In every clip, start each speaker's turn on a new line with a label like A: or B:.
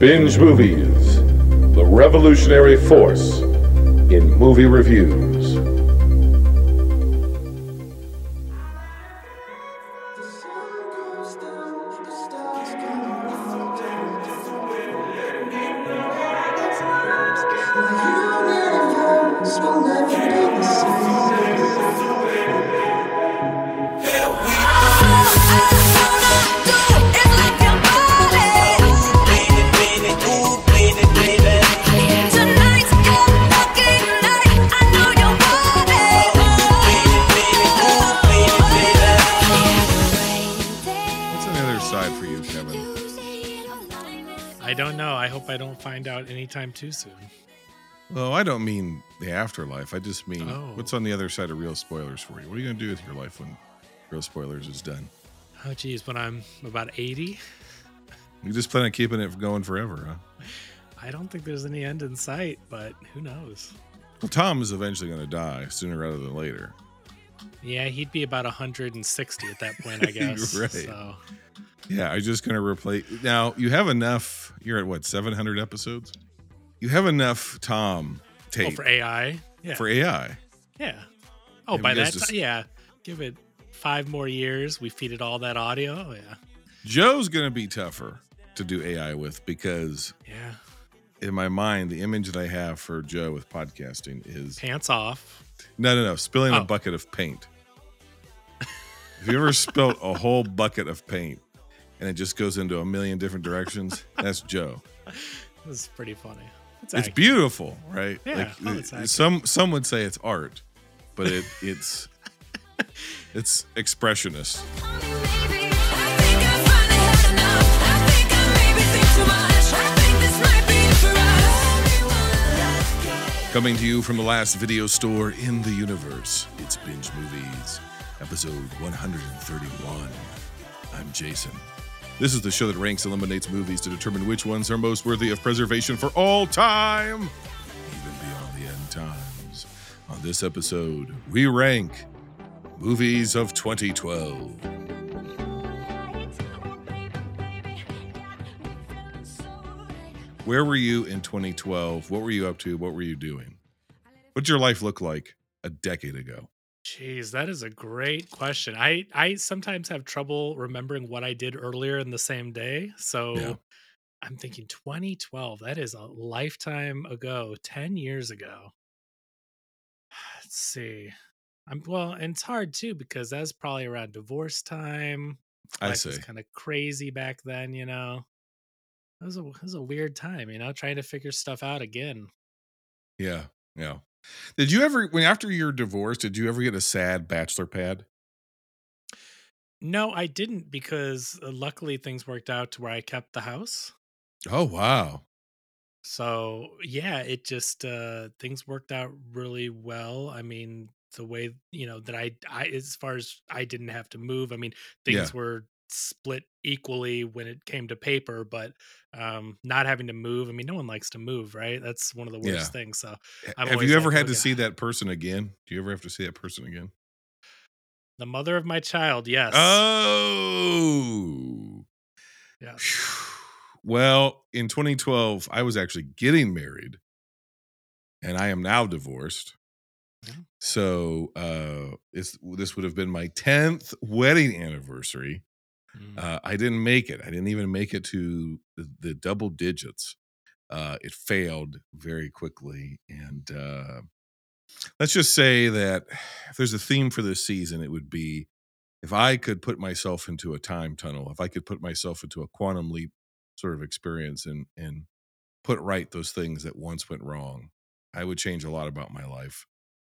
A: Binge Movies, the revolutionary force in movie reviews.
B: Anytime too soon.
C: Well, I don't mean the afterlife. I just mean
B: Oh.
C: what's on the other side of real spoilers for you. What are you going to do with your life when real spoilers is done?
B: Oh, geez, when I'm about 80,
C: You just plan on keeping it going forever, huh?
B: I don't think there's any end in sight, but who knows?
C: Well, Tom is eventually going to die sooner rather than later.
B: Yeah, he'd be about 160 at that point, I guess.
C: Right.
B: So,
C: Yeah, I'm just going to replace. Now, you have enough. You're at what, 700 episodes? You have enough Tom
B: oh,
C: tape
B: for AI? Yeah.
C: for AI.
B: yeah. Oh, by that
C: just-
B: time, yeah. Give it five more years. We feed it all that audio. Oh, yeah.
C: Joe's going to be tougher to do AI with because
B: Yeah.
C: in my mind, the image that I have for Joe with podcasting is
B: Pants off.
C: no, no, no, spilling a
B: Oh.
C: bucket of paint. Have you ever spilt a whole bucket of paint and it just goes into a million different directions? That's Joe.
B: That's pretty funny. It's,
C: It's beautiful, right?
B: Yeah, oh, it's accurate.
C: some some would say it's art, but it it's it's expressionist. Coming to you from the last video store in the universe, it's Binge Movies, episode 131. I'm Jason. This is the show that ranks and eliminates movies to determine which ones are most worthy of preservation for all time, even beyond the end times. On this episode, we rank movies of 2012. Where were you in 2012? What were you up to? What were you doing? What'd your life look like a decade ago?
B: Jeez, that is a great question. I I sometimes have trouble remembering what I did earlier in the same day. So
C: Yeah.
B: I'm thinking 2012. That is a lifetime ago, 10 years ago. Let's see. I'm well, and it's hard too because that's probably around divorce time.
C: I
B: Life was
C: see.
B: kind of crazy back then, you know. It was a it was a weird time, you know, trying to figure stuff out again.
C: Yeah, yeah. Did you ever, when after your divorce, did you ever get a sad bachelor pad?
B: No, I didn't because uh, luckily things worked out to where I kept the house.
C: Oh wow,
B: So yeah, it just uh things worked out really well. I mean, the way you know that I I as far as I didn't have to move. I mean, things
C: Yeah.
B: were split equally when it came to paper, but um not having to move. I mean, no one likes to move, right? That's one of the worst
C: Yeah.
B: things. So I'm
C: have you ever
B: like,
C: had to see that person again? Do you ever have to see that person again?
B: the mother of my child, yes.
C: Oh,
B: yeah.
C: well, in 2012, I was actually getting married, and I am now divorced.
B: Yeah.
C: So uh, it's, this would have been my 10th wedding anniversary.
B: Mm.
C: Uh, I didn't make it. I didn't even make it to the, the double digits. Uh, it failed very quickly. And uh, let's just say that if there's a theme for this season, it would be if I could put myself into a time tunnel, if I could put myself into a quantum leap sort of experience and and put right those things that once went wrong, I would change a lot about my life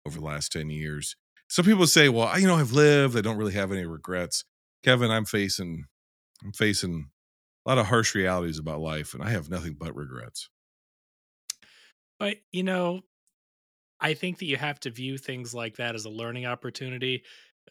C: over the last 10 years. Some people say, well, I, you know, I've lived, I don't really have any regrets. Kevin, I'm facing I'm facing a lot of harsh realities about life and I have nothing but regrets.
B: But you know, I think that you have to view things like that as a learning opportunity.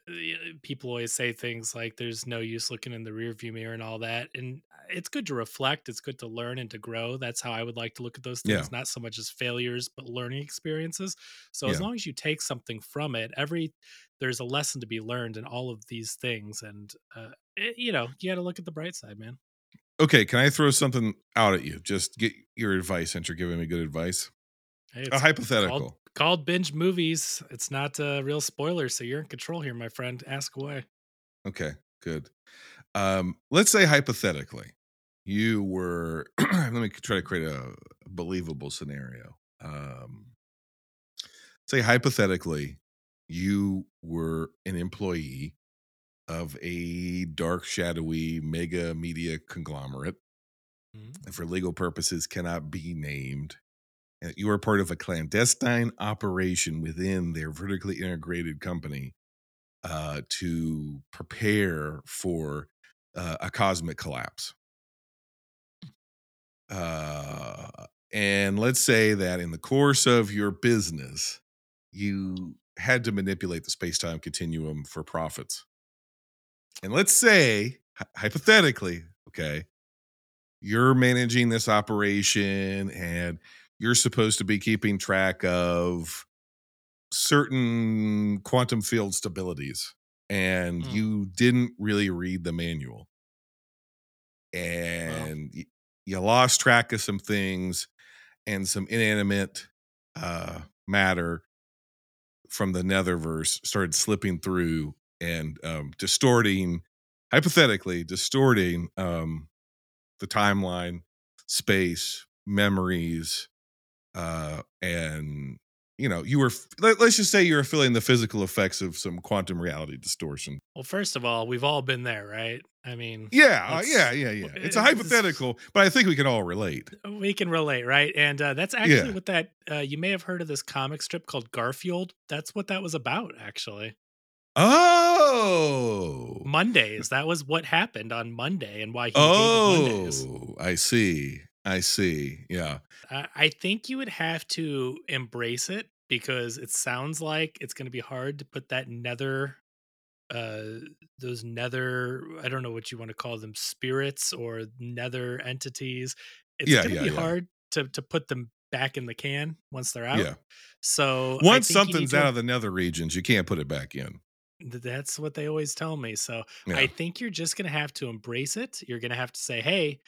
B: Uh, People always say things like there's no use looking in the rearview mirror and all that. And it's good to reflect, it's good to learn and to grow. That's how I would like to look at those
C: Yeah.
B: things, not so much as failures, but learning experiences. So as long as you take something from it, every there's a lesson to be learned in all of these things. And uh, it- you know, you got to look at the bright side, man.
C: Okay, can I throw something out at you? Just get your advice since you're giving me good advice.
B: Hey,
C: A hypothetical.
B: called, called binge movies. It's not a real spoiler, so you're in control here, my friend. Ask away.
C: Okay, good. Um, let's say hypothetically, you were. let me try to create a believable scenario. Um, say hypothetically, you were an employee of a dark, shadowy mega media conglomerate
B: Mhm.
C: and for legal purposes cannot be named. And you are part of a clandestine operation within their vertically integrated company uh, to prepare for uh, a cosmic collapse. Uh, and let's say that in the course of your business, you had to manipulate the space time continuum for profits. And let's say, hypothetically, okay, you're managing this operation and you're supposed to be keeping track of certain quantum field stabilities and
B: Hmm.
C: you didn't really read the manual and y- you lost track of some things and some inanimate uh matter from the netherverse started slipping through and um distorting hypothetically distorting um the timeline space memories uh and you know you were let, let's just say you're feeling the physical effects of some quantum reality distortion
B: Well, first of all, we've all been there, right? I mean,
C: yeah uh, yeah yeah yeah it's a hypothetical but i think we can all relate
B: we can relate, right? And uh, that's actually
C: Yeah.
B: what that uh, you may have heard of this comic strip called Garfield. That's what that was about, actually.
C: oh
B: Mondays. That was what happened on Monday and why he hated Mondays.
C: oh i see i see yeah
B: I think you would have to embrace it because it sounds like it's going to be hard to put that nether, uh, those nether, I don't know what you want to call them, spirits or nether entities. It's
C: Yeah,
B: going to
C: yeah,
B: be
C: yeah.
B: hard to to put them back in the can once they're out.
C: yeah
B: So I
C: once
B: think you need
C: something's
B: to-
C: out of the nether regions you can't put it back in
B: That's what they always tell me. So I think you're just going to have to embrace it. You're going to have to say, hey,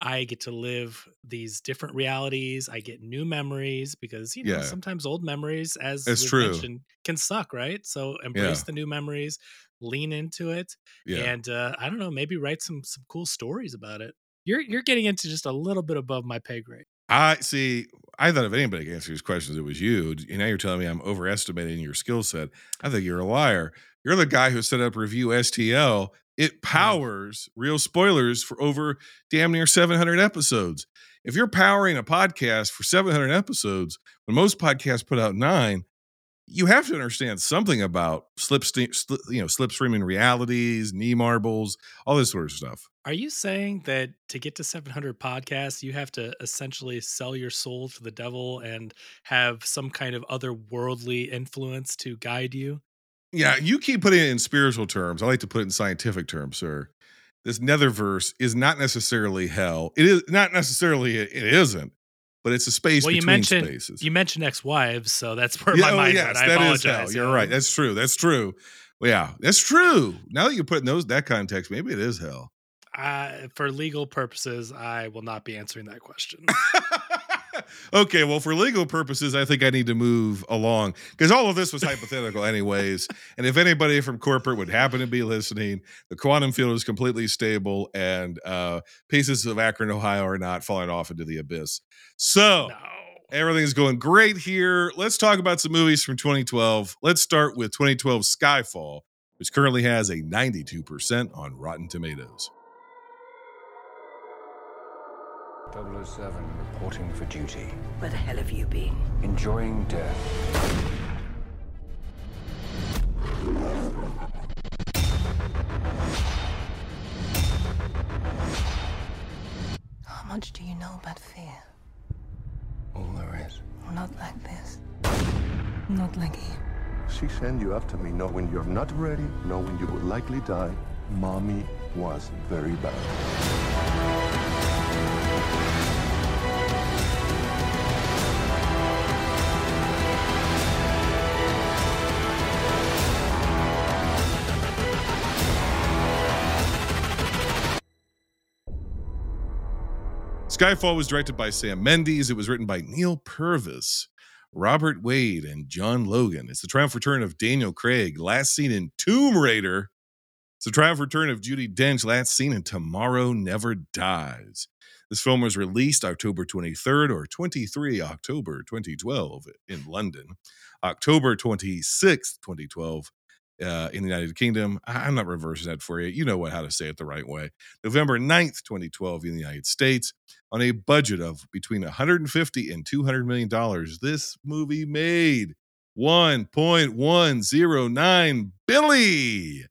B: I get to live these different realities. I get new memories because, you know,
C: Yeah.
B: sometimes old memories, as
C: It's true.
B: mentioned, can suck, right? So embrace
C: Yeah.
B: the new memories, lean into it,
C: yeah
B: and uh, I don't know, maybe write some some cool stories about it. You're you're getting into just a little bit above my pay grade.
C: I see. I thought if anybody could answer these questions, it was you. And now you're telling me I'm overestimating your skill set. I think you're a liar. You're the guy who set up Review STL. It mm-hmm. powers real spoilers for over damn near 700 episodes. If you're powering a podcast for 700 episodes, when most podcasts put out nine, you have to understand something about slip, st- sli- you know, slipstreaming realities, knee marbles, all this sort of stuff.
B: Are you saying that to get to 700 podcasts, you have to essentially sell your soul to the devil and have some kind of otherworldly influence to guide you?
C: Yeah, you keep putting it in spiritual terms. I like to put it in scientific terms, sir. This netherverse is not necessarily hell. It is not necessarily it isn't, but it's a space
B: well, you
C: between
B: mentioned
C: spaces.
B: you mentioned ex-wives, so that's where
C: Yeah,
B: my
C: oh,
B: mind
C: yes,
B: went. I
C: that is
B: apologize.
C: hell. You're right. That's true. That's true. Well, yeah, that's true. Now that you put in those that context, maybe it is hell.
B: I, for legal purposes, I will not be answering that question.
C: okay, well, for legal purposes, I think I need to move along because all of this was hypothetical, anyways. And if anybody from corporate would happen to be listening, the quantum field is completely stable, and uh, pieces of Akron, Ohio, are not falling off into the abyss. So.
B: no.
C: Everything's going great here. Let's talk about some movies from 2012. Let's start with 2012 Skyfall, which currently has a 92% on Rotten Tomatoes.
D: 007 reporting for duty.
E: Where the hell have you been?
D: Enjoying death.
E: How much do you know about fear?
D: All there is.
E: Not like this. Not like him.
F: She sent you after me knowing you're not ready, knowing you would likely die. Mommy was very bad.
C: Skyfall was directed by Sam Mendes. It was written by Neal Purvis, Robert Wade, and John Logan. It's the triumphant return of Daniel Craig, last seen in Tomb Raider. It's the triumphant return of Judi Dench, last seen in Tomorrow Never Dies. This film was released October 23rd or 23 October 2012 in London, October 26th, 2012 uh, in the United Kingdom. I'm not reversing that for you. You know what how to say it the right way. November 9th, 2012 in the United States on a budget of between 150 and 200 million dollars. This movie made 1.109 billion.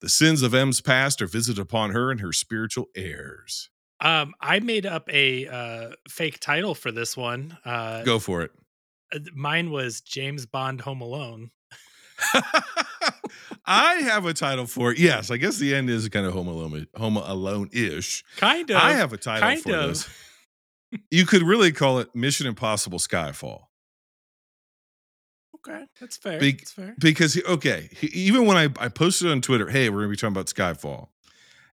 C: The sins of M's past are visited upon her and her spiritual heirs.
B: Um, I made up a uh, fake title for this one. Uh,
C: Go for it.
B: uh, Mine was James Bond Home Alone.
C: I have a title for it. Yes, I guess the end is kind of home alone, home alone ish.
B: Kind of.
C: I have a title
B: kind
C: for
B: of.
C: this. You could really call it Mission Impossible Skyfall.
B: Okay, that's fair.
C: Be-
B: that's fair.
C: because okay even when I, I posted on twitter hey we're gonna be talking about skyfall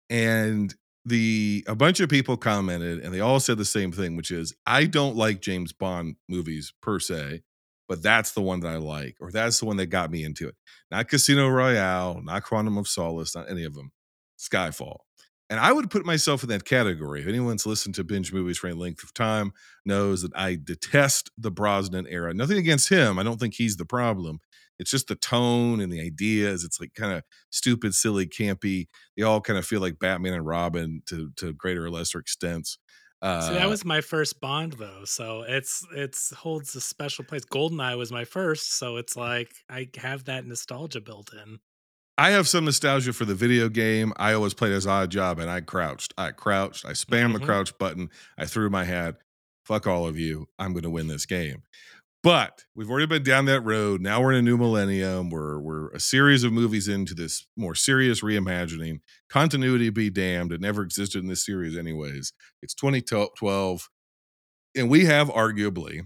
C: and the a bunch of people commented and they all said the same thing which is i don't like james bond movies per se but that's the one that i like or that's the one that got me into it not casino royale not quantum of solace not any of them skyfall and i would put myself in that category if anyone's listened to binge movies for any length of time knows that i detest the brosnan era nothing against him i don't think he's the problem it's just the tone and the ideas. It's like kind of stupid, silly, campy. They all kind of feel like Batman and Robin to to greater or lesser extents. Uh,
B: See, that was my first Bond though, so it's it's holds a special place. Goldeneye was my first, so it's like I have that nostalgia built in.
C: I have some nostalgia for the video game. I always played as Oddjob, and I crouched. I crouched. I spammed
B: Mhm.
C: the crouch button. I threw my hat. Fuck all of you. I'm going to win this game. But we've already been down that road. Now we're in a new millennium. We're we're a series of movies into this more serious reimagining. Continuity be damned. It never existed in this series, anyways. It's 2012, and we have arguably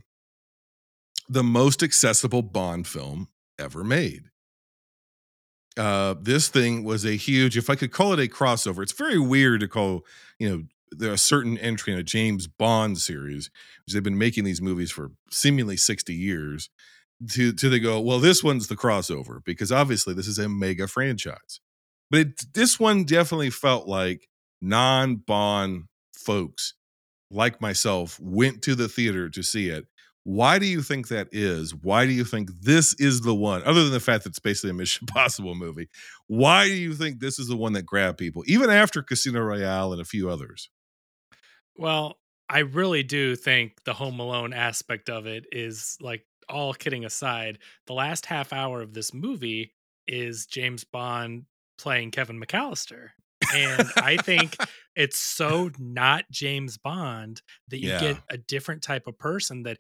C: the most accessible Bond film ever made uh this thing was a huge if i could call it a crossover it's very weird to call you know there a certain entry in a james bond series which they've been making these movies for seemingly 60 years to to they go well this one's the crossover because obviously this is a mega franchise but it, this one definitely felt like non-bond folks like myself went to the theater to see it why do you think that is? Why do you think this is the one? Other than the fact that it's basically a Mission Impossible movie, why do you think this is the one that grabbed people, even after Casino Royale and a few others?
B: Well, I really do think the Home Alone aspect of it is like all kidding aside, the last half hour of this movie is James Bond playing Kevin McCallister. And I think it's so not James Bond that you
C: Yeah.
B: get a different type of person that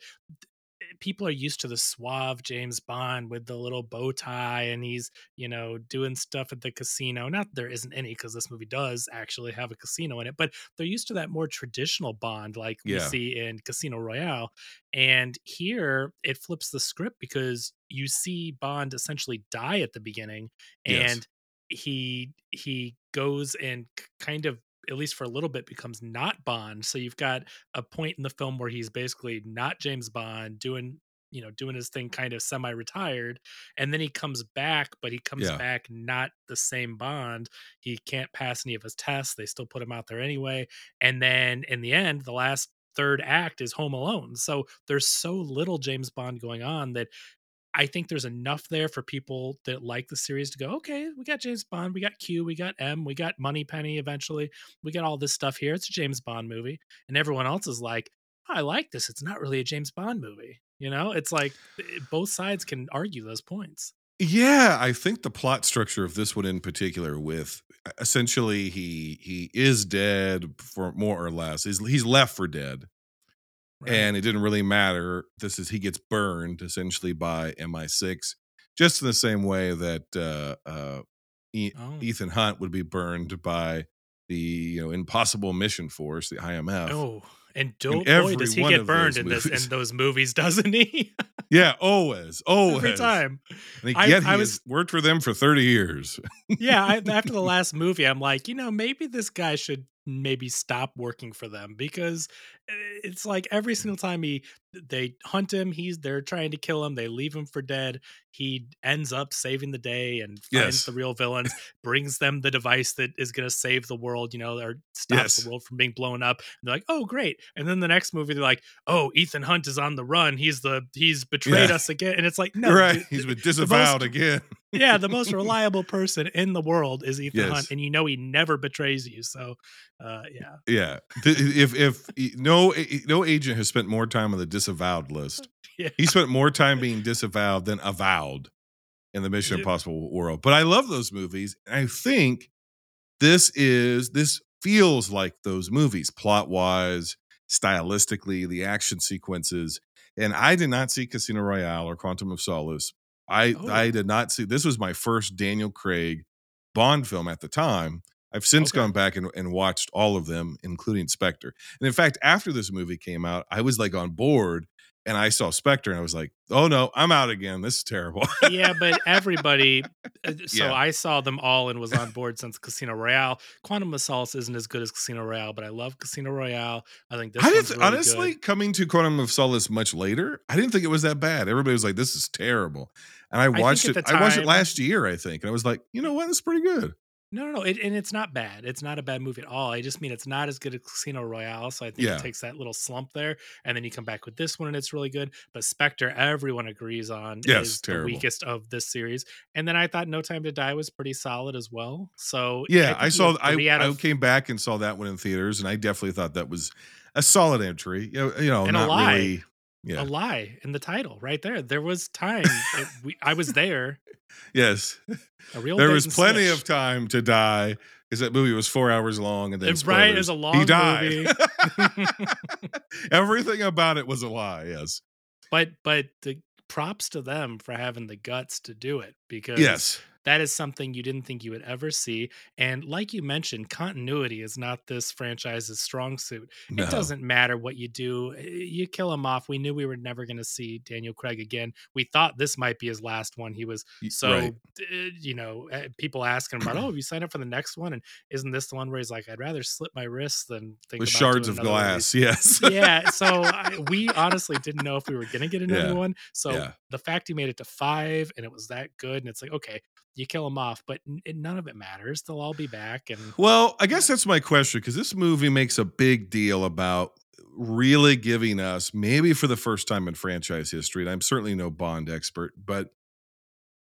B: people are used to the suave James Bond with the little bow tie and he's, you know, doing stuff at the casino. Not that there isn't any because this movie does actually have a casino in it, but they're used to that more traditional Bond like we see in Casino Royale. And here it flips the script because you see Bond essentially die at the beginning
C: Yes.
B: and he he goes and kind of at least for a little bit becomes not Bond. So you've got a point in the film where he's basically not James Bond doing you know doing his thing kind of semi-retired and then he comes back but he comes
C: Yeah.
B: back not the same bond he can't pass any of his tests they still put him out there anyway and then in the end the last third act is home alone so there's so little james bond going on that I think there's enough there for people that like the series to go, okay, we got James Bond, we got Q, we got M, we got Moneypenny eventually. We got all this stuff here. It's a James Bond movie. And everyone else is like, "Oh, I like this. It's not really a James Bond movie. You know, it's like eh, both sides can argue those points.
C: Yeah, I think the plot structure of this one in particular, with essentially he he is dead for more or less. He's he's left for dead,
B: right?
C: and it didn't really matter. This is he gets burned essentially by MI6, just in the same way that uh, uh, E-
B: Oh.
C: Ethan Hunt would be burned by the you know Impossible Mission Force, the IMF.
B: oh, And do, boy, does he get burned in this in those movies, doesn't he?
C: Yeah, always, always.
B: Every time.
C: And
B: I- I
C: has
B: was-
C: worked for them for 30 years.
B: Yeah, I, after the last movie, I'm like, you know, maybe this guy should maybe stop working for them because uh, it's like every single time he they hunt him, he's they're trying to kill him, they leave him for dead. He ends up saving the day and finds
C: Yes.
B: the real villains, brings them the device that is going to save the world, you know, or stops
C: Yes.
B: the world from being blown up. And they're like, "Oh, great!" And then the next movie, they're like, "Oh, Ethan Hunt is on the run. He's the he's betrayed
C: Yeah.
B: us again." And it's like, no,
C: right.
B: dude,
C: He's been disavowed
B: most-
C: again.
B: Yeah, the most reliable person in the world is Ethan
C: Yes.
B: Hunt, and you know he never betrays you. So, uh, yeah,
C: Yeah. If if no no agent has spent more time on the disavowed list,
B: yeah,
C: he spent more time being disavowed than avowed in the Mission Impossible world. But I love those movies. And I think this is this feels like those movies, plot wise, stylistically, the action sequences. And I did not see Casino Royale or Quantum of Solace. I
B: Oh.
C: I did not see. This was my first Daniel Craig Bond film at the time. I've since
B: Okay.
C: gone back and, and watched all of them, including Spectre. And in fact, after this movie came out, I was like on board and I saw Spectre and I was like, oh no, I'm out again. This is terrible.
B: yeah. But everybody, uh, so
C: Yeah.
B: I saw them all and was on board since Casino Royale. Quantum of Solace isn't as good as Casino Royale, but I love Casino Royale. I think this
C: I didn't
B: really
C: honestly
B: good.
C: coming to Quantum of Solace much later. I didn't think it was that bad. Everybody was like, "This is terrible," and I watched
B: at
C: it.
B: the
C: I watched it last year, I think, and I was like, "You know what? It's pretty good."
B: No, no, no, it, and it's not bad. It's not a bad movie at all. I just mean it's not as good as Casino Royale, so I think
C: Yeah.
B: it takes that little slump there, and then you come back with this one, and it's really good. But Spectre, everyone agrees on,
C: Yes,
B: is
C: terrible.
B: the weakest of this series. And then I thought No Time to Die was pretty solid as well. So
C: Yeah,
B: think
C: I saw. I,
B: out
C: I came back and saw that one in theaters, and I definitely thought that was a solid entry. You know, you know
B: And
C: not really. Yeah.
B: a lie in the title right there. There was time. it, we, I was there.
C: Yes.
B: A real
C: there was plenty of time to die because that movie was four hours long, and then
B: And right,
C: spoilers,
B: it's a
C: he died.
B: movie.
C: Everything about it was a lie. Yes.
B: but but the props to them for having the guts to do it because
C: Yes.
B: That is something you didn't think you would ever see. And like you mentioned, continuity is not this franchise's strong suit.
C: No.
B: It doesn't matter what you do. eh, You kill him off. We knew we were never going to see Daniel Craig again. We thought this might be his last one. He was so,
C: right.
B: eh, you know, eh, people asking about, oh, have you signed up for the next one? And isn't this the one where he's like, I'd rather slit my wrists than think
C: with shards of
B: another one
C: glass. Yes.
B: yeah so I, we honestly didn't know if we were gonna get another
C: Yeah.
B: one so
C: Yeah.
B: the fact he made it to five and it was that good and it's like okay you kill him off but n- none of it matters they'll all be back and
C: Well, I guess that's my question because this movie makes a big deal about really giving us, maybe for the first time in franchise history, and I'm certainly no Bond expert, but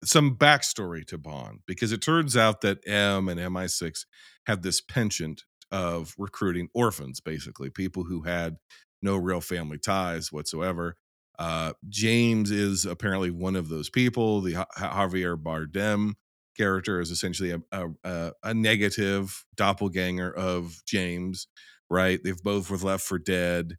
C: some backstory to Bond because it turns out that M and MI6 had this penchant of recruiting orphans, basically people who had no real family ties whatsoever. Uh, James is apparently one of those people. The Ja- Javier Bardem character is essentially a, a, a, a negative doppelganger of James, right? They've both were left for dead.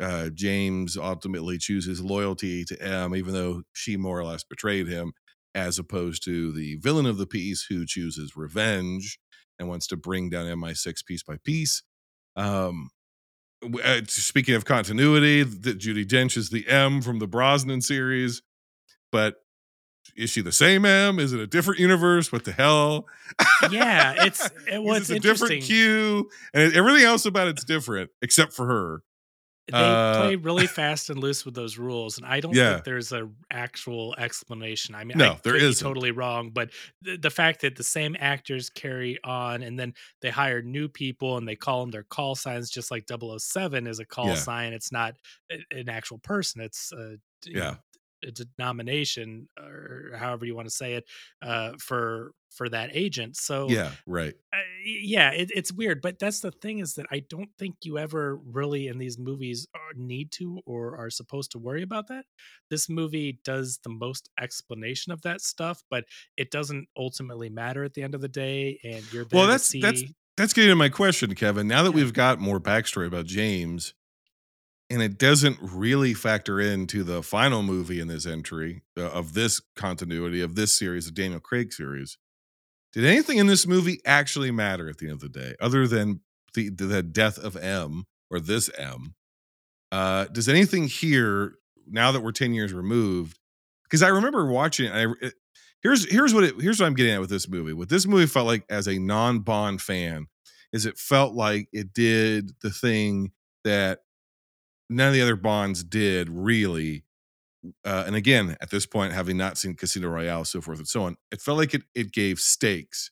C: Uh, James ultimately chooses loyalty to M, even though she more or less betrayed him, as opposed to the villain of the piece who chooses revenge and wants to bring down MI6 piece by piece. Um, uh, speaking of continuity, that Judi Dench is the M from the Brosnan series, but is she the same M? Is it a different universe? What the hell?
B: yeah it's it,
C: it's a different Q, and everything else about it's different except for her.
B: they
C: uh,
B: play really fast and loose with those rules and i don't
C: Yeah.
B: think there's a actual explanation i mean
C: No,
B: I
C: there isn't.
B: totally wrong but the, the fact that the same actors carry on and then they hire new people and they call them their call signs just like 007 is a call
C: Yeah.
B: sign it's not an actual person it's a
C: Yeah.
B: know, a denomination or however you want to say it uh for for that agent so
C: Yeah, right.
B: uh, yeah, it, it's weird, but that's the thing is that I don't think you ever really in these movies need to or are supposed to worry about that. This movie does the most explanation of that stuff, but it doesn't ultimately matter at the end of the day. And you're
C: Well, that's-
B: see.
C: that's- That's getting to my question, Kevin. Now that
B: Yeah.
C: we've got more backstory about James, and it doesn't really factor into the final movie in this entry uh, of this continuity of this series, the Daniel Craig series. Did anything in this movie actually matter at the end of the day, other than the the death of M or this M? Uh, does anything here now that we're 10 years removed? Because I remember watching I, it- here's here's what it, here's what I'm getting at with this movie. What this movie felt like as a non Bond fan is it felt like it did the thing that none of the other Bonds did really. Uh, and again, at this point, having not seen Casino Royale, so forth and so on, it felt like it it gave stakes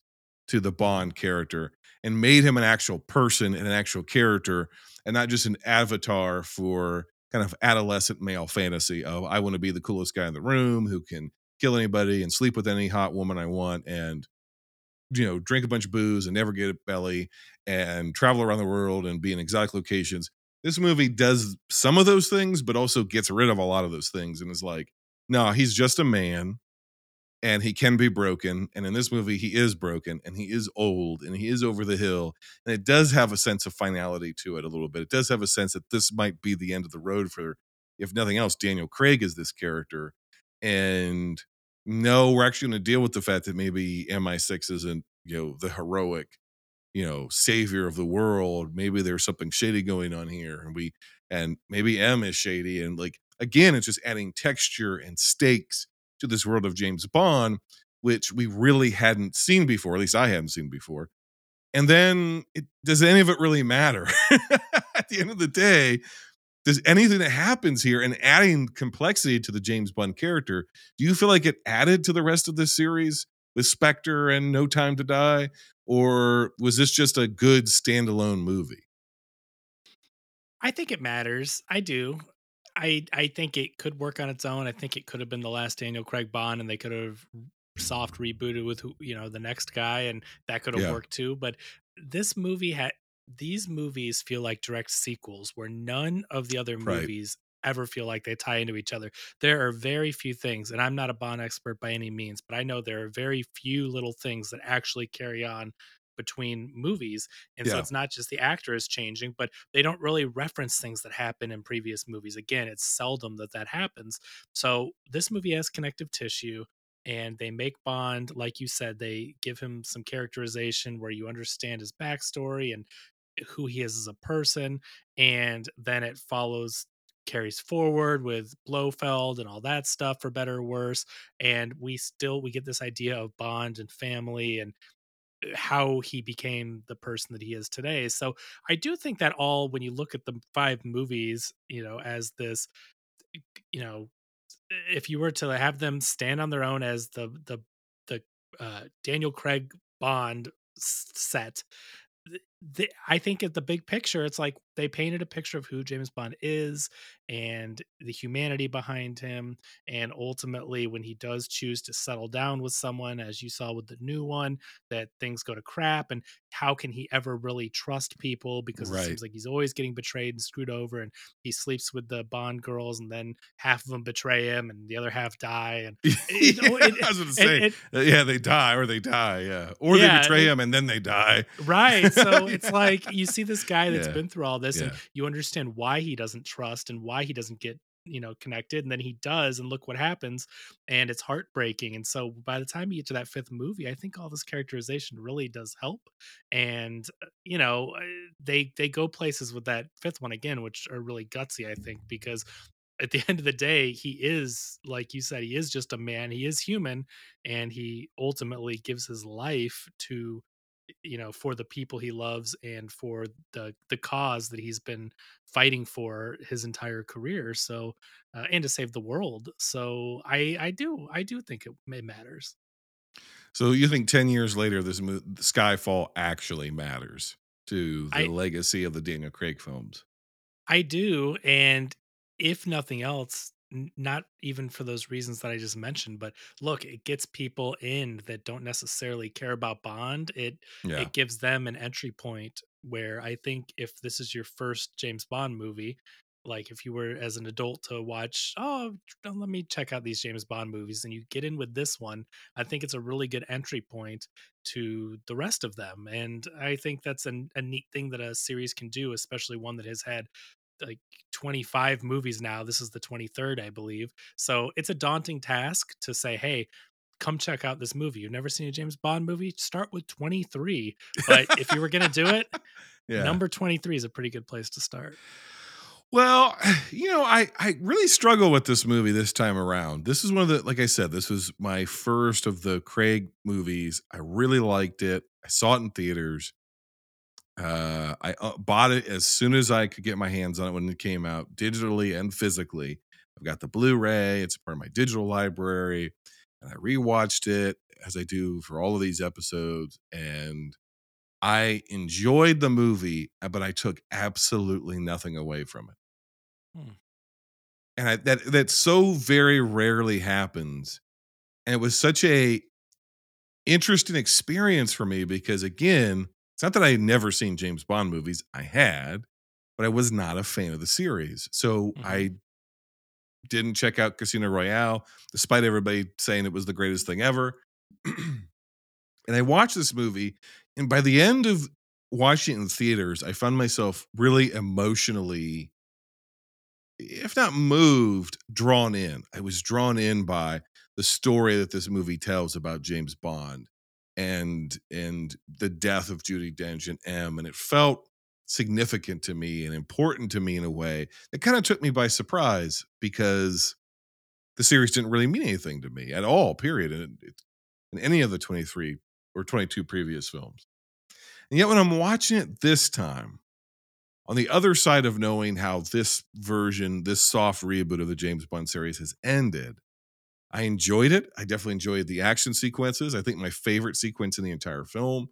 C: to the Bond character and made him an actual person and an actual character, and not just an avatar for kind of adolescent male fantasy of I want to be the coolest guy in the room who can kill anybody and sleep with any hot woman I want and you know drink a bunch of booze and never get a belly and travel around the world and be in exotic locations. This movie does some of those things, but also gets rid of a lot of those things and is like, no, he's just a man and he can be broken. And in this movie, he is broken and he is old and he is over the hill. And it does have a sense of finality to it a little bit. It does have a sense that this might be the end of the road for, if nothing else, Daniel Craig is this character. And no, we're actually going to deal with the fact that maybe MI6 isn't, you know, the heroic, you know, savior of the world. Maybe there's something shady going on here. And we, and maybe M is shady. And like, again, it's just adding texture and stakes to this world of James Bond, which we really hadn't seen before. At least I hadn't seen before. And then, it, does any of it really matter? At the end of the day, does anything that happens here and adding complexity to the James Bond character, do you feel like it added to the rest of the series with Spectre and No Time to Die? Or was this just a good standalone movie?
B: I think it matters. I do. I I think it could work on its own. I think it could have been the last Daniel Craig Bond, and they could have soft rebooted with who you know the next guy, and that could have
C: Yeah.
B: worked too. But this movie had these movies feel like direct sequels, where none of the other
C: Right.
B: movies ever feel like they tie into each other. There are very few things, and I'm not a Bond expert by any means, but I know there are very few little things that actually carry on between movies and so it's not just the actor is changing but they don't really reference things that happen in previous movies. Again it's seldom that that happens. So this movie has connective tissue and they make bond like you said they give him some characterization where you understand his backstory and who he is as a person and then it follows carries forward with blofeld and all that stuff for better or worse and we still we get this idea of bond and family and uh, how he became the person that he is today. So I do think that all when you look at the five movies, you know, as this eh, you know, eh, if you were to have them stand on their own as the the the uh Daniel Craig Bond set eh, th- th- I think at the big picture, it's like they painted a picture of who James Bond is and the humanity behind him. And ultimately, when he does choose to settle down with someone, as you saw with the new one, that things go to crap. And how can he ever really trust people? Because
C: Right.
B: it seems like he's always getting betrayed and screwed over. And he sleeps with the Bond girls, and then half of them betray him, and the other half die. And
C: yeah,
B: it-
C: I was going to say, uh, yeah, they die or they die, yeah, or
B: Yeah,
C: they betray him and then they die.
B: Right. So it's like you see this guy that's
C: Yeah.
B: been through all this and you understand why he doesn't trust and why he doesn't get, you know, connected. And then he does, and look what happens. And it's heartbreaking. And so by the time you get to that fifth movie, I think all this characterization really does help. And uh, you know, uh, they they go places with that fifth one again, which are really gutsy, I think, because at the end of the day, he is, like you said, he is just a man. He is human, and he ultimately gives his life to you know for the people he loves and for the the cause that he's been fighting for his entire career so uh, and to save the world so i i do i do think it, it matters
C: So you think ten years later, this mo- Skyfall actually matters to the
B: I-
C: legacy of the Daniel Craig films?
B: I do, and if nothing else, n- not even for those reasons that I just mentioned, but look, it gets people in that don't necessarily care about Bond. It
C: Yeah,
B: it gives them an entry point where I think if this is your first James Bond movie, like if you were as an adult to watch, oh, let me check out these James Bond movies, and you get in with this one, I think it's a really good entry point to the rest of them. And I think that's an, a neat thing that a series can do, especially one that has had like 25 movies now. This is the 23rd, I believe. So it's a daunting task to say, hey, come check out this movie. You've never seen a James Bond movie? Start with 23. But if you were going to do it,
C: yeah.
B: number 23 is a pretty good place to start.
C: Well, you know, I I really struggle with this movie this time around. This is one of the like I said, this was my first of the Craig movies. I really liked it. I saw it in theaters. Uh, I uh, bought it as soon as I could get my hands on it when it came out, digitally and physically. I've got the Blu-ray. It's part of my digital library, and I rewatched it as I do for all of these episodes. And I enjoyed the movie, uh, but I took absolutely nothing away from it.
B: Hmm.
C: And I, that that so very rarely happens. And it was such a interesting experience for me because again, it's not that I had never seen James Bond movies. I had, but I was not a fan of the series. So
B: Mhm.
C: I didn't check out Casino Royale, despite everybody saying it was the greatest thing ever. and I watched this movie, and by the end of watching it in theaters, I found myself really emotionally, if not moved, drawn in. I was drawn in by the story that this movie tells about James Bond and and the death of Judi Dench and M, and it felt significant to me and important to me in a way that kind of took me by surprise because the series didn't really mean anything to me at all. Period. In, in any of the twenty three or twenty two previous films, and yet when I'm watching it this time, on the other side of knowing how this version, this soft reboot of the James Bond series has ended, I enjoyed it. I definitely enjoyed the action sequences. I think my favorite sequence in the entire film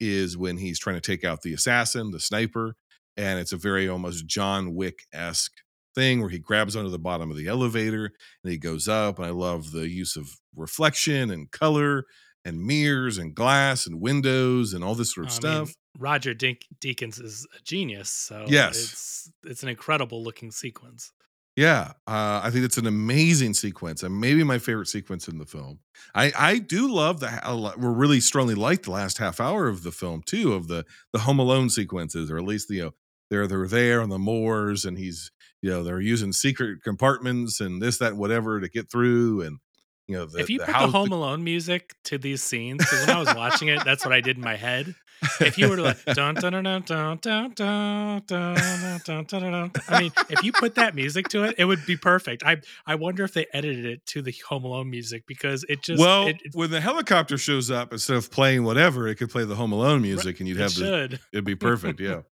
C: is when he's trying to take out the assassin, the sniper, and it's a very almost John Wick esque thing where he grabs onto the bottom of the elevator and he goes up. And I love the use of reflection and color and mirrors and glass and windows and all this sort of
B: I
C: stuff.
B: mean, Roger Dink- Deakins is a genius, so
C: Yes.
B: it's it's an incredible looking sequence.
C: Yeah, uh, I think it's an amazing sequence, and maybe my favorite sequence in the film. I I do love the lot- we're really strongly like the last half hour of the film too, of the the Home Alone sequences, or at least the you know, they're they're there on the moors, and he's you know they're using secret compartments and this that whatever to get through, and you know the,
B: if you
C: the
B: put
C: house
B: the Home Alone music to these scenes, because when I was watching it, that's what I did in my head. If you were to like dun dun dun dun dun dun dun dun dun dun dun dun, I mean, if you put that music to it, it would be perfect. I I wonder if they edited it to the Home Alone music because it just
C: well,
B: it, it,
C: when the helicopter shows up, instead of playing whatever, it could play the Home Alone music, and you'd
B: it
C: have the
B: should.
C: It'd be perfect, yeah.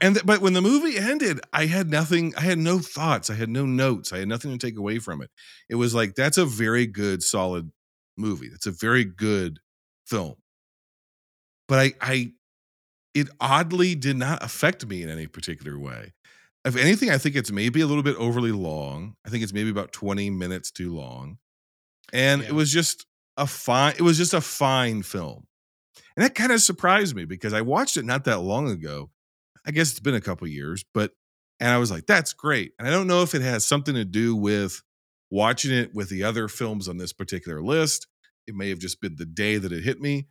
C: And th- but when the movie ended, I had nothing. I had no thoughts. I had no notes. I had nothing to take away from it. It was like that's a very good, solid movie. That's a very good film. But I, I, it oddly did not affect me in any particular way. If anything, I think it's maybe a little bit overly long. I think it's maybe about twenty minutes too long, and
B: Yeah.
C: it was just a fine. It was just a fine film. And that kind of surprised me because I watched it not that long ago. I guess it's been a couple years, but and I was like, that's great. And I don't know if it has something to do with watching it with the other films on this particular list. It may have just been the day that it hit me,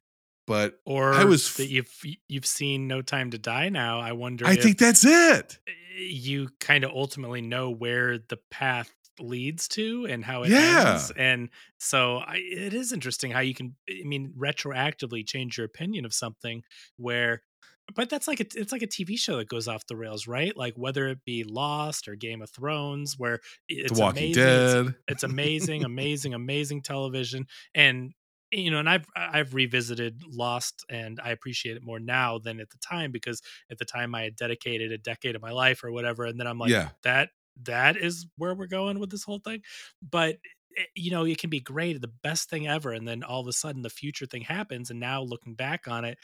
C: but
B: Or
C: I was
B: that you've you've seen No Time to Die now. I wonder.
C: I think that's it.
B: you kind of ultimately know where the path leads to and how it
C: Yeah.
B: ends and so I, it is interesting how you can i mean retroactively change your opinion of something where but that's like a, it's like a tv show that goes off the rails right like whether it be lost or game of thrones where it's
C: the Walking
B: amazing
C: Dead.
B: it's amazing amazing amazing television and you know and i've i've revisited lost and i appreciate it more now than at the time because at the time i had dedicated a decade of my life or whatever and then i'm like
C: Yeah.
B: that that is where we're going with this whole thing but eh, you know it can be great the best thing ever and then all of a sudden the future thing happens and now looking back on it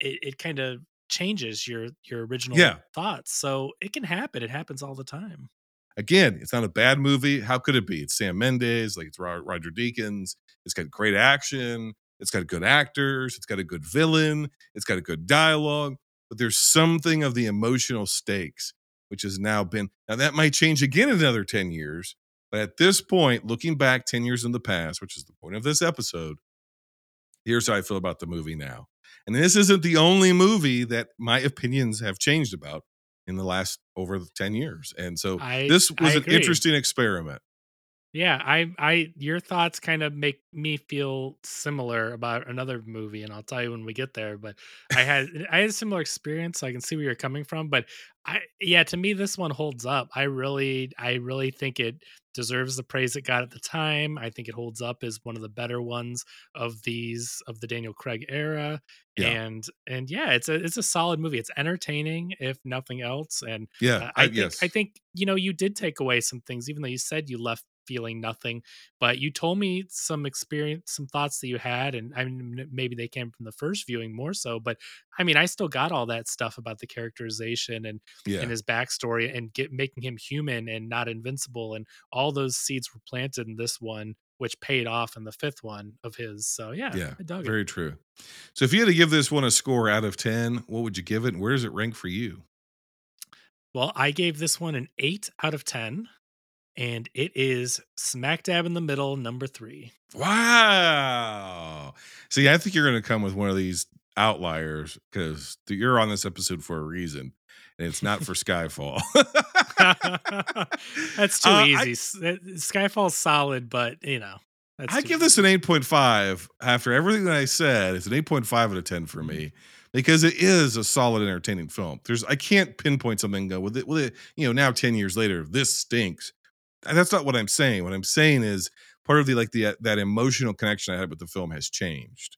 B: it, it kind of changes your your original
C: Yeah.
B: thoughts so it can happen it happens all the time
C: Again, it's not a bad movie. How could it be? It's Sam Mendes, like it's Roger Deakins. It's got great action. It's got good actors. It's got a good villain. It's got a good dialogue. But there's something of the emotional stakes, which has now been. Now that might change again in another 10 years. But at this point, looking back 10 years in the past, which is the point of this episode, here's how I feel about the movie now. And this isn't the only movie that my opinions have changed about in the last over 10 years. And so
B: I
C: this was
B: I
C: an interesting experiment.
B: Yeah, I I your thoughts kind of make me feel similar about another movie, and I'll tell you when we get there. But I had I had a similar experience, so I can see where you're coming from. But I yeah, to me this one holds up. I really I really think it deserves the praise it got at the time. I think it holds up as one of the better ones of these of the Daniel Craig era.
C: Yeah.
B: And and yeah, it's a it's a solid movie. It's entertaining if nothing else. And
C: Yeah,
B: uh,
C: I-
B: I think
C: yes.
B: I think you know you did take away some things, even though you said you left feeling nothing. But you told me some experience, some thoughts that you had, and I mean maybe they came from the first viewing more so. But I mean, I still got all that stuff about the characterization and
C: Yeah.
B: and his backstory and get making him human and not invincible, and all those seeds were planted in this one, which paid off in the fifth one of his. So yeah,
C: yeah.
B: I dug it.
C: Very true. So if you had to give this one a score out of 10, what would you give it? And where does it rank for you?
B: Well, I gave this one an eight out of ten, and it is smack dab in the middle, number three.
C: Wow. See, I think you're going to come with one of these outliers because you're on this episode for a reason, and it's not for Skyfall.
B: That's too
C: Uh,
B: easy. Uh, Skyfall's solid, but you know, that's
C: I give this an 8.5 after everything that I said. It's an 8.5 out of 10 for me because it is a solid, entertaining film. There's I can't pinpoint something and go with it. With it, you know, now 10 years later, this stinks. That's not what I'm saying. What I'm saying is part of the like the uh, that emotional connection I had with the film has changed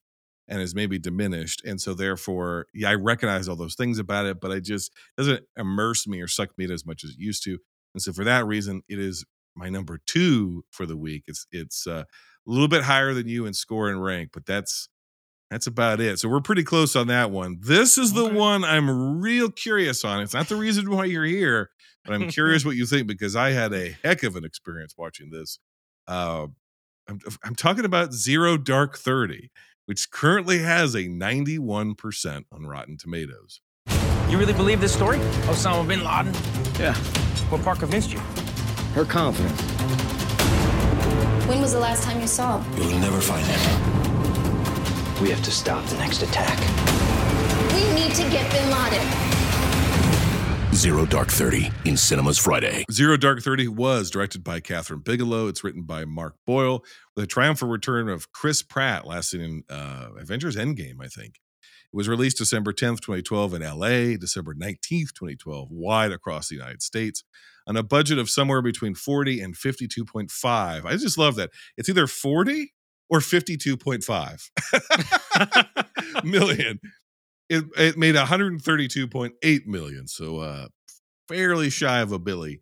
C: and has maybe diminished. And so therefore, yeah, I recognize all those things about it, but I just doesn't immerse me or suck me in as much as it used to. And so for that reason, it is my number two for the week. It's it's uh, a little bit higher than you in score and rank, but that's that's about it. So we're pretty close on that one. This is the
B: Okay.
C: one I'm real curious on. It's not the reason why you're here, but I'm curious what you think because I had a heck of an experience watching this. Uh, I'm, I'm talking about Zero Dark Thirty, which currently has a 91% on Rotten Tomatoes.
G: You really believe this story? Osama bin Laden?
H: Yeah,
G: What part convinced you?
H: her confidence.
I: When was the last time you saw him?
H: You'll never find him. We have to stop the next attack.
I: We need to get Bin Laden.
J: Zero Dark Thirty in cinemas Friday.
C: Zero Dark Thirty was directed by Kathryn Bigelow. It's written by Mark Boal with a triumphant return of Chris Pratt, last seen in uh, Avengers Endgame, I think. It was released December 10th, 2012 in LA, December 19th, 2012, wide across the United States, on a budget of somewhere between 40 and 52.5. I just love that. It's either 40 or 52.5 million. It, it made 132.8 million, so uh, fairly shy of a Billy.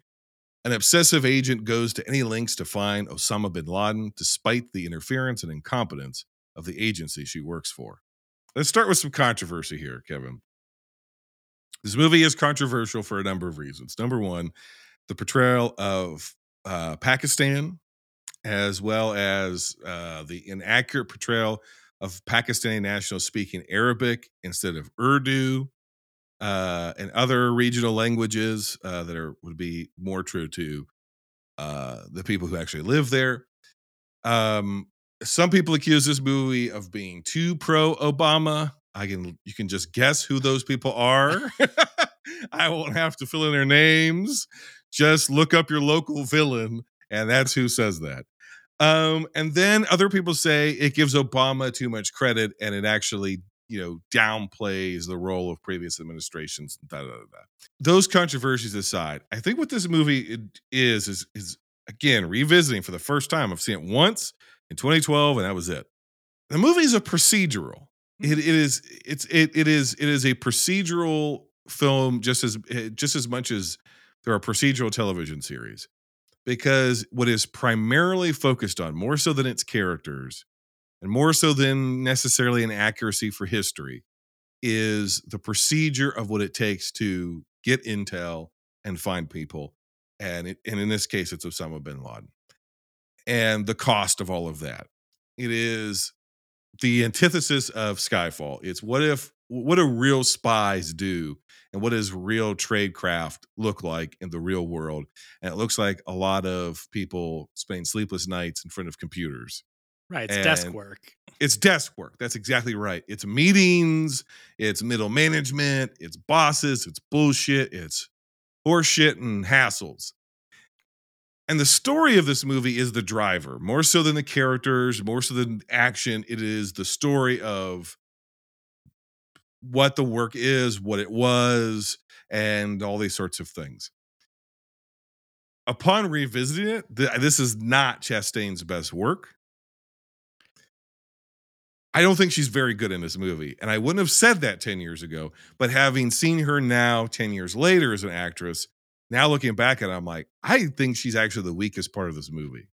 C: An obsessive agent goes to any lengths to find Osama bin Laden, despite the interference and incompetence of the agency she works for. Let's start with some controversy here, Kevin. This movie is controversial for a number of reasons. Number one, the portrayal of uh, Pakistan, as well as uh, the inaccurate portrayal of Pakistani nationals speaking Arabic instead of Urdu, uh, and other regional languages uh, that are would be more true to uh, the people who actually live there. Um, some people accuse this movie of being too pro Obama. I can you can just guess who those people are. I won't have to fill in their names. Just look up your local villain, and that's who says that. Um, and then other people say it gives Obama too much credit, and it actually you know downplays the role of previous administrations. Da, da, da. Those controversies aside, I think what this movie is is is again revisiting for the first time. I've seen it once in 2012, and that was it. The movie is a procedural. It, it is it's it it is it is a procedural film just as eh, just as much as there are procedural television series because what is primarily focused on more so than its characters and more so than necessarily an accuracy for history is the procedure of what it takes to get intel and find people and it, and in this case it's Osama bin Laden and the cost of all of that. It is the antithesis of Skyfall. It's what if what do real spies do and what does real tradecraft look like in the real world and it looks like a lot of people spending sleepless nights in front of computers
B: Right, it's desk work.
C: it's desk work. That's exactly right. It's meetings, it's middle management, it's bosses, it's bullshit, it's horseshit and hassles. And the story of this movie is the driver, more so than the characters, more so than action. It is the story of what the work is, what it was, and all these sorts of things. Upon revisiting it, th- this is not Chastain's best work. I don't think she's very good in this movie. And I wouldn't have said that 10 years ago. But having seen her now 10 years later as an actress, now looking back at it, I'm like, I think she's actually the weakest part of this movie.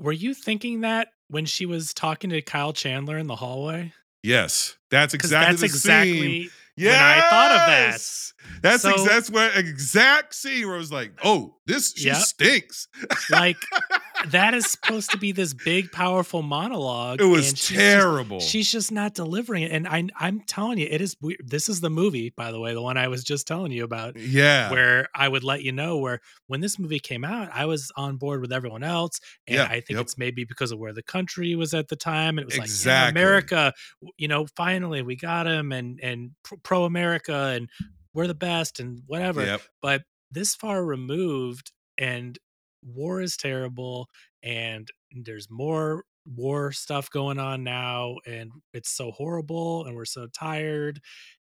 B: Were you thinking that when she was talking to Kyle Chandler in the hallway?
C: Yes, that's exactly
B: that's
C: the
B: exactly
C: scene.
B: when I thought of that.
C: Yes! That's
B: So-
C: ex- that's what exact scene where I was like, oh, this she
B: Yep.
C: stinks.
B: Like that is supposed to be this big, powerful monologue.
C: It was
B: she's just-
C: terrible.
B: she's just not delivering it, and I, I'm telling you, it is. weird. This is the movie, by the way, the one I was just telling you about.
C: Yeah.
B: where I would let you know where when this movie came out, I was on board with everyone else, and
C: Yeah,
B: I think
C: yep.
B: it's maybe because of where the country was at the time, and it was like,
C: Exactly.
B: yeah, America, you know, finally we got him, and and pro America, and we're the best, and whatever.
C: Yep.
B: But this far removed, and war is terrible, and there's more war stuff going on now, and it's so horrible, and we're so tired,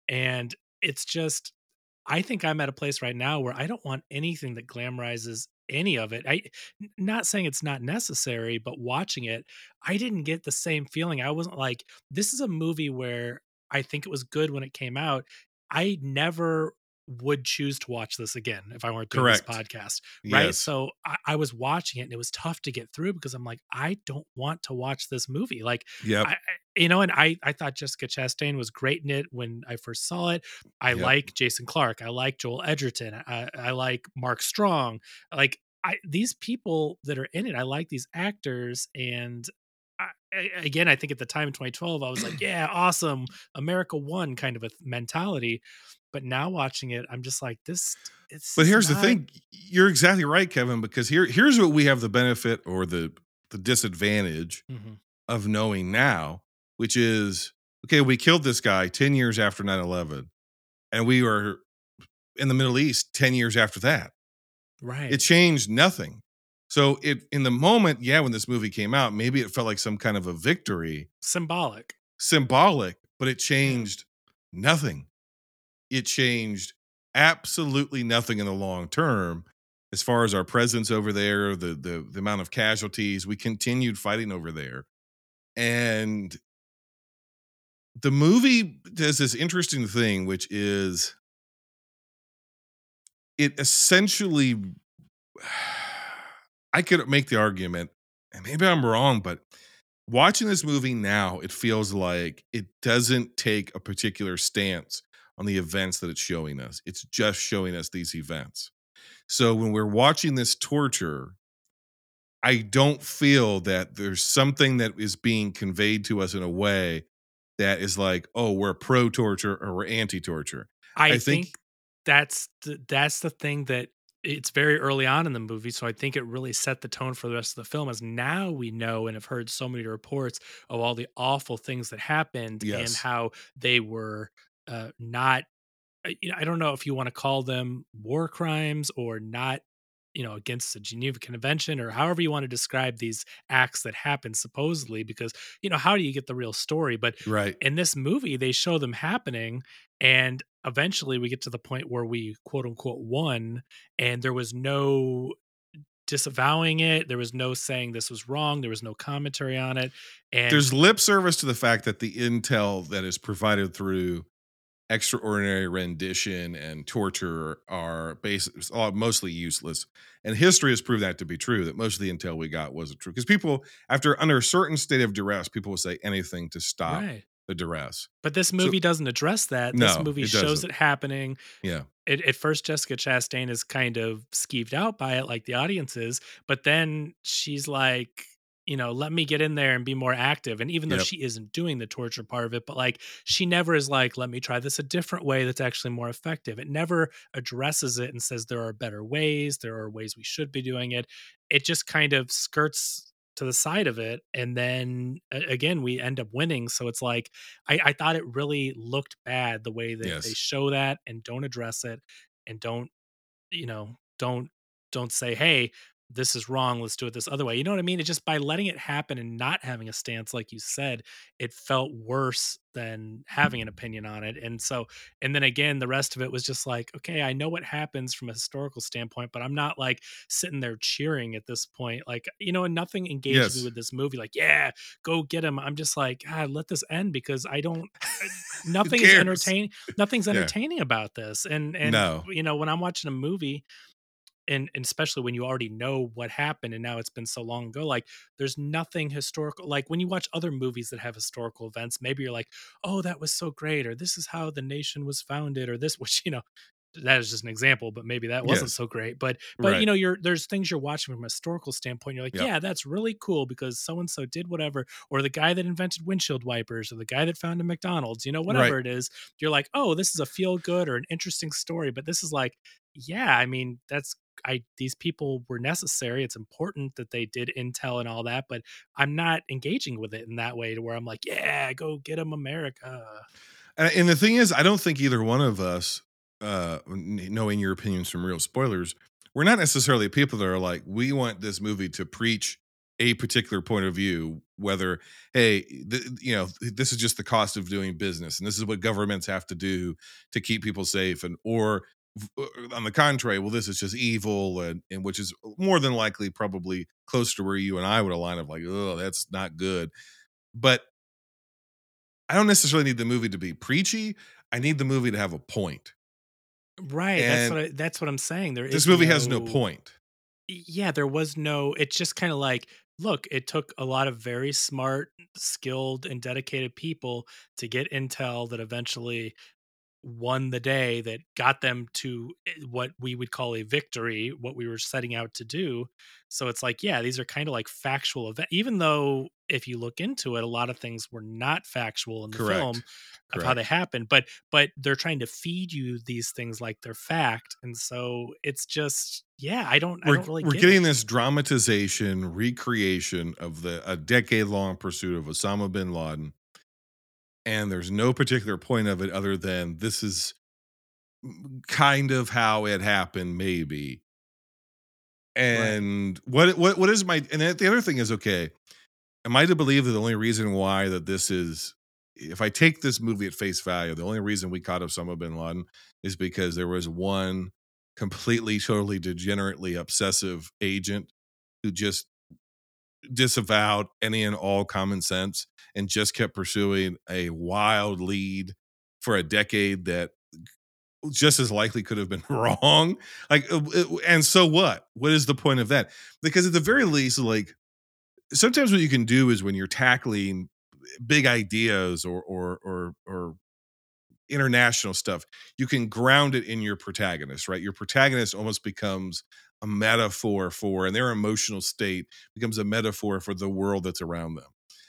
B: and it's just I think I'm at a place right now where I don't want anything that glamorizes any of it. i not saying it's not necessary, but watching it, I didn't get the same feeling. I wasn't like this is a movie where I think it was good when it came out. I never would choose to watch this again if I weren't doing
C: Correct.
B: this podcast. Right.
C: Yes.
B: So I, I was watching it and it was tough to get through because I'm like, I don't want to watch this movie. Like I- you know, and I I thought Jessica Chastain was great in it when I first saw it. I
C: Yep.
B: like Jason Clarke. I like Joel Edgerton. I, I like Mark Strong. Like I these people that are in it, I like these actors. And I- again, I think at the time in 2012, I was like, yeah, awesome, America won kind of a mentality. But now watching it, I'm just like, this. It's
C: But here's the thing: you're exactly right, Kevin. Because here, here's what we have the benefit or the the disadvantage
B: Mhm.
C: of knowing now, which is okay. We killed this guy ten years after 9-11, and we were in the Middle East ten years after that.
B: right.
C: It changed nothing. So it in the moment, yeah, when this movie came out, maybe it felt like some kind of a victory,
B: symbolic.
C: symbolic, but it changed nothing. It changed absolutely nothing in the long term as far as our presence over there, the the the amount of casualties. We continued fighting over there. And the movie does this interesting thing, which is it essentially I could make the argument, and maybe I'm wrong, but watching this movie now, it feels like it doesn't take a particular stance on the events that it's showing us. It's just showing us these events. So when we're watching this torture, I don't feel that there's something that is being conveyed to us in a way that is like, oh, we're pro torture or we're anti torture.
B: I,
C: I
B: think,
C: think-
B: that's the, that's the thing that it's very early on in the movie, so I think it really set the tone for the rest of the film. As now we know and have heard so many reports of all the awful things that happened and how they were uh, not. I- You know, I don't know if you want to call them war crimes or not. You know, against the Geneva Convention or however you want to describe these acts that happened supposedly, because you know how do you get the real story? But
C: Right.
B: in this movie they show them happening and eventually we get to the point where we quote unquote won and there was no disavowing it there was no saying this was wrong there was no commentary on it and
C: There's lip service to the fact that the intel that is provided through extraordinary rendition and torture are bas- are mostly useless. And history has proved that to be true, that most of the intel we got wasn't true. Because people, after under a certain state of duress, people will say anything to stop
B: right
C: the duress.
B: but this movie doesn't address that this
C: No,
B: movie
C: it
B: shows
C: doesn't.
B: it happening
C: Yeah.
B: at, at first Jessica Chastain is kind of skeeved out by it, like the audience is, but then she's like, you know, let me get in there and be more active. And even though
C: Yep.
B: she isn't doing the torture part of it, but like she never is like, let me try this a different way that's actually more effective. It never addresses it and says there are better ways, there are ways we should be doing it. It just kind of skirts to the side of it and then again we end up winning so it's like I, I thought it really looked bad the way that they show that and don't address it and don't you know don't don't say hey this is wrong let's do it this other way you know what i mean it just by letting it happen and not having a stance like you said it felt worse than having an opinion on it and so and then again the rest of it was just like okay i know what happens from a historical standpoint but i'm not like sitting there cheering at this point like you know and nothing engaged
C: Yes.
B: me with this movie like yeah go get him i'm just like god let this end because i don't nothing is entertaining nothing's
C: Yeah.
B: entertaining about this and and
C: No.
B: you know when i'm watching a movie and, and especially when you already know what happened and now it's been so long ago like there's nothing historical like when you watch other movies that have historical events maybe you're like oh that was so great or this is how the nation was founded or this which you know that is just an example but maybe that wasn't
C: Yes.
B: so great but but
C: Right.
B: you know you're there's things you're watching from a historical standpoint you're like
C: Yep.
B: yeah that's really cool because so and so did whatever or the guy that invented windshield wipers or the guy that founded mcdonald's you know whatever it is you're like oh this is a feel good or an interesting story but this is like yeah i mean that's i these people were necessary it's important that they did intel and all that but i'm not engaging with it in that way to where i'm like yeah go get them america
C: And, the thing is, I don't think either one of us, uh, knowing your opinions from real spoilers, we're not necessarily people that are like, we want this movie to preach a particular point of view. Whether, hey, th- you know, this is just the cost of doing business, and this is what governments have to do to keep people safe, and or Uh, uh, on the contrary, well, this is just evil, and, and which is more than likely probably close to where you and I would align of like, oh, that's not good. But I don't necessarily need the movie to be preachy. I need the movie to have a point.
B: right that's what I, that's what i'm saying there
C: This
B: is
C: movie has no point.
B: yeah there was no it's just kind of like look it took a lot of very smart skilled and dedicated people to get intel that eventually won the day that got them to eh, what we would call a victory what we were setting out to do so it's like yeah these are kind of like factual event even though if you look into it a lot of things were not factual in the
C: Correct.
B: film of how they happened, but but they're trying to feed you these things like they're fact and so it's just yeah i don't
C: We're,
B: don't really
C: we're
B: get
C: getting
B: it.
C: this dramatization, recreation of the a decade long pursuit of Osama bin Laden. And there's no particular point of it other than this is kind of how it happened, maybe. And what what what is my and the the other thing is okay. Am I to believe that the only reason why that this is if I take this movie at face value, the only reason we caught Osama bin Laden is because there was one completely, totally degenerately obsessive agent who just disavowed any and all common sense and just kept pursuing a wild lead for a decade that just as likely could have been wrong. Like, uh, and so what? What is the point of that? Because at the very least, like, sometimes what you can do is when you're tackling big ideas or or or or international stuff, you can ground it in your protagonist, right? Your protagonist almost becomes a metaphor for, and their emotional state becomes a metaphor for the world that's around them.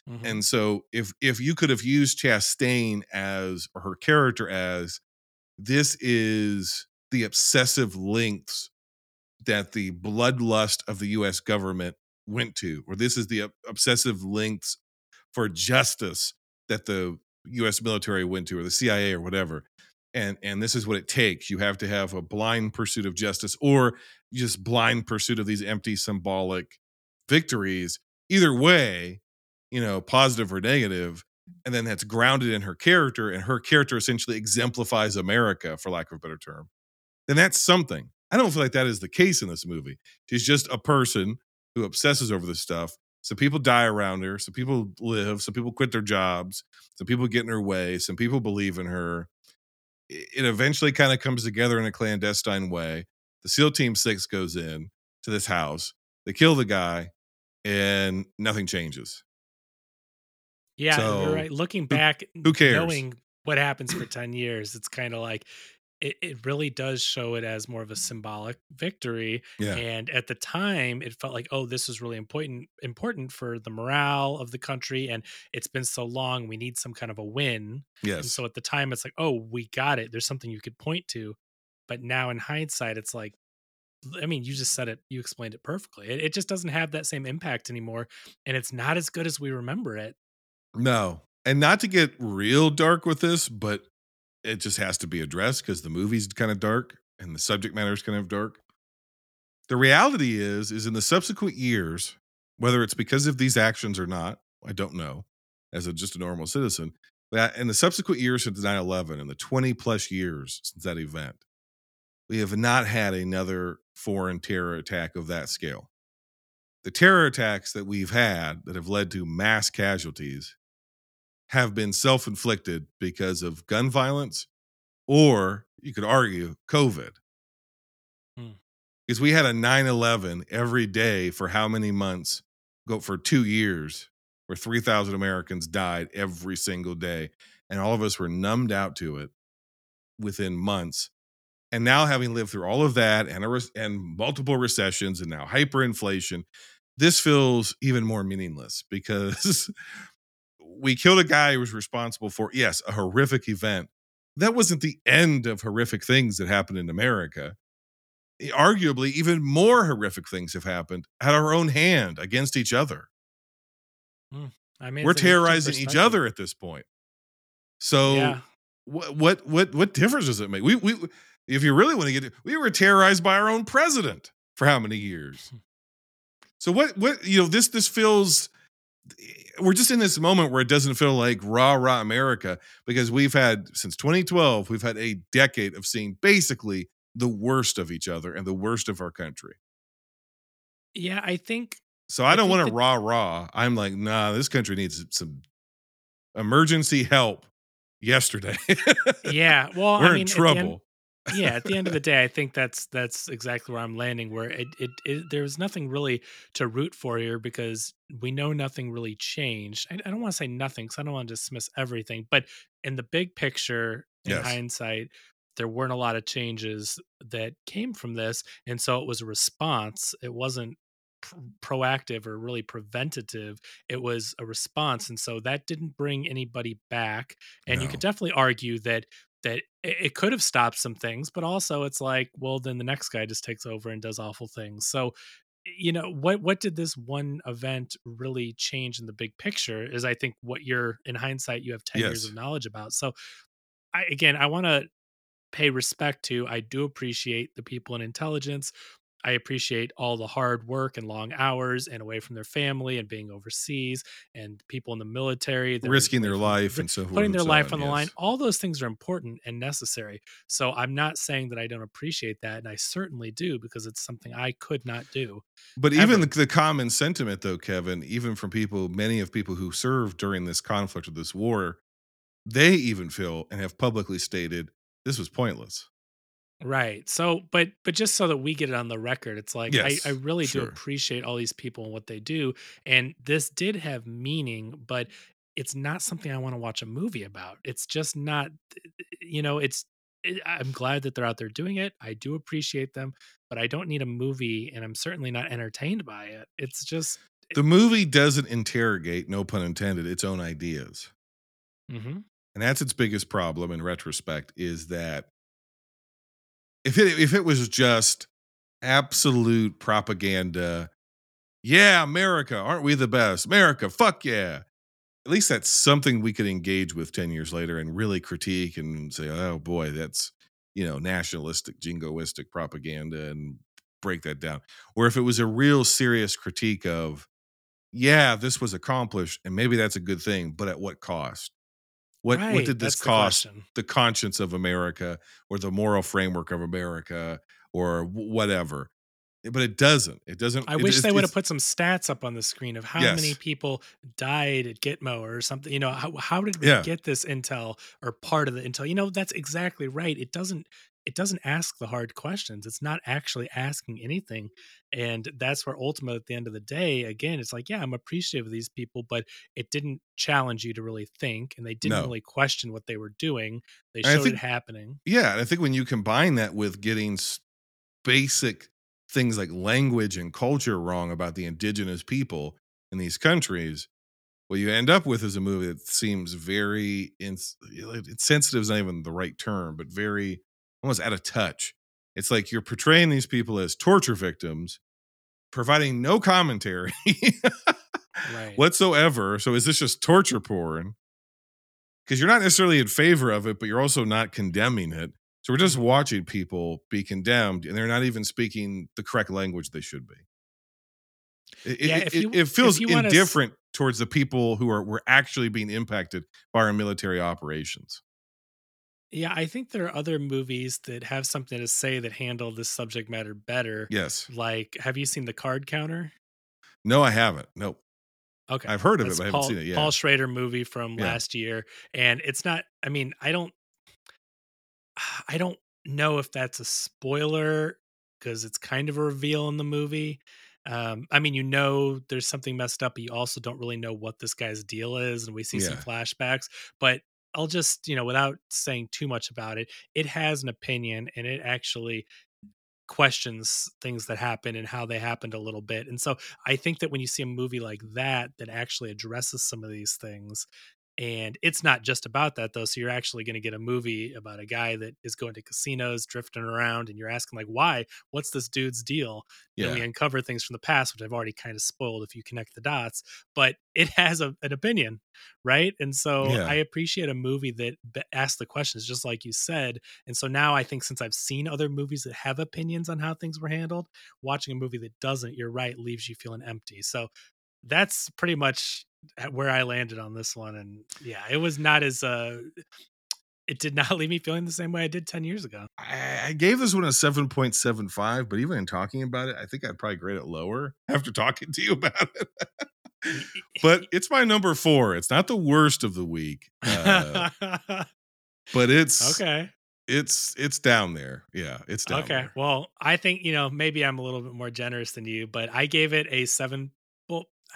B: Mhm.
C: And so if if you could have used Chastain as or her character as this is the obsessive lengths that the bloodlust of the US government went to, or this is the obsessive lengths for justice that the US military went to, or the CIA or whatever. And and this is what it takes. You have to have a blind pursuit of justice or just blind pursuit of these empty symbolic victories. Either way, you know, positive or negative, and then that's grounded in her character, and her character essentially exemplifies America, for lack of a better term, then that's something. I don't feel like that is the case in this movie. She's just a person who obsesses over this stuff. Some people die around her, some people live, some people quit their jobs, some people get in her way, some people believe in her. It eventually kind of comes together in a clandestine way. The SEAL Team Six goes in to this house, they kill the guy, and nothing changes.
B: Yeah,
C: So,
B: you're right. Looking back,
C: who cares?
B: knowing what happens for 10 years, it's kind of like it, it really does show it as more of a symbolic victory.
C: Yeah.
B: And at the time, it felt like, oh, this is really important important for the morale of the country. And it's been so long, we need some kind of a win.
C: Yes.
B: And so at the time, it's like, oh, we got it. There's something you could point to. But now in hindsight, it's like, I mean, you just said it, you explained it perfectly. It, it just doesn't have that same impact anymore. And it's not as good as we remember it.
C: No. And not to get real dark with this, but it just has to be addressed because the movie's kind of dark and the subject matter is kind of dark. the reality is is in the subsequent years whether it's because of these actions or not i don't know as a just a normal citizen that in the subsequent years since 9-11 and the 20 plus years since that event we have not had another foreign terror attack of that scale the terror attacks that we've had that have led to mass casualties have been self-inflicted because of gun violence or you could argue covid.
B: Hmm.
C: because we had a 9-11 every day for how many months? Go for two years where 3000 americans died every single day and all of us were numbed out to it within months. And now having lived through all of that and a re- and multiple recessions and now hyperinflation this feels even more meaningless because we killed a guy who was responsible for yes a horrific event. That wasn't the end of horrific things that happened in america. Arguably even more horrific things have happened at our own hand against each other. Hmm.
B: I mean,
C: we're
B: it's an interesting
C: terrorizing each other at this point. So
B: Yeah.
C: what what what what difference does it make? We we if you really want to get we were terrorized by our own president for how many years? So what what you know this this feels we're just in this moment where it doesn't feel like rah rah america because we've had since 2012 we've had a decade of seeing basically the worst of each other and the worst of our country.
B: Yeah, I think
C: so i,
B: I
C: don't want to rah rah i'm like nah this country needs some emergency help yesterday.
B: Yeah. Well,
C: we're
B: I mean,
C: in
B: at the end-
C: trouble
B: yeah at the end of the day i think that's that's exactly where i'm landing where it, it, it there's nothing really to root for here because we know nothing really changed. I, I don't want to say nothing because i don't want to dismiss everything but in the big picture in
C: Yes.
B: hindsight there weren't a lot of changes that came from this and so it was a response. It wasn't proactive or really preventative. It was a response and so that didn't bring anybody back and you could definitely argue that that it, it could have stopped some things but also it's like well then the next guy just takes over and does awful things. So you know what what did this one event really change in the big picture is i think what you're in hindsight you have 10 years of knowledge about. So i again i want to pay respect to i do appreciate the people in intelligence I appreciate all the hard work and long hours and away from their family and being overseas and people in the military
C: risking their life and so forth
B: putting their
C: so
B: life on the line. All those things are important and necessary. So I'm not saying that I don't appreciate that, and I certainly do because it's something I could not do.
C: But even the, the common sentiment, though, Kevin, even from people, many of people who served during this conflict or this war, they even feel and have publicly stated this was pointless.
B: Right. So, but but just so that we get it on the record, it's like
C: Yes,
B: I, I really do appreciate all these people and what they do, and this did have meaning, but it's not something I want to watch a movie about. It's just not, you know, it's. It, I'm glad that they're out there doing it. I do appreciate them, but I don't need a movie, and I'm certainly not entertained by it. It's just,
C: The movie doesn't interrogate, no pun intended, its own ideas.
B: mhm.
C: And that's its biggest problem in retrospect is that if it if it was just absolute propaganda, yeah, America, aren't we the best? America, fuck yeah. At least that's something we could engage with 10 years later and really critique and say, oh boy, that's, you know, nationalistic, jingoistic propaganda and break that down. Or if it was a real serious critique of, yeah, this was accomplished and maybe that's a good thing, but at what cost? What what did this
B: that's
C: cost
B: question.
C: the conscience of America or the moral framework of America or whatever? Eh, but it doesn't. It doesn't.
B: I
C: it-
B: wish they would have put some stats up on the screen of how many people died at Gitmo or something. You know, how, how did we
C: Yeah.
B: get this intel or part of the intel? You know, that's exactly right. It doesn't it doesn't ask the hard questions. It's not actually asking anything. And that's where ultimately at the end of the day, again, it's like, yeah, I'm appreciative of these people, but it didn't challenge you to really think and they didn't
C: No.
B: really question what they were doing. They
C: And
B: showed
C: think-
B: it happening.
C: Yeah, and I think when you combine that with getting basic things like language and culture wrong about the indigenous people in these countries, what you end up with is a movie that seems very ins- it's sensitive is not even the right term, but very almost out of touch. It's like you're portraying these people as torture victims, providing no commentary
B: Right.
C: whatsoever. So is this just torture porn? Because you're not necessarily in favor of it, but you're also not condemning it. So we're just
B: Mm-hmm.
C: watching people be condemned, and they're not even speaking the correct language they should be. It,
B: Yeah,
C: it,
B: you-
C: it feels
B: wanna s-
C: indifferent towards the people who are were actually being impacted by our military operations.
B: Yeah, I think there are other movies that have something to say that handle this subject matter better.
C: Yes.
B: Like, have you seen the card counter?
C: No, I haven't. Nope.
B: Okay.
C: I've heard of it,
B: That's
C: but I haven't seen it yet.
B: Paul Schrader movie from
C: Yeah.
B: last year. And it's not, I mean, I don't, I don't know if that's a spoiler because it's kind of a reveal in the movie. Um, I mean, you know, there's something messed up, but you also don't really know what this guy's deal is. And we see some flashbacks, but I'll just, you know, without saying too much about it, it has an opinion and it actually questions things that happen and how they happened a little bit. And so I think that when you see a movie like that that actually addresses some of these things, and it's not just about that though. So you're actually going to get a movie about a guy that is going to casinos, drifting around, and you're asking like, why? What's this dude's deal? And we uncover things from the past, which I've already kind of spoiled if you connect the dots. But it has a, an opinion, right? And so
C: Yeah.
B: I appreciate a movie that b- asks the questions, just like you said. And so now I think since I've seen other movies that have opinions on how things were handled, watching a movie that doesn't, you're right, leaves you feeling empty. So that's pretty much where I landed on this one. And yeah, it was not as uh it did not leave me feeling the same way I did 10 years ago.
C: I, gave this one a 7.75, but even in talking about it, I think I'd probably grade it lower after talking to you about it. but it's my number four. It's not the worst of the week. Uh, but it's
B: okay
C: it's it's down there yeah it's down
B: okay
C: there.
B: well i think you know maybe i'm a little bit more generous than you but i gave it a 7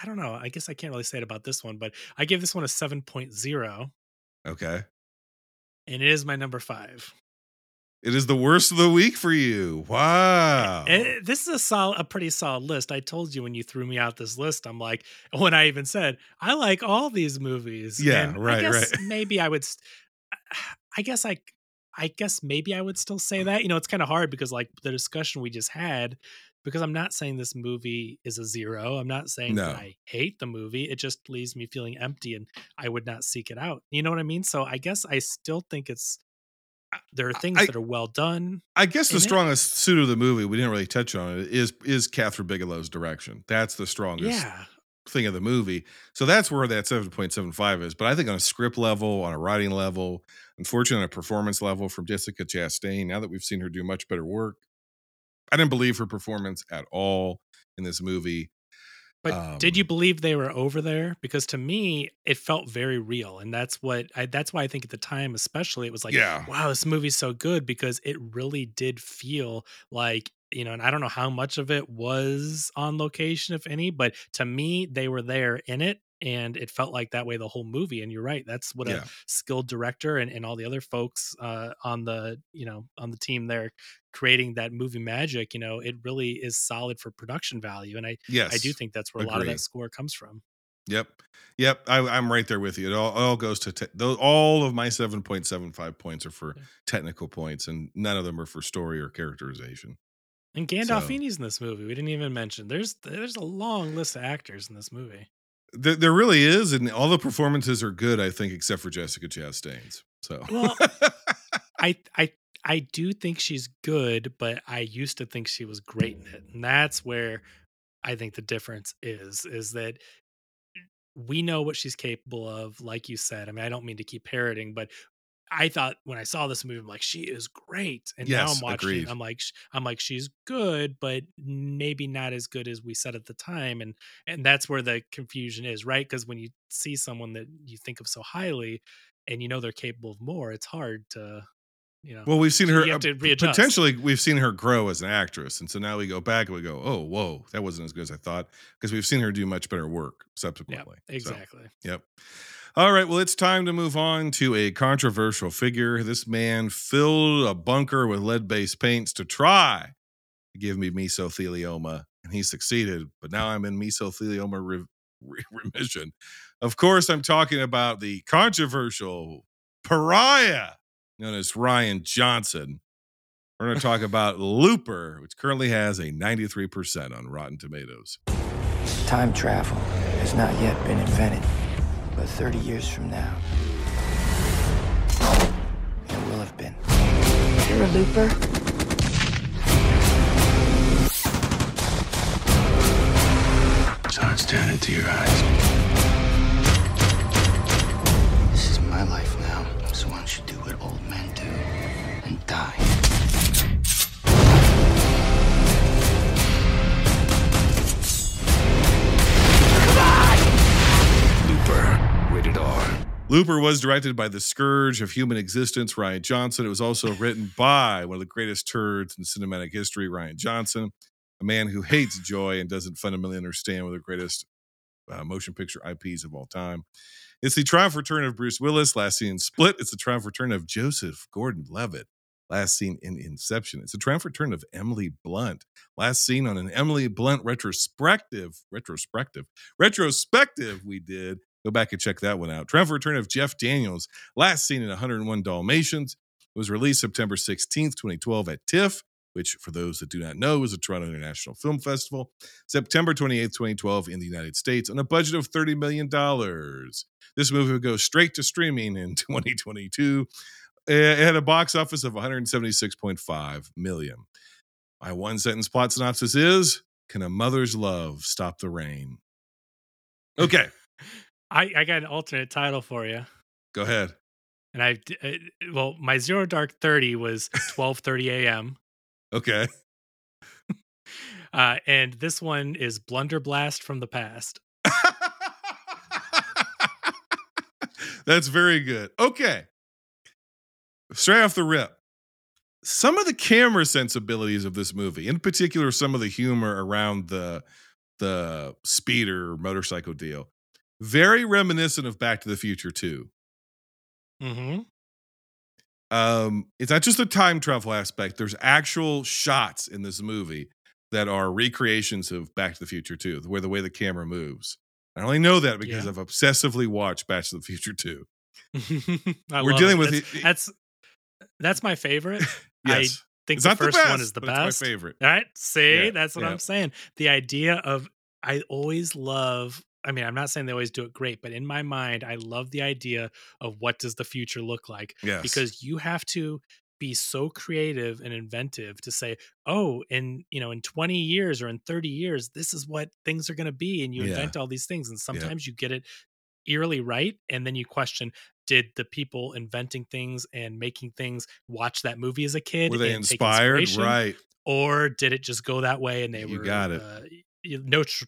B: I don't know. I guess I can't really say it about this one, but I gave this one a 7.0,
C: Okay.
B: and it is my number five.
C: It is the worst of the week for you. Eh, wow.
B: And this is a solid, a pretty solid list. I told you when you threw me out this list, I'm like, when I even said I like all these movies.
C: Yeah,
B: And
C: right,
B: I guess
C: right.
B: Maybe I would. st- I guess I. I guess maybe I would still say that. You know, it's kind of hard because like the discussion we just had. Because I'm not saying this movie is a zero. I'm not saying that
C: No.
B: I hate the movie. It just leaves me feeling empty, and I would not seek it out. You know what I mean? So I guess I still think it's. Uh, there are things
C: I-
B: that are well done.
C: I guess the
B: in it.
C: strongest suit of the movie, we didn't really touch on it, is is Kathryn Bigelow's direction. That's the strongest
B: Yeah.
C: thing of the movie. So that's where that 7.75 is. But I think on a script level, on a writing level, unfortunately on a performance level from Jessica Chastain, now that we've seen her do much better work, I didn't believe her performance at all in this movie.
B: But did you
C: Um,
B: believe they were over there? Because to me, it felt very real, and that's what I. That's why I think at the time, especially, it was like,
C: Yeah.
B: wow, this movie's so good because it really did feel like you know. And I don't know how much of it was on location, if any, but to me, they were there in it, and it felt like that way the whole movie. And you're right, that's what
C: Yeah.
B: a skilled director and, and all the other folks uh, on the you know on the team there creating that movie magic. You know, it really is solid for production value, and I
C: yes, I
B: do think that's where a lot of that score comes from.
C: Yep. Yep. I, I'm right there with you. It all, all goes to te- those, all of my 7.75 points are for technical points, and none of them are for story or characterization.
B: And
C: So-
B: Gandolfini's in this movie. We didn't even mention. There's there's a long list of actors in this movie.
C: There, there really is, and all the performances are good, I think, except for Jessica Chastain's. So,
B: Well, I I I do think she's good, but I used to think she was great in it, and that's where I think the difference is. Is that we know what she's capable of, like you said. I mean, I don't mean to keep parroting, but I thought when I saw this movie, I'm like, she is great, and now I'm watching
C: agreed.
B: I'm like, I'm like, she's good, but maybe not as good as we said at the time, and and that's where the confusion is, right? Because when you see someone that you think of so highly, and you know they're capable of more, it's hard to, you know.
C: well, we've seen her uh,
B: have to
C: p-
B: readjust.
C: potentially. We've seen her grow as an actress, and so now we go back and we go, "Oh, whoa, that wasn't as good as I thought," because we've seen her do much better work subsequently. So,
B: exactly.
C: Yep. All right. Well, it's time to move on to a controversial figure. This man filled a bunker with lead based paints to try to give me mesothelioma, and he succeeded. But now I'm in mesothelioma re- re- remission. Of course, I'm talking about the controversial pariah known as Rian Johnson. We're going to talk about Looper, which currently has a 93% on Rotten Tomatoes.
K: Time travel has not yet been invented, but 30 years from now, it will have been.
E: You're a looper?
D: It's hard staring into your eyes.
J: Looper
C: was directed by the scourge of human existence, Rian Johnson. It was also written by one of the greatest turds in cinematic history, Rian Johnson, a man who hates joy and doesn't fundamentally understand one of the greatest uh, motion picture IPs of all time. It's the triumph return of Bruce Willis, last seen in Split. It's the triumph return of Joseph Gordon Levitt, last seen in Inception. It's a triumph return of Emily Blunt, last seen on an Emily Blunt retrospective, retrospective, retrospective we did. Go back and check that one out. Triumph return of Jeff Daniels, last seen in 101 Dalmatians, it was released September 16th, 2012 at TIFF, which for those that do not know is a Toronto International Film Festival. September 28th, 2012 in the United States on a budget of $30 million. This movie will go straight to streaming in 2022. It had a box office of 176.5 million. My one sentence plot synopsis is Can a mother's love stop the rain? Okay,
B: I, I got an alternate title for you.
C: go ahead.
B: And I, uh, well, my Zero Dark 30 was 12:30 a.m.
C: Okay.
B: Uh, and this one is Blunderblast from the past.
C: That's very good. Okay. Straight off the rip. Some of the camera sensibilities of this movie, in particular some of the humor around the the speeder motorcycle deal, very reminiscent of Back to the Future 2.
B: Mm-hmm.
C: um it's not just a time travel aspect there's actual shots in this movie that are recreations of back to the future 2 where the way the camera moves i only know that because
B: Yeah.
C: i've obsessively watched back to the future 2
B: I
C: We're
B: love
C: dealing
B: it.
C: with
B: that's,
C: it-
B: that's that's my favorite.
C: yes
B: I think
C: it's
B: the
C: not the
B: first
C: best
B: one is the best.
C: my favorite
B: All right. See,
C: Yeah,
B: that's what
C: yeah.
B: I'm saying. The idea of I always love I mean, I'm not saying they always do it great, but in my mind, I love the idea of what does the future look like
C: yes
B: because you have to be so creative and inventive to say, "Oh, in, you know, in 20 years or in 30 years, this is what things are going to be." And you
C: Yeah.
B: invent all these things and sometimes you get it eerily right and then you question did the people inventing things and making things watch that movie as a kid
C: were they inspired right
B: or did it just go that way and they
C: You
B: were
C: got it.
B: uh,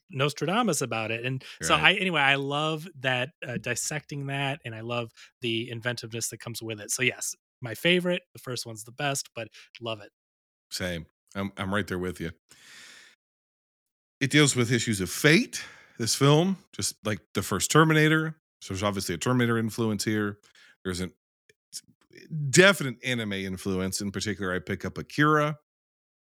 B: Nostradamus about it? And so I anyway, I love that uh, dissecting that, and I love the inventiveness that comes with it. So yes, my favorite. The first one's the best, but love it.
C: Same. I'm I'm right there with you. It deals with issues of fate. This film, just like the first Terminator. So there's obviously a Terminator influence here. There's an definite anime influence. In particular, I pick up Akira.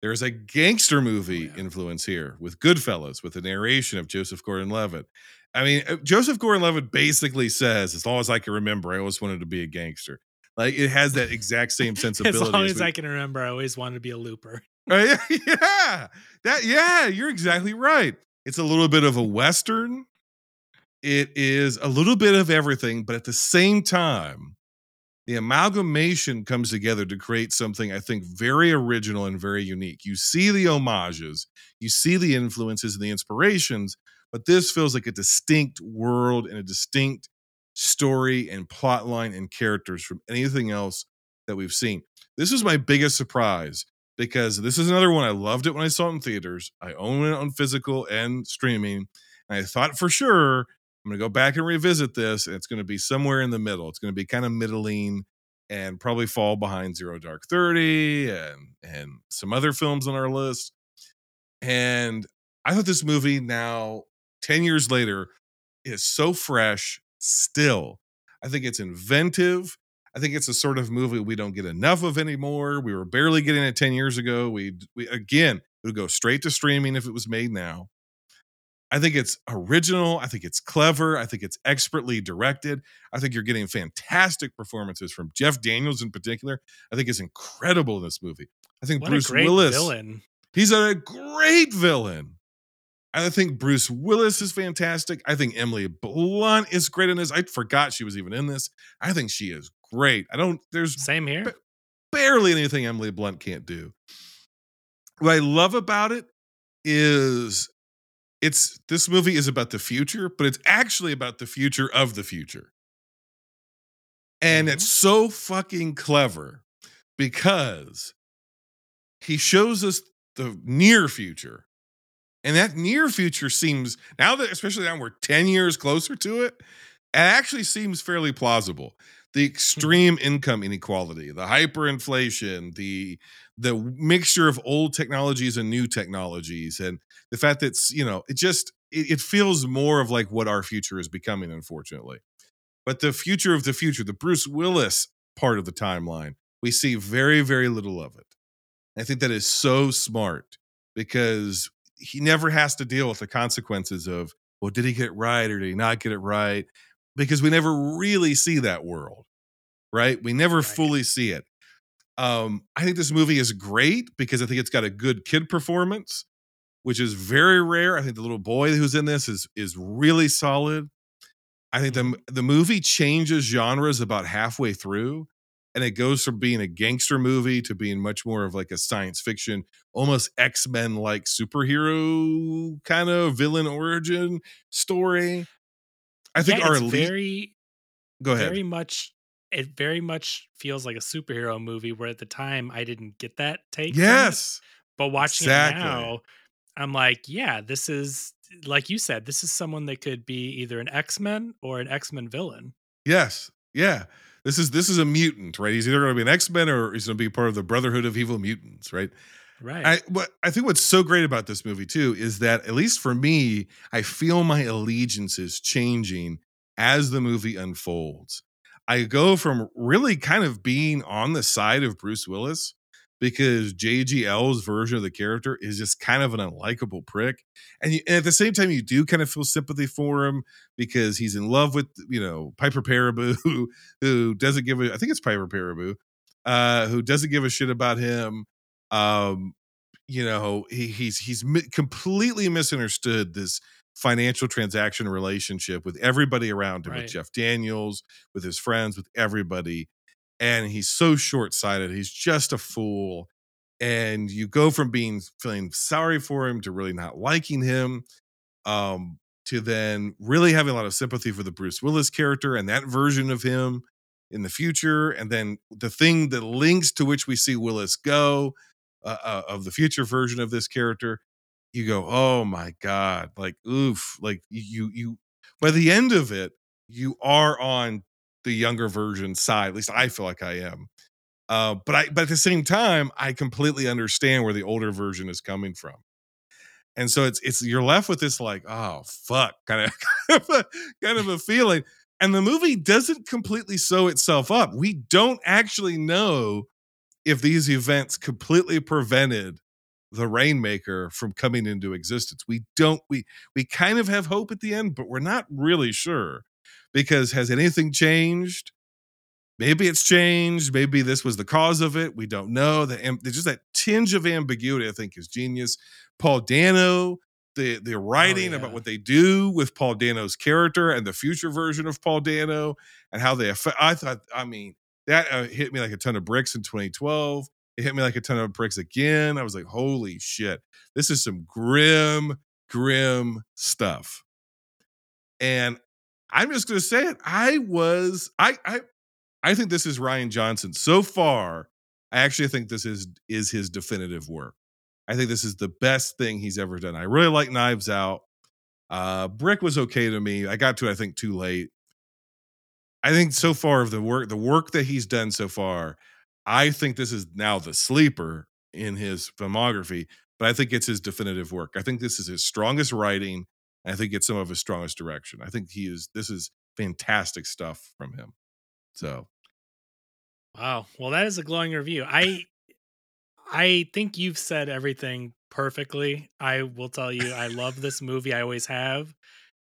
C: There's a gangster movie
B: yeah.
C: influence here with Goodfellas, with the narration of Joseph Gordon-Levitt. I mean, uh, Joseph Gordon-Levitt basically says, "As long as I can remember, I always wanted to be a gangster." Like it has that exact same sensibility.
B: as long as
C: we-
B: I can remember, I always wanted to be a looper.
C: Right? yeah. That yeah, you're exactly right. It's a little bit of a western. It is a little bit of everything, but at the same time, the amalgamation comes together to create something I think very original and very unique. You see the homages, you see the influences and the inspirations, but this feels like a distinct world and a distinct story and plot line and characters from anything else that we've seen. This is my biggest surprise because this is another one. I loved it when I saw it in theaters. I own it on physical and streaming. And I thought for sure I'm going to go back and revisit this. It's going to be somewhere in the middle. It's going to be kind of middling and probably fall behind Zero Dark 30 and, and some other films on our list. And I thought this movie now, 10 years later, is so fresh still. I think it's inventive. I think it's a sort of movie we don't get enough of anymore. We were barely getting it 10 years ago. We we again, it would go straight to streaming if it was made now. I think it's original. I think it's clever. I think it's expertly directed. I think you're getting fantastic performances from Jeff Daniels in particular. I think it's incredible in this movie. I think
B: What
C: Bruce
B: a great
C: Willis
B: villain.
C: He's a great villain. I think Bruce Willis is fantastic. I think Emily Blunt is great in this. I forgot she was even in this. I think she is great. I don't. There's
B: Same here.
C: barely anything Emily Blunt can't do. What I love about it is it's this movie is about the future, but it's actually about the future of the future. And it's mm-hmm. so fucking clever because he shows us the near future. And that near future seems now that especially now we're 10 years closer to it, it actually seems fairly plausible. The mm-hmm. extreme income inequality, the hyperinflation, the the mixture of old technologies and new technologies, and the fact that you know it just it, it feels more of like what our future is becoming, unfortunately. But the future of the future, the Bruce Willis part of the timeline, we see very, very little of it. I think that is so smart because he never has to deal with the consequences of, well, did he get it right or did he not get it right? Because we never really see that world, right? We never fully see it. Um, I think this movie is great because I think it's got a good kid performance, which is very rare. I think the little boy who's in this is is really solid. I think the the movie changes genres about halfway through, and it goes from being a gangster movie to being much more of like a science fiction, almost X Men like superhero kind of villain origin story. I think
B: Yeah,
C: our elite.
B: very
C: go ahead.
B: very much it very much feels like a superhero movie where at the time I didn't get that take.
C: yes.
B: But watching
C: Exactly.
B: it now, I'm like, yeah, this is like you said, this is someone that could be either an X-Men or an X-Men villain.
C: Yes. Yeah. This is this is a mutant, right? He's either going to be an X Men or he's going to be part of the Brotherhood of Evil Mutants, right?
B: Right.
C: I what I think what's so great about this movie too is that at least for me, I feel my allegiances changing as the movie unfolds. I go from really kind of being on the side of Bruce Willis because JGL's version of the character is just kind of an unlikable prick. And, you, and at the same time, you do kind of feel sympathy for him because he's in love with, you know, Piper Perabo, who, who doesn't give a, I think it's Piper Perabo, uh, who doesn't give a shit about him. Um, you know, he, he's, he's mi- completely misunderstood this financial transaction relationship with everybody around him,
B: Right.
C: with Jeff Daniels, with his friends, with everybody and he's so short-sighted he's just a fool and you go from being feeling sorry for him to really not liking him um to then really having a lot of sympathy for the Bruce Willis character and that version of him in the future and then the thing that links to which we see Willis go uh, uh, of the future version of this character you go oh my god like oof like you you by the end of it you are on the younger version side. At least I feel like I am. Uh, but I but at the same time, I completely understand where the older version is coming from. And so it's it's you're left with this like, oh fuck, kind of kind of a, kind of a feeling. And the movie doesn't completely sew itself up. We don't actually know if these events completely prevented the rainmaker from coming into existence. We don't we we kind of have hope at the end, but we're not really sure because has anything changed? Maybe it's changed. Maybe this was the cause of it. We don't know. The there's just that tinge of ambiguity. I think is genius. Paul Dano, the the writing about
B: yeah.
C: what they do with Paul Dano's character and the future version of Paul Dano and how they affect. I thought. I mean, that uh, hit me like a ton of bricks in 2012. It hit me like a ton of bricks again. I was like, holy shit, this is some grim, grim stuff. And I'm just gonna say it. I was I I I think this is Rian Johnson. So far, I actually think this is is his definitive work. I think this is the best thing he's ever done. I really like Knives Out. Uh Brick was okay to me. I got to I think too late. I think so far of the work the work that he's done so far, I think this is now the sleeper in his filmography, but I think it's his definitive work. I think this is his strongest writing. I think it's some of his strongest direction. I think he is this is fantastic stuff from him. So
B: Wow. Well, that is a glowing review. I I think you've said everything perfectly. I will tell you I love this movie. I always have.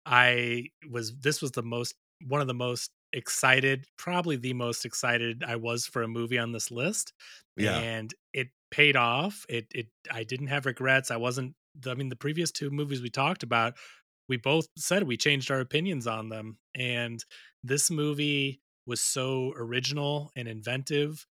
B: I was this was the most one of the most excited, probably the most excited I was for a movie on this list.
C: Yeah.
B: And it paid off. It it I didn't have regrets. I wasn't I mean the previous two movies we talked about, we both said we changed our opinions on them. And this movie was so original and inventive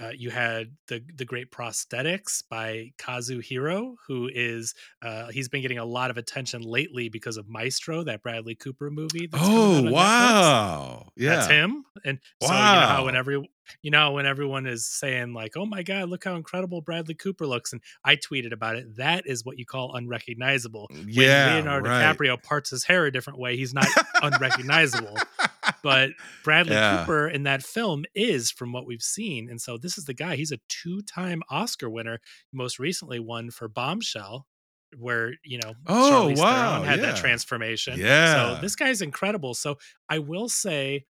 B: uh, you had the the great prosthetics by Kazuhiro, who is uh, he's been getting a lot of attention lately because of Maestro, that Bradley Cooper movie. That's
C: Oh
B: on Netflix.
C: wow! Yeah,
B: That's him. And so you know how when every you know when everyone is saying like, "Oh my god, look how incredible Bradley Cooper looks," and I tweeted about it. That is what you call unrecognizable.
C: Yeah,
B: Leonardo
C: right.
B: DiCaprio parts his hair a different way, he's not unrecognizable. But Bradley
C: Yeah.
B: Cooper in that film is, from what we've seen, and so this is the guy. He's a two-time Oscar winner. Most recently, won for Bombshell. Where you know,
C: Oh,
B: Charlize
C: wow,
B: Theron had
C: yeah.
B: that transformation.
C: Yeah.
B: So this guy's incredible. So I will say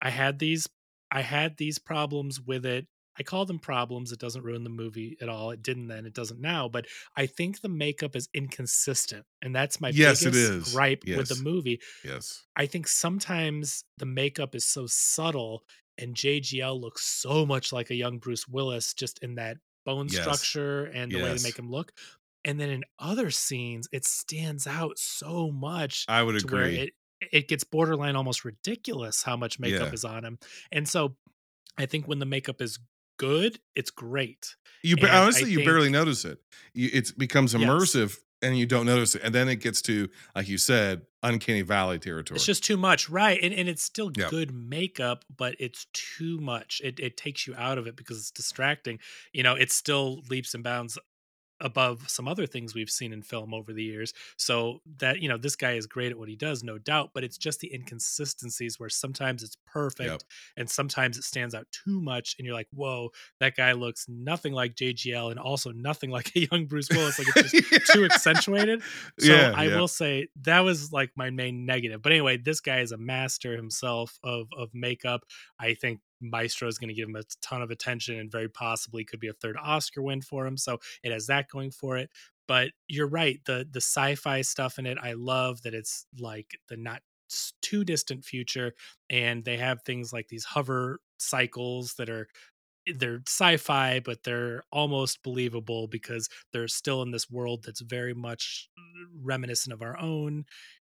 B: I had these I had these problems with it. I call them problems. It doesn't ruin the movie at all. It didn't then, it doesn't now, but I think the makeup is inconsistent. And that's my
C: Yes,
B: biggest
C: is.
B: gripe with the movie.
C: Yes.
B: I think sometimes the makeup is so subtle and JGL looks so much like a young Bruce Willis just in that bone
C: Yes.
B: structure and the way they make him look. And then in other scenes, it stands out so much
C: I would agree.
B: it it gets borderline almost ridiculous how much makeup
C: Yeah.
B: is on him. And so I think when the makeup is good, it's great.
C: You ba-
B: And I
C: honestly, you barely notice it. You, it becomes
B: Yes.
C: immersive, and you don't notice it, and then it gets to, like you said, uncanny valley territory.
B: It's just too much, right? And and it's still
C: Yeah.
B: good makeup, but it's too much. It it takes you out of it because it's distracting. You know, it's still leaps and bounds above some other things we've seen in film over the years. So that, you know, this guy is great at what he does, no doubt, but it's just the inconsistencies where sometimes it's perfect
C: Yep.
B: and sometimes it stands out too much and you're like, "Whoa, that guy looks nothing like JGL and also nothing like a young Bruce Willis like it's just too accentuated." So
C: Yeah,
B: I
C: yeah.
B: will say that was like my main negative. But anyway, this guy is a master himself of of makeup. I think Maestro is going to give him a ton of attention and very possibly could be a third Oscar win for him. So it has that going for it. But you're right, the the sci-fi stuff in it, I love that it's like the not too distant future and they have things like these hover cycles that are they're sci-fi but they're almost believable because they're still in this world that's very much uh, reminiscent of our own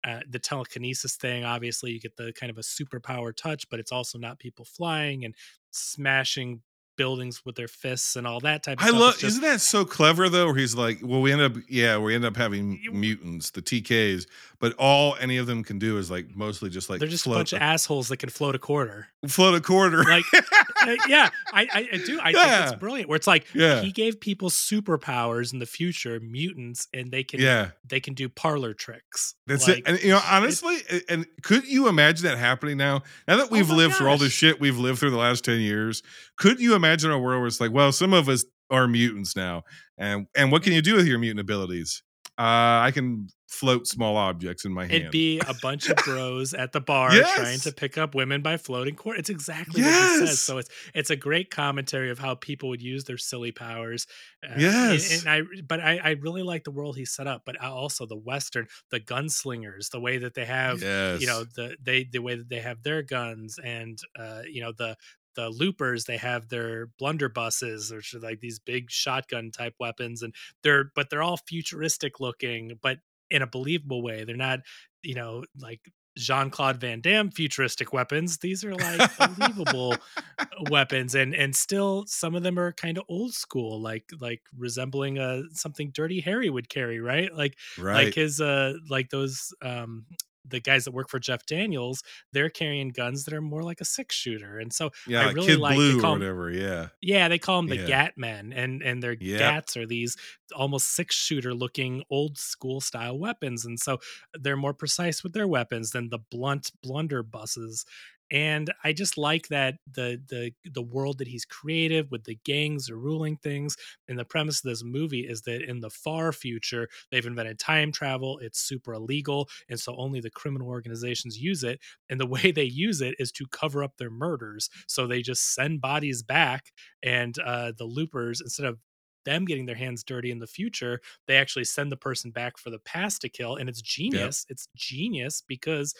B: uh, the telekinesis thing obviously you get the kind of a superpower touch but it's also not people flying and smashing buildings with their fists and all that type of
C: I
B: stuff
C: love.
B: Just-
C: Isn't that so clever though? Where he's like, well, we end up, yeah, we end up having mutants, the TKs, but all any of them can do is like mostly just like
B: they're just a bunch of assholes that can float a quarter
C: float a quarter.
B: like uh, yeah I, I i do i think it's brilliant where it's like
C: Yeah.
B: he gave people superpowers in the future mutants and they can
C: Yeah.
B: they can do parlor tricks
C: That's
B: Like,
C: it. And you know, honestly, a- and could you imagine that happening now? Now that we've
B: Oh
C: lived through all the shit we've lived through the last 10 years, could you imagine a world where it's like, well, some of us are mutants now. And and what can you do with your mutant abilities? Uh, I can float small objects in my hand.
B: It'd be a bunch of bros at the bar trying to pick up women by floating court. It's exactly what he says. So it's it's a great commentary of how people would use their silly powers. Uh,
C: Yes.
B: and, I but I, I really like the world he set up. But also the western, the gunslingers, the way that they have,
C: yes.
B: you know, the they the way that they have their guns, and uh, you know the the loopers they have their blunderbusses which are like these big shotgun type weapons and they're but they're all futuristic looking but in a believable way. They're not you know like jean-claude van damme futuristic weapons. These are like believable weapons and and still some of them are kind of old school like like resembling uh something dirty harry would carry right? Like
C: right.
B: like his uh like those um the guys that work for Jeff Daniels, they're carrying guns that are more like a six shooter. And so
C: yeah,
B: I
C: like
B: really
C: Kid
B: like
C: Blue or whatever. Yeah.
B: yeah, they call them the
C: Yeah.
B: Gat Men, and and their
C: Yep.
B: Gats are these almost six shooter looking old school style weapons, and so they're more precise with their weapons than the blunt blunderbusses. And I just like that the the the world that he's created with the gangs are ruling things. And the premise of this movie is that in the far future, they've invented time travel. It's super illegal, and so only the criminal organizations use it. And the way they use it is to cover up their murders. So they just send bodies back, and uh, the loopers instead of them getting their hands dirty in the future, they actually send the person back for the past to kill. And it's genius. It's genius because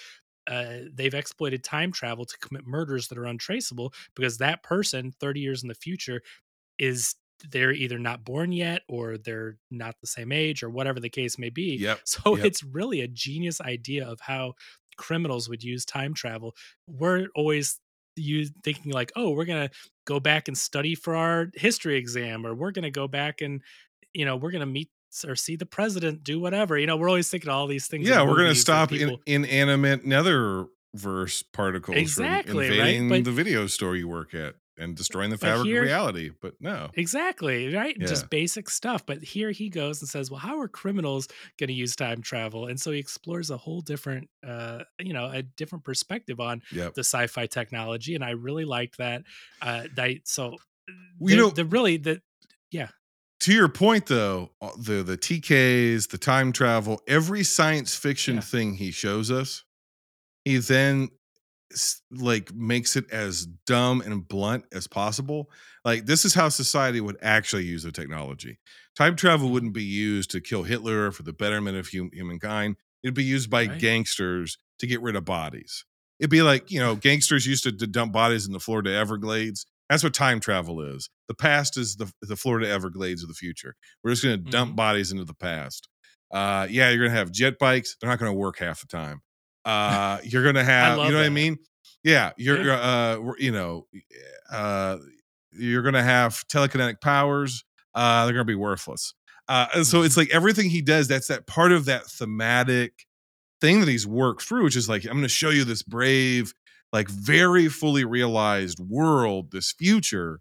B: uh, they've exploited time travel to commit murders that are untraceable because that person 30 years in the future is they're either not born yet or they're not the same age or whatever the case may be.
C: Yep,
B: So
C: yep.
B: it's really a genius idea of how criminals would use time travel. We're always you thinking like, oh, we're gonna go back and study for our history exam, or we're gonna go back and you know we're gonna meet or see the president do whatever. You know, we're always thinking all these things.
C: Yeah, we're gonna stop in, inanimate netherverse particles
B: exactly,
C: from invading
B: right? But,
C: the video store you work at and destroying the fabric
B: here,
C: of reality. But no,
B: exactly right,
C: Yeah.
B: just basic stuff. But here he goes and says, "Well, how are criminals going to use time travel?" And so he explores a whole different, uh, you know, a different perspective on
C: Yep.
B: the sci-fi technology, and I really liked that. Uh, that so,
C: You
B: the,
C: know-
B: the really the yeah.
C: To your point though uh, the the tks the time travel every science fiction
B: Yeah.
C: thing he shows us he then like makes it as dumb and blunt as possible like this is how society would actually use the technology time
B: Mm-hmm.
C: travel wouldn't be used to kill hitler for the betterment of hum- humankind it'd be used by
B: Right.
C: gangsters to get rid of bodies it'd be like you know gangsters used to, to dump bodies in the florida everglades that's what time travel is. The past is the the Florida Everglades of the future. We're just going to dump
B: Mm-hmm.
C: bodies into the past. Uh, yeah, you're going to have jet bikes. They're not going to work half the time. Uh, you're going to have, you know what I mean? Yeah, you're, you're, uh, you know, uh, you're going to have telekinetic powers. Uh, they're going to be worthless. Uh, and so
B: Mm-hmm.
C: it's like everything he does. That's that part of that thematic thing that he's worked through, which is like, I'm going to show you this brave, like very fully realized world, this future,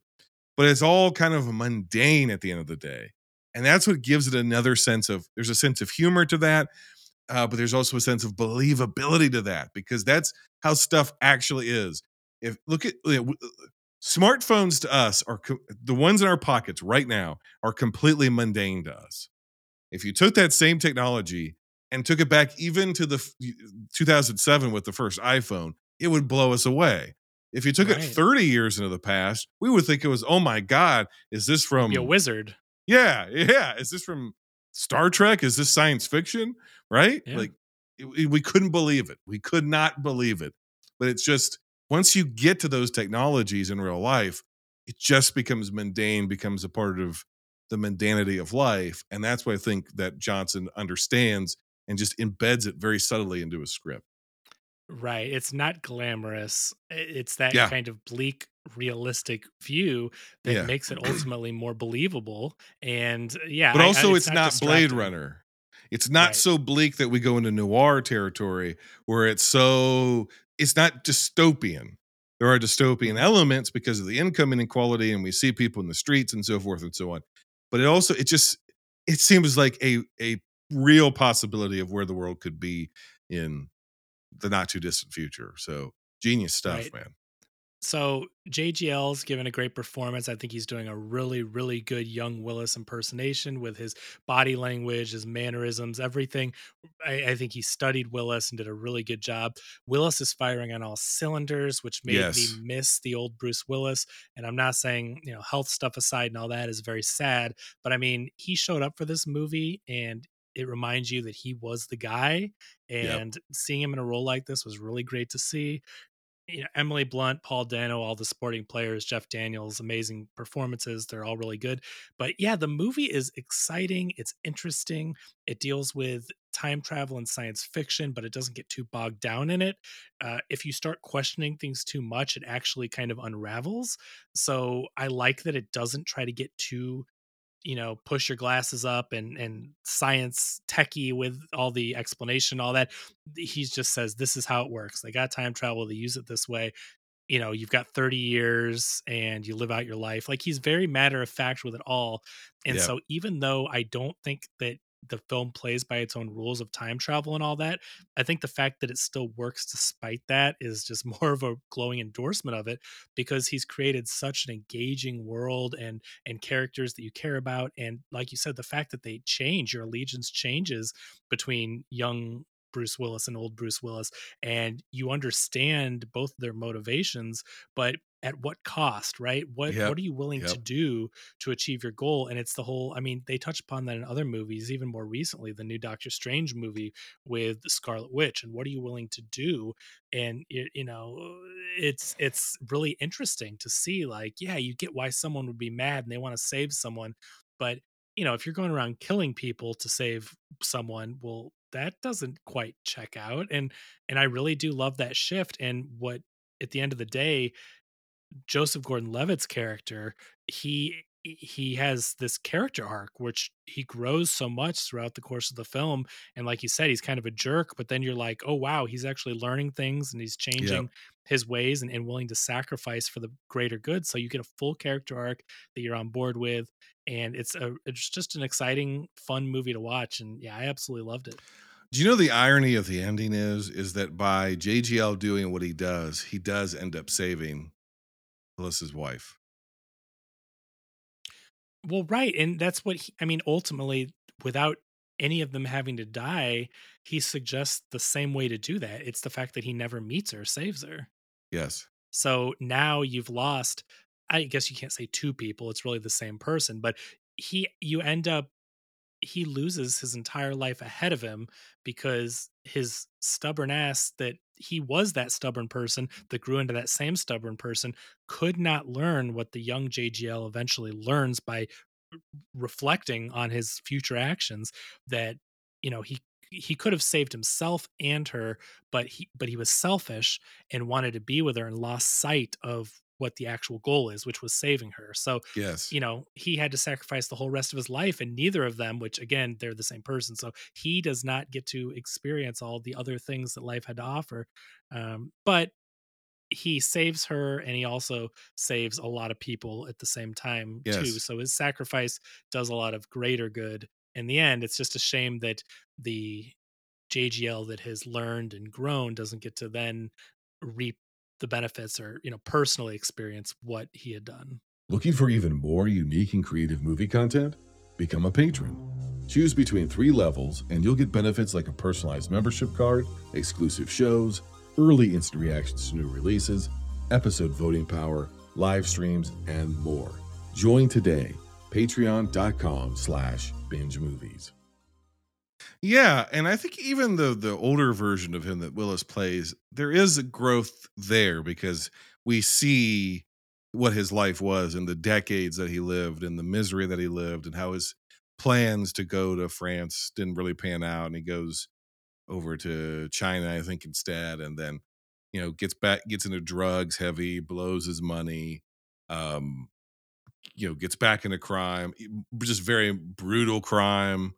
C: but it's all kind of mundane at the end of the day. And that's what gives it another sense of there's a sense of humor to that, uh, but there's also a sense of believability to that because that's how stuff actually is. If look at uh, smartphones to us are co- the ones in our pockets right now are completely mundane to us. If you took that same technology and took it back even to the f- 2007 with the first iPhone, it would blow us away. If you took
B: Right.
C: it 30 years into the past, we would think it was, oh my God, is this from
B: Be a wizard.
C: yeah, yeah. Is this from Star Trek? Is this science fiction? Right?
B: Yeah.
C: Like it- it- we couldn't believe it. We could not believe it. But it's just once you get to those technologies in real life, it just becomes mundane, becomes a part of the mundanity of life. And that's why I think that Johnson understands and just embeds it very subtly into his script.
B: Right. It's not glamorous. It's that
C: Yeah.
B: kind of bleak, realistic view that
C: Yeah.
B: makes it ultimately more believable. And uh, yeah,
C: but
B: I- I-
C: also it's, not, Blade. Runner. It's not
B: Right.
C: so bleak that we go into noir territory where it's so it's not dystopian. There are dystopian
B: Mm-hmm.
C: elements because of the income inequality and we see people in the streets and so forth and so on. But it also it just it seems like a a real possibility of where the world could be in the not too distant future. So genius stuff,
B: Right.
C: man.
B: So JGL's given a great performance. I think he's doing a really, really good young Willis impersonation with his body language, his mannerisms, everything. I, I think he studied Willis and did a really good job. Willis is firing on all cylinders, which made
C: Yes.
B: me miss the old Bruce Willis. And I'm not saying, you know, health stuff aside and all that is very sad, but I mean, he showed up for this movie and it reminds you that he was the guy.
C: Yep.
B: And seeing him in a role like this was really great to see you know, Emily Blunt, Paul Dano, all the sporting players, Jeff Daniels, amazing performances. They're all really good. But yeah, the movie is exciting. It's interesting. It deals with time travel and science fiction, but it doesn't get too bogged down in it. Uh, if you start questioning things too much, it actually kind of unravels. So I like that it doesn't try to get too you know push your glasses up and and science techie with all the explanation all that he just says this is how it works they got time travel they use it this way you know you've got 30 years and you live out your life like he's very matter of fact with it all and
C: Yeah.
B: so even though i don't think that the film plays by its own rules of time travel and all that i think the fact that it still works despite that is just more of a glowing endorsement of it because he's created such an engaging world and and characters that you care about and like you said the fact that they change your allegiance changes between young Bruce Willis and old Bruce Willis and you understand both their motivations but at what cost right? What
C: Yep,
B: what are you willing to do to achieve your goal? And it's the whole i mean they touch upon that in other movies even more recently the new doctor strange movie with the scarlet witch and what are you willing to do? And it, you know it's it's really interesting to see like yeah you get why someone would be mad and they want to save someone but you know if you're going around killing people to save someone well that doesn't quite check out and and i really do love that shift and what at the end of the day, Joseph Gordon-Levitt's character, he he has this character arc which he grows so much throughout the course of the film and like you said he's kind of a jerk but then you're like oh wow he's actually learning things and he's changing
C: Yep.
B: his ways and, and willing to sacrifice for the greater good so you get a full character arc that you're on board with and it's a it's just an exciting fun movie to watch and yeah i absolutely loved it
C: Do you know the irony of the ending is is that by JGL doing what he does, he does end up saving Willis's wife.
B: Well, right, and that's what he, I mean. Ultimately, without any of them having to die, he suggests the same way to do that. It's the fact that he never meets her, saves her.
C: Yes.
B: So now you've lost. I guess you can't say two people; it's really the same person. But he, you end up, he loses his entire life ahead of him because his stubborn ass that he was that stubborn person that grew into that same stubborn person could not learn what the young JGL eventually learns by reflecting on his future actions that you know he he could have saved himself and her but he but he was selfish and wanted to be with her and lost sight of what the actual goal is which was saving her. So
C: Yes.
B: you know he had to sacrifice the whole rest of his life and neither of them which again they're the same person so he does not get to experience all the other things that life had to offer um, but he saves her and he also saves a lot of people at the same time too. So his sacrifice does a lot of greater good in the end. It's just a shame that the jgl that has learned and grown doesn't get to then reap the benefits or you know personally experience what he had done
A: Looking for even more unique and creative movie content? Become a patron. Choose between three levels, and you'll get benefits like a personalized membership card, exclusive shows, early instant reactions to new releases, episode voting power, live streams, and more. Join today. Patreon.com slash binge movies.
C: Yeah, and I think even the the older version of him that Willis plays, there is a growth there because we see what his life was and the decades that he lived and the misery that he lived and how his plans to go to France didn't really pan out and he goes over to China I think instead and then you know gets back gets into drugs heavy blows his money um you know gets back into crime just very brutal crime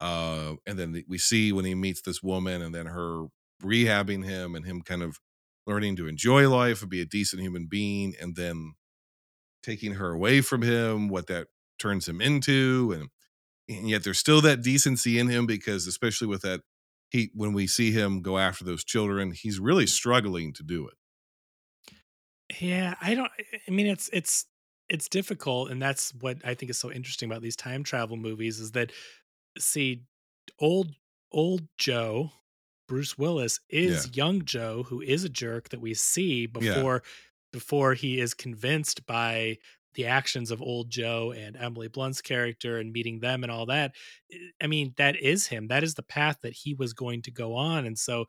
C: uh and then we see when he meets this woman and then her rehabbing him and him kind of learning to enjoy life and be a decent human being and then taking her away from him what that turns him into and and yet there's still that decency in him because especially with that he when we see him go after those children he's really struggling to do it.
B: Yeah, I don't I mean it's it's it's difficult and that's what I think is so interesting about these time travel movies is that see old old Joe Bruce Willis is young Joe who is a jerk that we see
C: Yeah.
B: before before he is convinced by the actions of old Joe and Emily Blunt's character and meeting them and all that. I- I mean, that is him. That is the path that he was going to go on. And so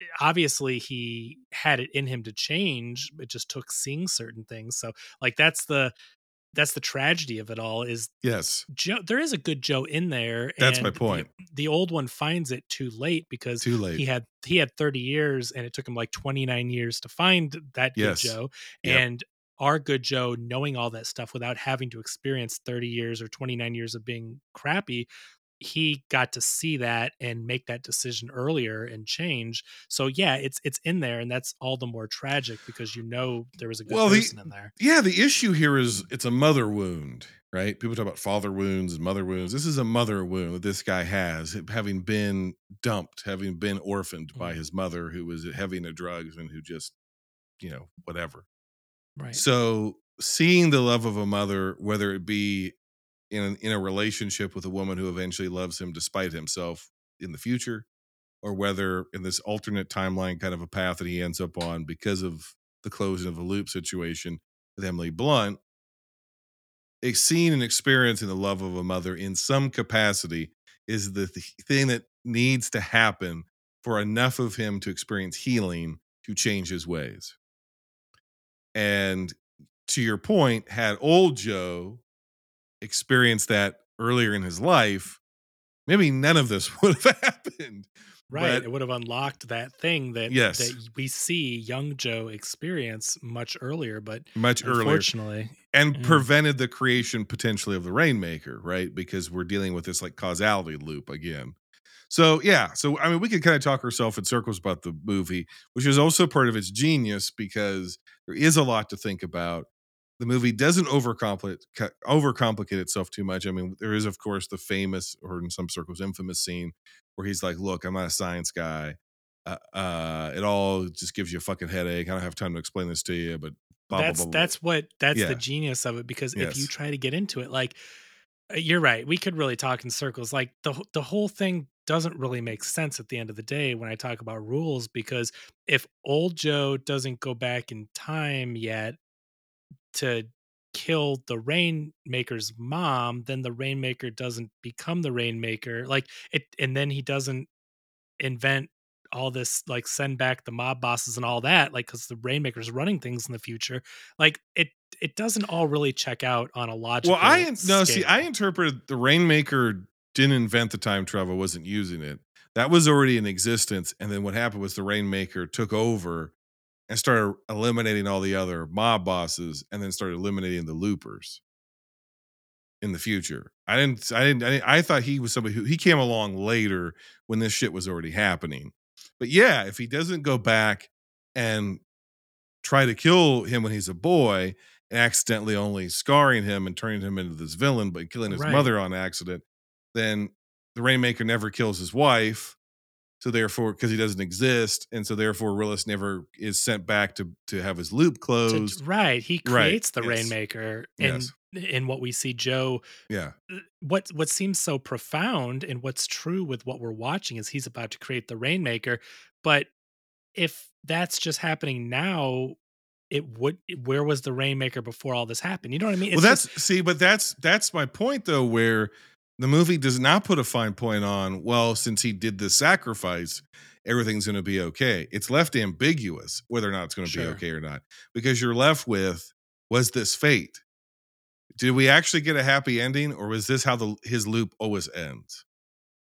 B: eh, obviously he had it in him to change it just took seeing certain things so like that's the that's the tragedy of it all is
C: yes
B: joe there is a good joe in there
C: That's my
B: and the-
C: point.
B: the, old one finds it too late because
C: Too late.
B: he had he had 30 years and it took him like 29 years to find that good
C: Yes.
B: joe
C: Yep.
B: and our good joe knowing all that stuff without having to experience 30 years or 29 years of being crappy he got to see that and make that decision earlier and change so yeah it's it's in there and that's all the more tragic because you know there was a good
C: Well, the-
B: person in there
C: Yeah, the issue here is it's a mother wound, right? People talk about father wounds and mother wounds. This is a mother wound that this guy has, having been dumped, having been orphaned by mm-hmm. his mother, who was heavy into drugs and who just, you know, whatever.
B: right
C: So seeing the love of a mother, whether it be in in a relationship with a woman who eventually loves him despite himself in the future, or whether in this alternate timeline kind of a path that he ends up on because of the closing of the loop situation with Emily Blunt, a seeing and experiencing the love of a mother in some capacity is the th- thing that needs to happen for enough of him to experience healing to change his ways. And to your point, had old Joe experienced that earlier in his life, maybe none of this would have happened.
B: Right.
C: But-
B: it would have unlocked that thing that
C: Yes.
B: that we see young Joe experience much earlier, but
C: much earlier
B: unfortunately,
C: and
B: Yeah.
C: prevented the creation potentially of the rainmaker right because we're dealing with this like causality loop again so yeah so i mean we could kind of talk ourselves in circles about the movie which is also part of its genius because there is a lot to think about the movie doesn't overcomplicate overcomplicate itself too much i mean there is of course the famous or in some circles infamous scene where he's like look i'm not a science guy uh, uh, it all just gives you a fucking headache. I don't have time to explain this to you, but blah,
B: that's
C: blah, blah,
B: that's what that's
C: Yeah.
B: the genius of it because if you try to get into it like uh, you're right we could really talk in circles like the the whole thing doesn't really make sense at the end of the day when i talk about rules because if old joe doesn't go back in time yet to kill the rainmaker's mom then the rainmaker doesn't become the rainmaker like it and then he doesn't invent all this like send back the mob bosses and all that like because the rainmaker's running things in the future like it it doesn't all really check out on a logical
C: Well, I no see. I interpreted the Rainmaker didn't invent the time travel, wasn't using it. That was already in existence, and then what happened was the Rainmaker took over and started eliminating all the other mob bosses, and then started eliminating the loopers in the future. I didn't. I didn't. I, didn't- I thought he was somebody who he came along later when this shit was already happening. But yeah, if he doesn't go back and try to kill him when he's a boy and accidentally only scarring him and turning him into this villain but killing his
B: Right.
C: mother on accident then the rainmaker never kills his wife so therefore because he doesn't exist and so therefore Willis never is sent back to to have his loop
B: To-
C: closed.
B: right he
C: Right,
B: creates the
C: yes.
B: rainmaker and in what we see joe
C: yeah.
B: Uh, what what seems so profound and what's true with what we're watching is he's about to create the rainmaker but if that's just happening now it would where was the rainmaker before all this happened? You know what i mean?
C: Well that's
B: just-
C: see but that's that's my point though where the movie does not put a fine point on well since he did this sacrifice everything's going to be okay. It's left ambiguous whether or not it's going to
B: Sure.
C: be okay or not because you're left with was this fate? Did we actually get a happy ending or was this how the his loop always ends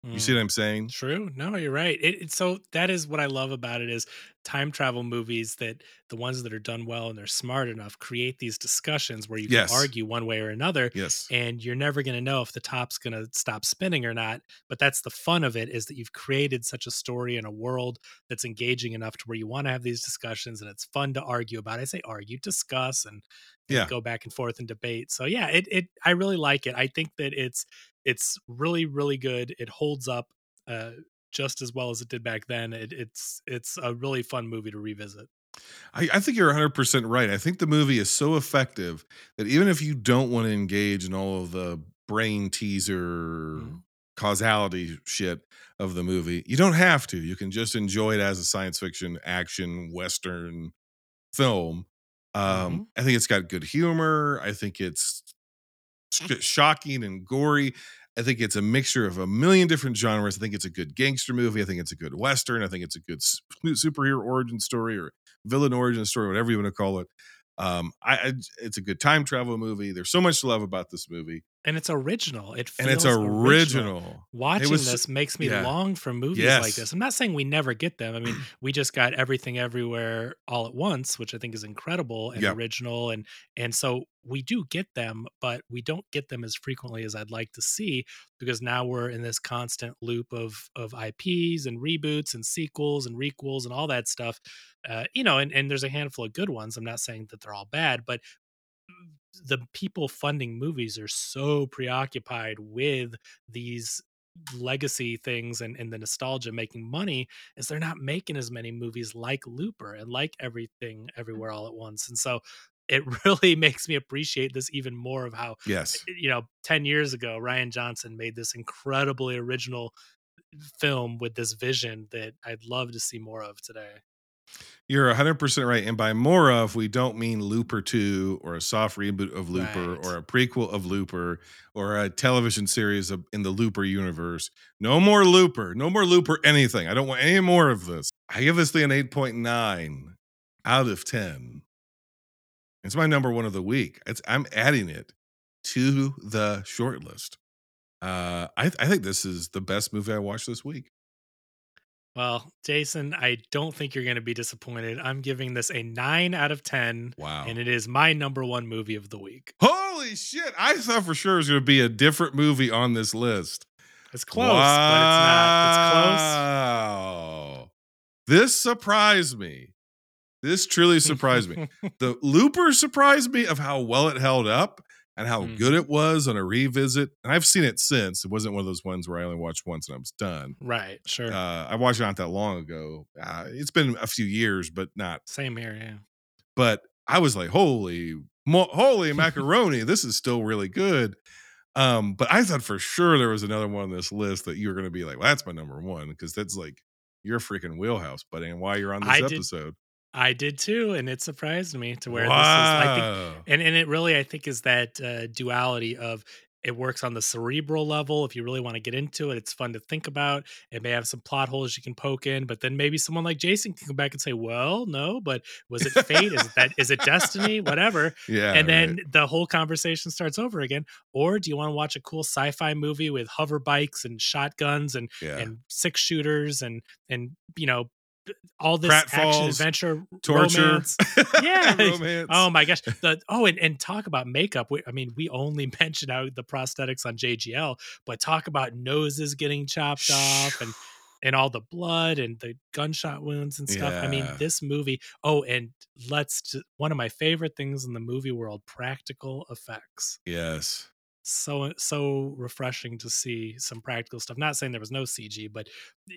C: you see
B: Mm.
C: what i'm saying
B: True. No, you're right. It, it- so that is what I love about it is time travel movies that the ones that are done well and they're smart enough create these discussions where you
C: Yes.
B: can argue one way or another.
C: yes
B: And you're never going to know if the top's going to stop spinning or not. But that's the fun of it is that you've created such a story and a world that's engaging enough to where you want to have these discussions and it's fun to argue about. I say argue, discuss, and, and
C: Yeah.
B: go back and forth and debate. So yeah, it it I really like it. I think that it's it's really really good. It holds up uh, just as well as it did back then. It, it's it's a really fun movie to revisit.
C: I, I think you're 100% right. I think the movie is so effective that even if you don't want to engage in all of the brain teaser
B: Mhm.
C: causality shit of the movie, you don't have to. You can just enjoy it as a science fiction, action, Western film. Um, I think it's got good humor. I think it's sh- shocking and gory. I think it's a mixture of a million different genres. I think it's a good gangster movie. I think it's a good Western. I think it's a good superhero origin story or villain origin story, whatever you want to call it. Um, I, I it's a good time travel movie. There's so much to love about this movie,
B: And it's original. It feels
C: and it's original.
B: Watching
C: was-
B: this makes me
C: yeah.
B: long for movies like this. I'm not saying we never get them. I mean, we just got everything everywhere all at once, which I think is incredible and
C: Yeah.
B: original and and so we do get them, but we don't get them as frequently as I'd like to see because now we're in this constant loop of of IPs and reboots and sequels and requels and all that stuff. Uh, you know, and, and there's a handful of good ones. I'm not saying that they're all bad, but the people funding movies are so preoccupied with these legacy things and, and the nostalgia making money is they're not making as many movies like Looper and like everything mm-hmm. everywhere all at once. And so it really makes me appreciate this even more of how
C: Yes.
B: you know 10 years ago Rian Johnson made this incredibly original film with this vision that I'd love to see more of today.
C: You're 100% right. And by more of, we don't mean Looper 2 or a soft reboot of Looper
B: Right.
C: or a prequel of Looper or a television series of, in the Looper universe. No more Looper. No more Looper anything. I don't want any more of this. I give this thing an 8.9 out of 10. It's my number one of the week. It's, I'm adding it to the short list. Uh, I, I think this is the best movie I watched this week.
B: Well, Jason, I don't think you're going to be disappointed. I'm giving this a nine out of 10.
C: Wow.
B: And it is my number one movie of the week.
C: Holy shit. I thought for sure it was going to be a different movie on this list.
B: It's close, but it's not. It's close.
C: Wow. This surprised me. This truly surprised me. The Looper surprised me of how well it held up and how
B: Mm.
C: good it was on a revisit. And I've seen it since. It wasn't one of those ones where I only watched once and I was done.
B: right. Sure.
C: Uh, I watched it not that long ago. Uh, it's been a few years, but not.
B: Same here. Yeah.
C: But I was like, holy, mo- holy macaroni! this is still really good. Um, but I thought for sure there was another one on this list that you were going to be like, well, that's my number one because that's like your freaking wheelhouse, buddy, and why you're on this
B: I
C: episode.
B: I did too. And it surprised me to where this is, I think, and and it really i think is that uh, duality of it works on the cerebral level if you really want to get into it it's fun to think about it may have some plot holes you can poke in but then maybe someone like jason can come back and say well no but was it fate is it that is it destiny whatever
C: yeah.
B: and then
C: right.
B: the whole conversation starts over again or do you want to watch a cool sci-fi movie with hover bikes and shotguns and
C: yeah.
B: and six shooters and and you know all this
C: Pratt
B: action
C: Falls,
B: adventure
C: torture,
B: romance. Yeah.
C: romance.
B: Oh my gosh! The oh, and, and talk about makeup. We, I mean, we only mentioned out the prosthetics on JGL, but talk about noses getting chopped off and and all the blood and the gunshot wounds and stuff. I mean, this movie. Oh, and let's one of my favorite things in the movie world: practical effects.
C: yes.
B: So so refreshing to see some practical stuff. Not saying there was no CG, but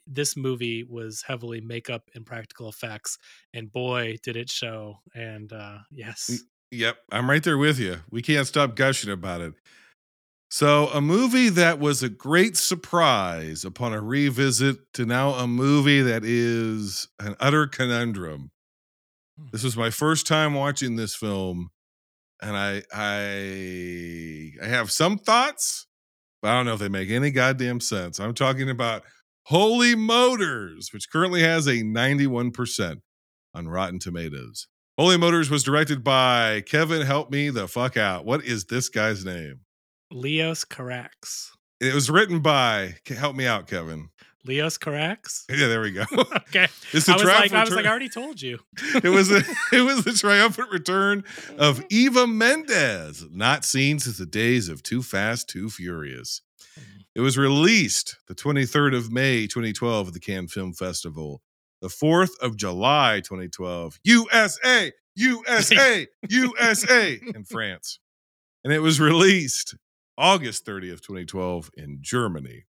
B: this movie was heavily makeup and practical effects, and boy, did it show! And uh yes.
C: Yep, I'm right there with you. We can't stop gushing about it. So, a movie that was a great surprise upon a revisit to now a movie that is an utter conundrum. This was my first time watching this film, and I I I have some thoughts, but I don't know if they make any goddamn sense. I'm talking about Holy Motors, which currently has a 91% on Rotten Tomatoes. Holy Motors was directed by Kevin. Help me the fuck out. What is this guy's name?
B: Leos Carax.
C: It was written by. Help me out, Kevin.
B: Leos Carax.
C: Yeah, there we go.
B: Okay.
C: It's the
B: I was like,
C: triumphant
B: I was like, I already told you.
C: it was a, it was the triumphant return of mm-hmm. Eva Mendes, not seen since the days of Too Fast, Too Furious. Mm-hmm. It was released the 23rd of May, 2012, at the Cannes Film Festival. The 4th of July, 2012, USA, USA, USA in France. And it was released August 30th, 2012 in Germany.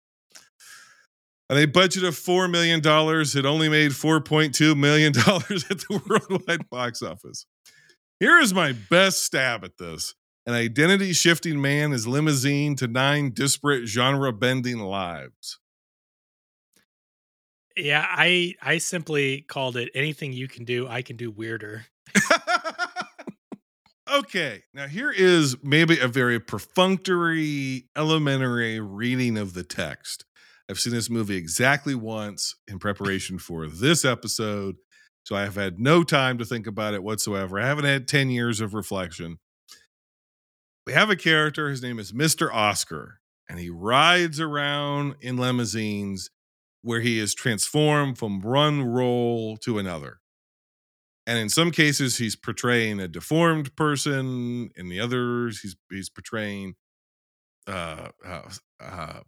C: And a budget of $4 million, it only made $4.2 million at the worldwide box office. Here is my best stab at this an identity shifting man is limousine to nine disparate genre bending lives.
B: Yeah, I I simply called it anything you can do, I can do weirder.
C: okay, now here is maybe a very perfunctory, elementary reading of the text. I've seen this movie exactly once in preparation for this episode, so I have had no time to think about it whatsoever. I haven't had 10 years of reflection. We have a character, his name is Mr. Oscar, and he rides around in limousines where he is transformed from one role to another. And in some cases, he's portraying a deformed person. In the others, he's he's portraying uh, uh, uh,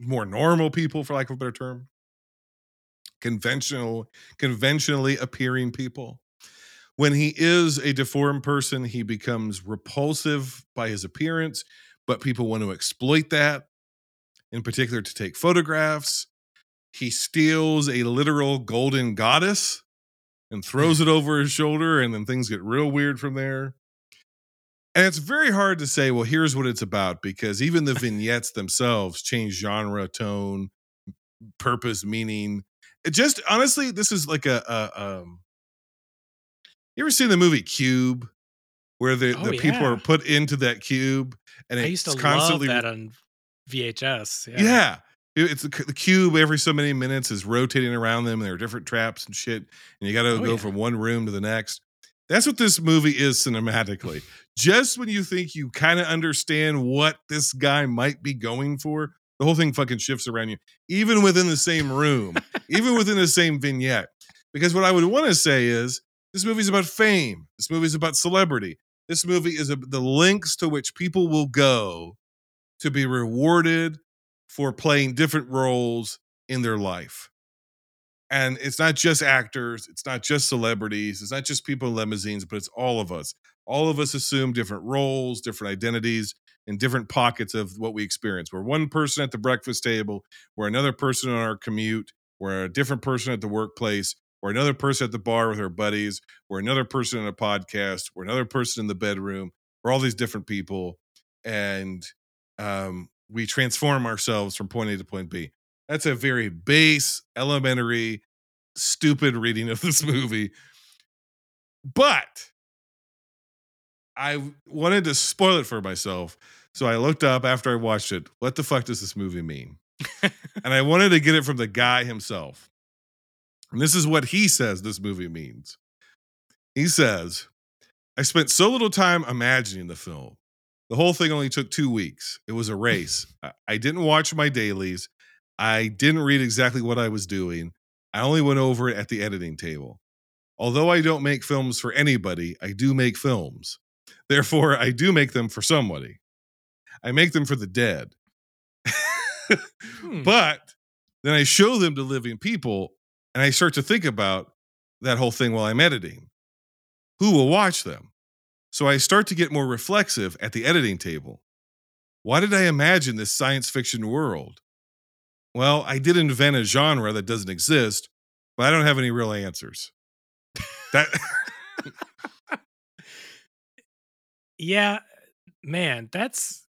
C: more normal people, for lack of a better term, conventional, conventionally appearing people. When he is a deformed person, he becomes repulsive by his appearance, but people want to exploit that, in particular, to take photographs. He steals a literal golden goddess and throws mm. it over his shoulder, and then things get real weird from there. And it's very hard to say, well, here's what it's about, because even the vignettes themselves change genre, tone, purpose, meaning. It just honestly, this is like a, a um you ever seen the movie Cube? Where the,
B: Oh,
C: the people are put into that cube and
B: I
C: it's
B: used to
C: constantly
B: love that on VHS. Yeah.
C: yeah. It's the, the cube every so many minutes is rotating around them. There are different traps and shit. And you got to
B: Oh,
C: go
B: yeah.
C: from one room to the next. That's what this movie is cinematically. Just when you think you kind of understand what this guy might be going for, The whole thing fucking shifts around you, even within the same room, even within the same vignette. Because what I would want to say is this movie's about fame. This movie's about celebrity. This movie is a, the links to which people will go to be rewarded for playing different roles in their life. And it's not just actors, it's not just celebrities, it's not just people in limousines, but it's all of us. All of us assume different roles, different identities, and different pockets of what we experience. We're one person at the breakfast table, we're another person on our commute, we're a different person at the workplace, we're another person at the bar with our buddies, we're another person in a podcast, we're another person in the bedroom, we're all these different people. And um, we transform ourselves from point A to point B. That's a very base, elementary, stupid reading of this movie. But I wanted to spoil it for myself. So I looked up after I watched it, what the fuck does this movie mean? and I wanted to get it from the guy himself. And this is what he says this movie means. He says, I spent so little time imagining the film. The whole thing only took two weeks. It was a race. I didn't watch my dailies. I didn't read exactly what I was doing. I only went over it at the editing table. Although I don't make films for anybody, I do make films. Therefore, I do make them for somebody. I make them for the dead. hmm. But then I show them to living people and I start to think about that whole thing while I'm editing. Who will watch them? So I start to get more reflexive at the editing table. Why did I imagine this science fiction world? Well, I did invent a genre that doesn't exist, but I don't have any real answers. That
B: Yeah, man, that's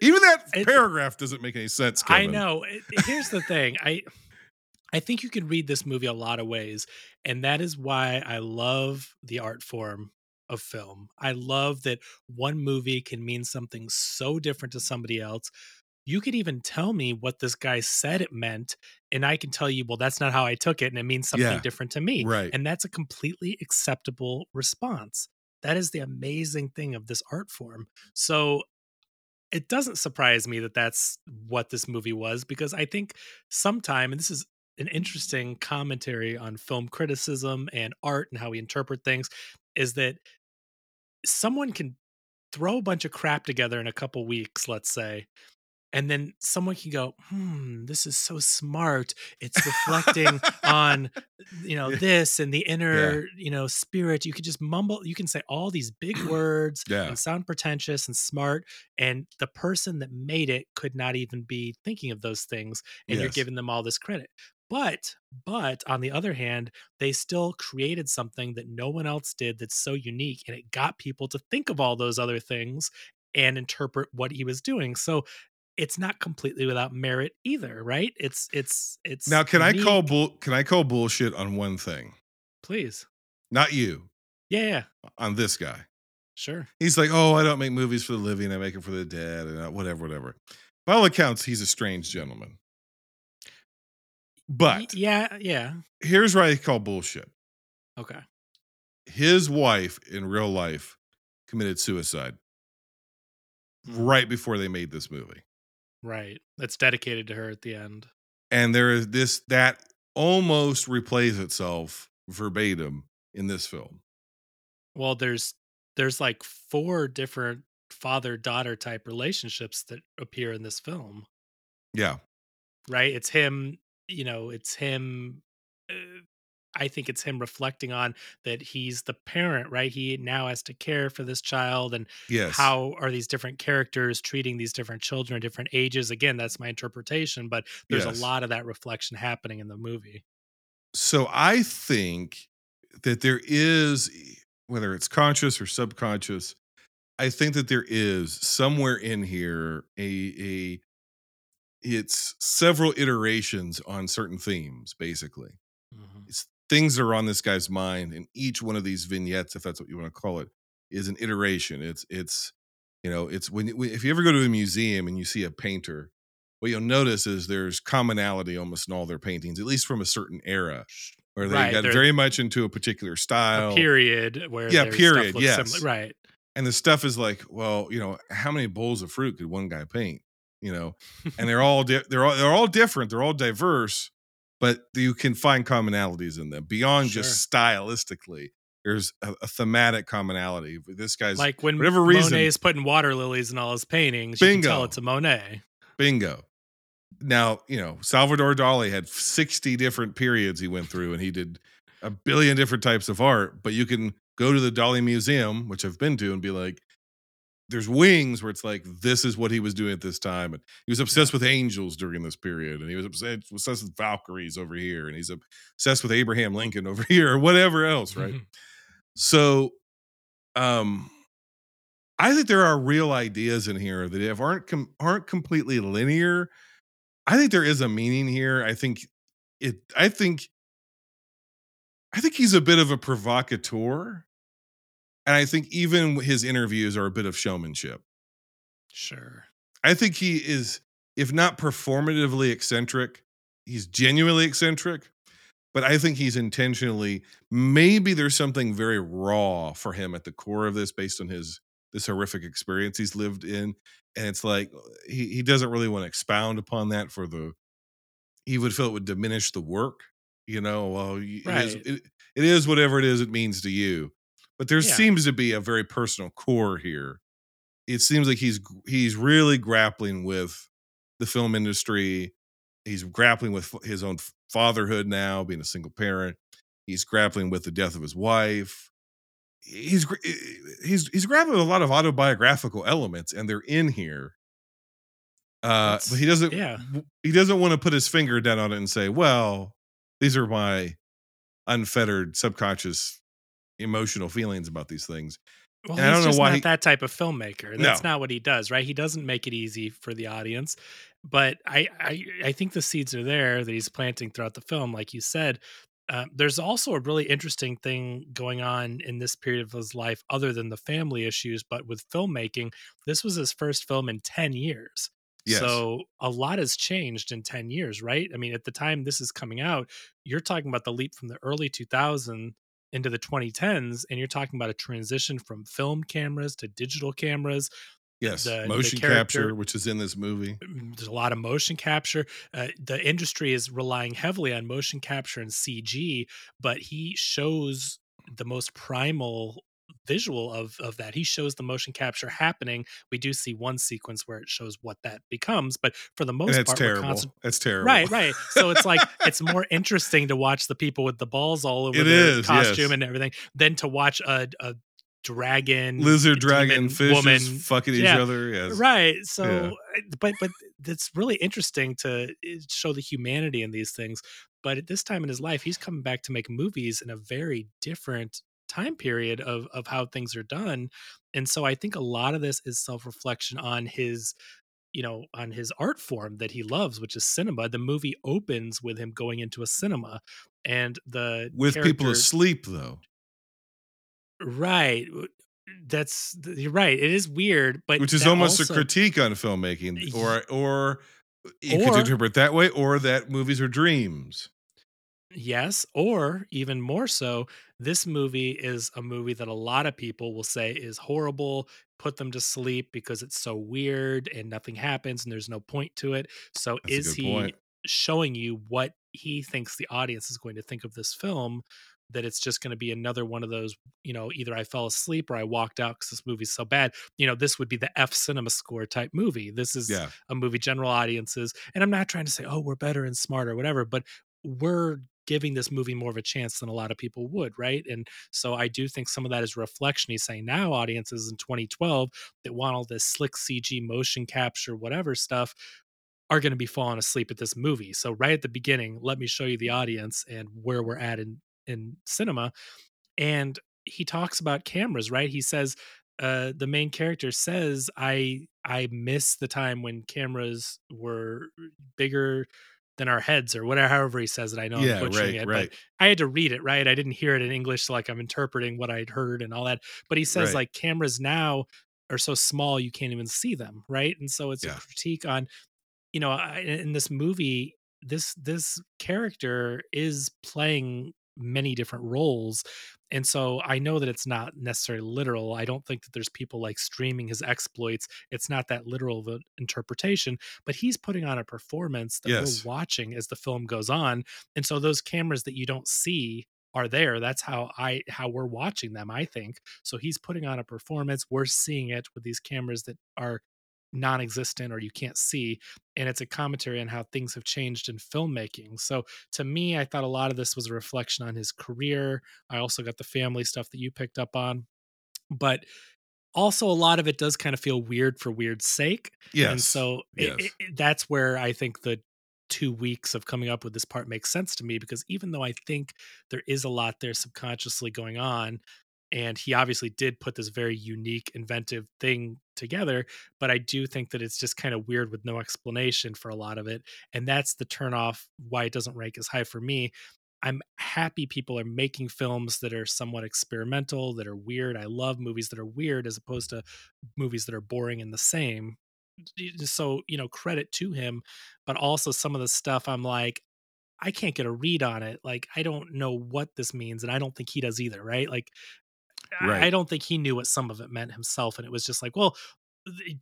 B: eh,
C: even that paragraph doesn't make any sense. Kevin.
B: I know. Here's the thing. I I think you can read this movie a lot of ways, and that is why I love the art form of film. I love that one movie can mean something so different to somebody else. You could even tell me what this guy said it meant, and I can tell you, well, that's not how I took it, and it means something
C: Yeah.
B: different to me.
C: Right.
B: And that's a completely acceptable response. That is the amazing thing of this art form. So it doesn't surprise me that that's what this movie was because I think sometime, and this is an interesting commentary on film criticism and art and how we interpret things, is that someone can throw a bunch of crap together in a couple weeks, let's say, and then someone can go, "Hmm, this is so smart. It's reflecting on, you know, this and the inner, you know, spirit." You could just mumble. You can say all these big words
C: Yeah.
B: and sound pretentious and smart, and the person that made it could not even be thinking of those things, and you're giving them all this credit. But, but on the other hand, they still created something that no one else did that's so unique, and it got people to think of all those other things and interpret what he was doing. So it's not completely without merit either, right? It's it's it's
C: Now, can I call
B: unique.
C: bull? Can I call bullshit on one thing?
B: Please.
C: Not you,
B: Yeah, yeah,
C: on this guy.
B: sure.
C: He's like, oh, I don't make movies for the living. I make them for the dead, and uh, whatever, whatever. By all accounts, he's a strange gentleman. But
B: yeah, yeah.
C: here's where I call bullshit.
B: Okay.
C: His wife in real life committed suicide right before they made this movie.
B: Right. That's dedicated to her at the end.
C: And there is this that almost replays itself verbatim in this film.
B: Well, there's there's like four different father-daughter type relationships that appear in this film.
C: Yeah.
B: right? It's him, you know, it's him. Uh, I think it's him reflecting on that he's the parent, right? He now has to care for this child, and
C: Yes.
B: how are these different characters treating these different children at different ages? Again, that's my interpretation, but there's
C: Yes.
B: a lot of that reflection happening in the movie.
C: So I think that there is, whether it's conscious or subconscious, I think that there is somewhere in here a a it's several iterations on certain themes, basically. Things are on this guy's mind, and each one of these vignettes, if that's what you want to call it, is an iteration. It's it's you know, it's when if you ever go to a museum and you see a painter, what you'll notice is there's commonality almost in all their paintings, at least from a certain era, where they
B: Right,
C: got very much into a particular style.
B: A period where
C: yeah, period, yes,
B: similar- right?
C: And the stuff is like, well, you know, how many bowls of fruit could one guy paint? you know, and they're all di- they're all they're all different, they're all diverse, but you can find commonalities in them beyond just stylistically. There's a, a thematic commonality. This guy's
B: like when
C: whatever reason
B: Monet's putting water lilies in all his paintings, you can tell
C: Bingo.
B: it's a Monet.
C: Bingo. Now, you know, Salvador Dali had 60 different periods he went through and he did a billion different types of art, but you can go to the Dali Museum, which I've been to, and be like, there's wings where it's like, this is what he was doing at this time. And he was obsessed with angels during this period, and he was obsessed, obsessed with Valkyries over here, and he's obsessed with Abraham Lincoln over here, or whatever else, right? so um I think there are real ideas in here that if aren't com- aren't completely linear. I think there is a meaning here. I think it. I think. I think he's a bit of a provocateur, and I think even his interviews are a bit of showmanship.
B: Sure.
C: I think he is, if not performatively eccentric, he's genuinely eccentric. But I think he's intentionally. Maybe there's something very raw for him at the core of this, based on his this horrific experience he's lived in, and it's like uh, he he doesn't really want to expound upon that for the. He would feel it would diminish the work, you know. Well, y- it is,
B: Right.
C: it, it is whatever it is it means to you, but there
B: Yeah.
C: seems to be a very personal core here. It seems like he's he's really grappling with the film industry. He's grappling with his own fatherhood now, being a single parent. He's grappling with the death of his wife. He's gr- he's he's grappling with a lot of autobiographical elements, and they're in here. Uh, but he doesn't.
B: yeah.
C: He doesn't want to put his finger down on it and say, "Well, these are my unfettered subconscious emotional feelings about these things."
B: Well,
C: And
B: he's
C: I don't know
B: just
C: why
B: not
C: he-
B: that type of filmmaker. That's
C: No.
B: not what he does, right? He doesn't make it easy for the audience. But I, I, I think the seeds are there that he's planting throughout the film, like you said. Uh, there's also a really interesting thing going on in this period of his life, other than the family issues. But with filmmaking, this was his first film in ten years.
C: Yes.
B: So a lot has changed in 10 years, right? I mean, at the time this is coming out, you're talking about the leap from the early 2000 into the 2010s, and you're talking about a transition from film cameras to digital cameras.
C: Yes,
B: The- the
C: motion
B: character-
C: capture, which is in this movie.
B: There's a lot of motion capture. Uh, the industry is relying heavily on motion capture and CG, but he shows the most primal visual of of that he shows the motion capture happening we do see one sequence where it shows what that becomes but for the most
C: And it's
B: part
C: terrible.
B: concent-
C: That's terrible.
B: Right, right. So it's like it's more interesting to watch the people with the balls all over
C: It
B: their
C: is,
B: costume
C: yes.
B: and everything than to watch a, a dragon,
C: Lizard, dragon, fish
B: woman
C: fucking each
B: Yeah.
C: other. Yes.
B: Right. So,
C: Yeah.
B: but but it's really interesting to uh, show the humanity in these things. But at this time in his life, he's coming back to make movies in a very different time period of of how things are done. And so I think a lot of this is self-reflection on his you know on his art form that he loves which is cinema the movie opens with him going into a cinema and the
C: With people asleep, though.
B: right that's you're right it is weird but
C: which is almost
B: also-
C: a critique on filmmaking, or or you
B: Or-
C: could interpret that way, or that movies are dreams.
B: Yes, or even more so, this movie is a movie that a lot of people will say is horrible, put them to sleep because it's so weird and nothing happens and there's no point to it. So
C: That's
B: is he
C: point.
B: showing you what he thinks the audience is going to think of this film? That it's just going to be another one of those, you know, either I fell asleep or I walked out because this movie's so bad. You know, this would be the F cinema score type movie. This is
C: Yeah.
B: a movie general audiences. And I'm not trying to say, oh, we're better and smarter, whatever, but we're giving this movie more of a chance than a lot of people would, right? And so I do think some of that is reflection. He's saying now audiences in 2012 that want all this slick CG motion capture, whatever stuff, are going to be falling asleep at this movie. So right at the beginning, let me show you the audience and where we're at in in cinema. And he talks about cameras, right? He says uh the main character says I I miss the time when cameras were bigger than our heads or whatever however he says it. I know
C: Yeah,
B: I'm butchering
C: right,
B: it,
C: right.
B: but I had to read it, right? I didn't hear it in English, so like I'm interpreting what I'd heard and all that. But he says
C: Right.
B: like cameras now are so small you can't even see them, right? And so it's
C: Yeah.
B: a critique on, you know, I- in this movie, this this character is playing many different roles. And so I know that it's not necessarily literal. I don't think that there's people like streaming his exploits. It's not that literal of an interpretation, but he's putting on a performance that
C: Yes.
B: we're watching as the film goes on. And so those cameras that you don't see are there. That's how I how we're watching them, I think. So he's putting on a performance. We're seeing it with these cameras that are non-existent or you can't see and it's a commentary on how things have changed in filmmaking. So to me i thought a lot of this was a reflection on his career. I also got the family stuff that you picked up on. But also a lot of it does kind of feel weird for weird's sake and so
C: yes.
B: it- it- that's where i think the two weeks of coming up with this part makes sense to me because even though i think there is a lot there subconsciously going on and he obviously did put this very unique inventive thing together but i do think that it's just kind of weird with no explanation for a lot of it and that's the turnoff why it doesn't rank as high for me. I'm happy people are making films that are somewhat experimental that are weird. I love movies that are weird as opposed to movies that are boring and the same. So you know credit to him but also some of the stuff i'm like i can't get a read on it like i don't know what this means and i don't think he does either right? Like
C: Right.
B: I don't think he knew what some of it meant himself. And it was just like, well,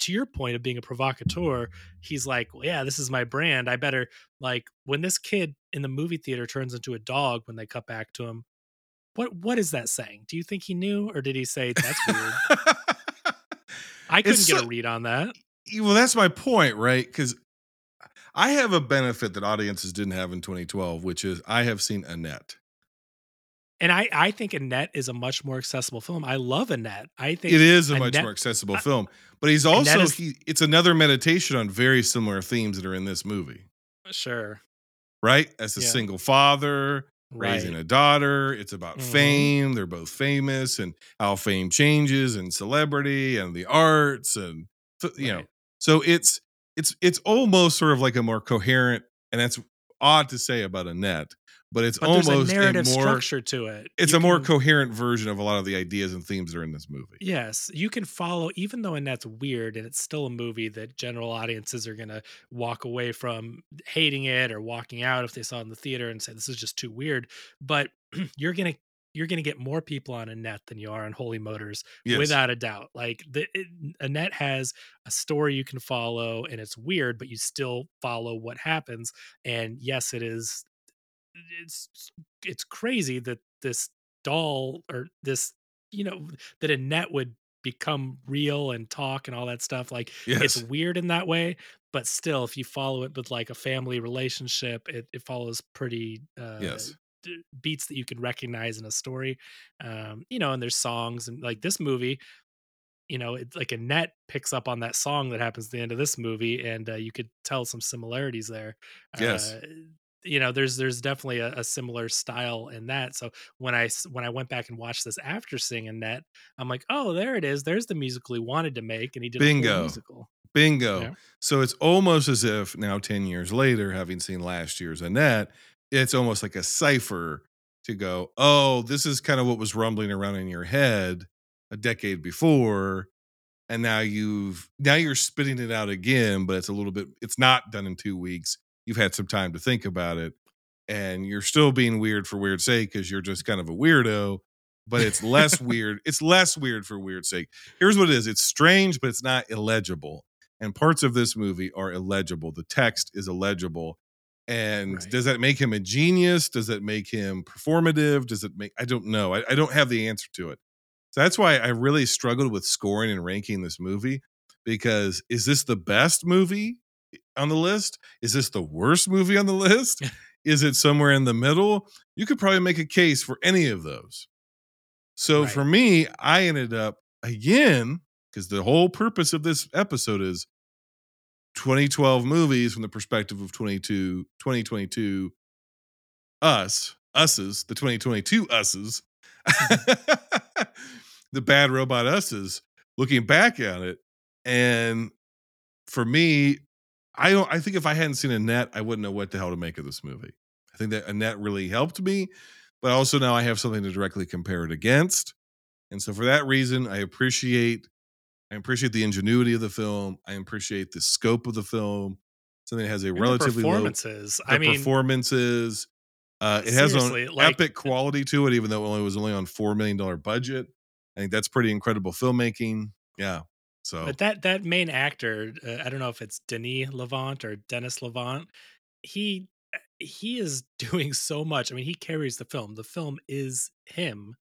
B: to your point of being a provocateur, he's like, well, yeah, this is my brand. I better like when this kid in the movie theater turns into a dog when they cut back to him. What what is that saying? Do you think he knew, or did he say that's weird? I couldn't
C: It's
B: get a read on that.
C: well, that's my point, right? Because I have a benefit that audiences didn't have in 2012, which is I have seen Annette.
B: And I I think Annette is a much more accessible film. I love Annette. I think
C: It is a much more accessible film, but he's also
B: is-
C: he. It's another meditation on very similar themes that are in this movie,
B: Sure.
C: right? As a
B: Yeah.
C: single father raising a daughter, it's about
B: Mhm.
C: fame. They're both famous, and how fame changes, and celebrity, and the arts, and you know. So it's it's it's almost sort of like a more coherent, and that's odd to say about Annette, but it's
B: But
C: almost
B: a narrative
C: more.
B: structure to it.
C: It's
B: You
C: a more
B: can-
C: coherent version of a lot of the ideas and themes that are in this movie.
B: Yes, you can follow, even though Annette's weird, and it's still a movie that general audiences are going to walk away from hating it or walking out if they saw it in the theater and say this is just too weird. But you're gonna you're gonna get more people on Annette than you are on Holy Motors,
C: Yes.
B: without a doubt. Like the it, Annette has a story you can follow, and it's weird, but you still follow what happens. And yes, it is. It's it's crazy that this doll or this you know that Annette would become real and talk and all that stuff like it's weird in that way but still if you follow it with like a family relationship it, it follows pretty uh
C: Yes.
B: d- beats that you can recognize in a story um you know and there's songs and like this movie you know it's like Annette picks up on that song that happens at the end of this movie and uh, you could tell some similarities there
C: Yes.
B: uh, you know there's there's definitely a, a similar style in that so when i when i went back and watched this after seeing Annette, i'm like oh there it is there's the musical he wanted to make and he did a
C: Bingo.
B: musical
C: Bingo.
B: Yeah.
C: So it's almost as if now, 10 years later, having seen last year's Annette, it's almost like a cipher to go, oh, this is kind of what was rumbling around in your head a decade before. And now you've now you're spitting it out again, but it's a little bit, it's not done in two weeks. You've had some time to think about it. And you're still being weird for weird's sake because you're just kind of a weirdo, but it's less weird. It's less weird for weird's sake. Here's what it is it's strange, but it's not illegible and parts of this movie are illegible. The text is illegible. And
B: Right.
C: does that make him a genius? Does that make him performative? Does it make I don't know. I, I don't have the answer to it. So that's why I really struggled with scoring and ranking this movie because is this the best movie on the list? Is this the worst movie on the list? is it somewhere in the middle? You could probably make a case for any of those. So
B: Right.
C: for me, I ended up again because the whole purpose of this episode is 2012 movies from the perspective of 22 2022 us us's the 2022 us's mm-hmm. the bad robot us's looking back at it and for me i don't i think if i hadn't seen annette i wouldn't know what the hell to make of this movie i think that annette really helped me but also now i have something to directly compare it against and so for that reason i appreciate I appreciate the ingenuity of the film. I appreciate the scope of the film. Something that has a
B: And
C: relatively low
B: performances
C: the
B: i mean
C: performances. Uh, it has an
B: like-
C: epic quality to it, even though it only was only on four million dollar budget. I think that's pretty incredible filmmaking. Yeah. So
B: But that that main actor, uh, I don't know if it's Denis Levant or Dennis Levant. He uh, he is doing so much. I mean, he carries the film. The film is him.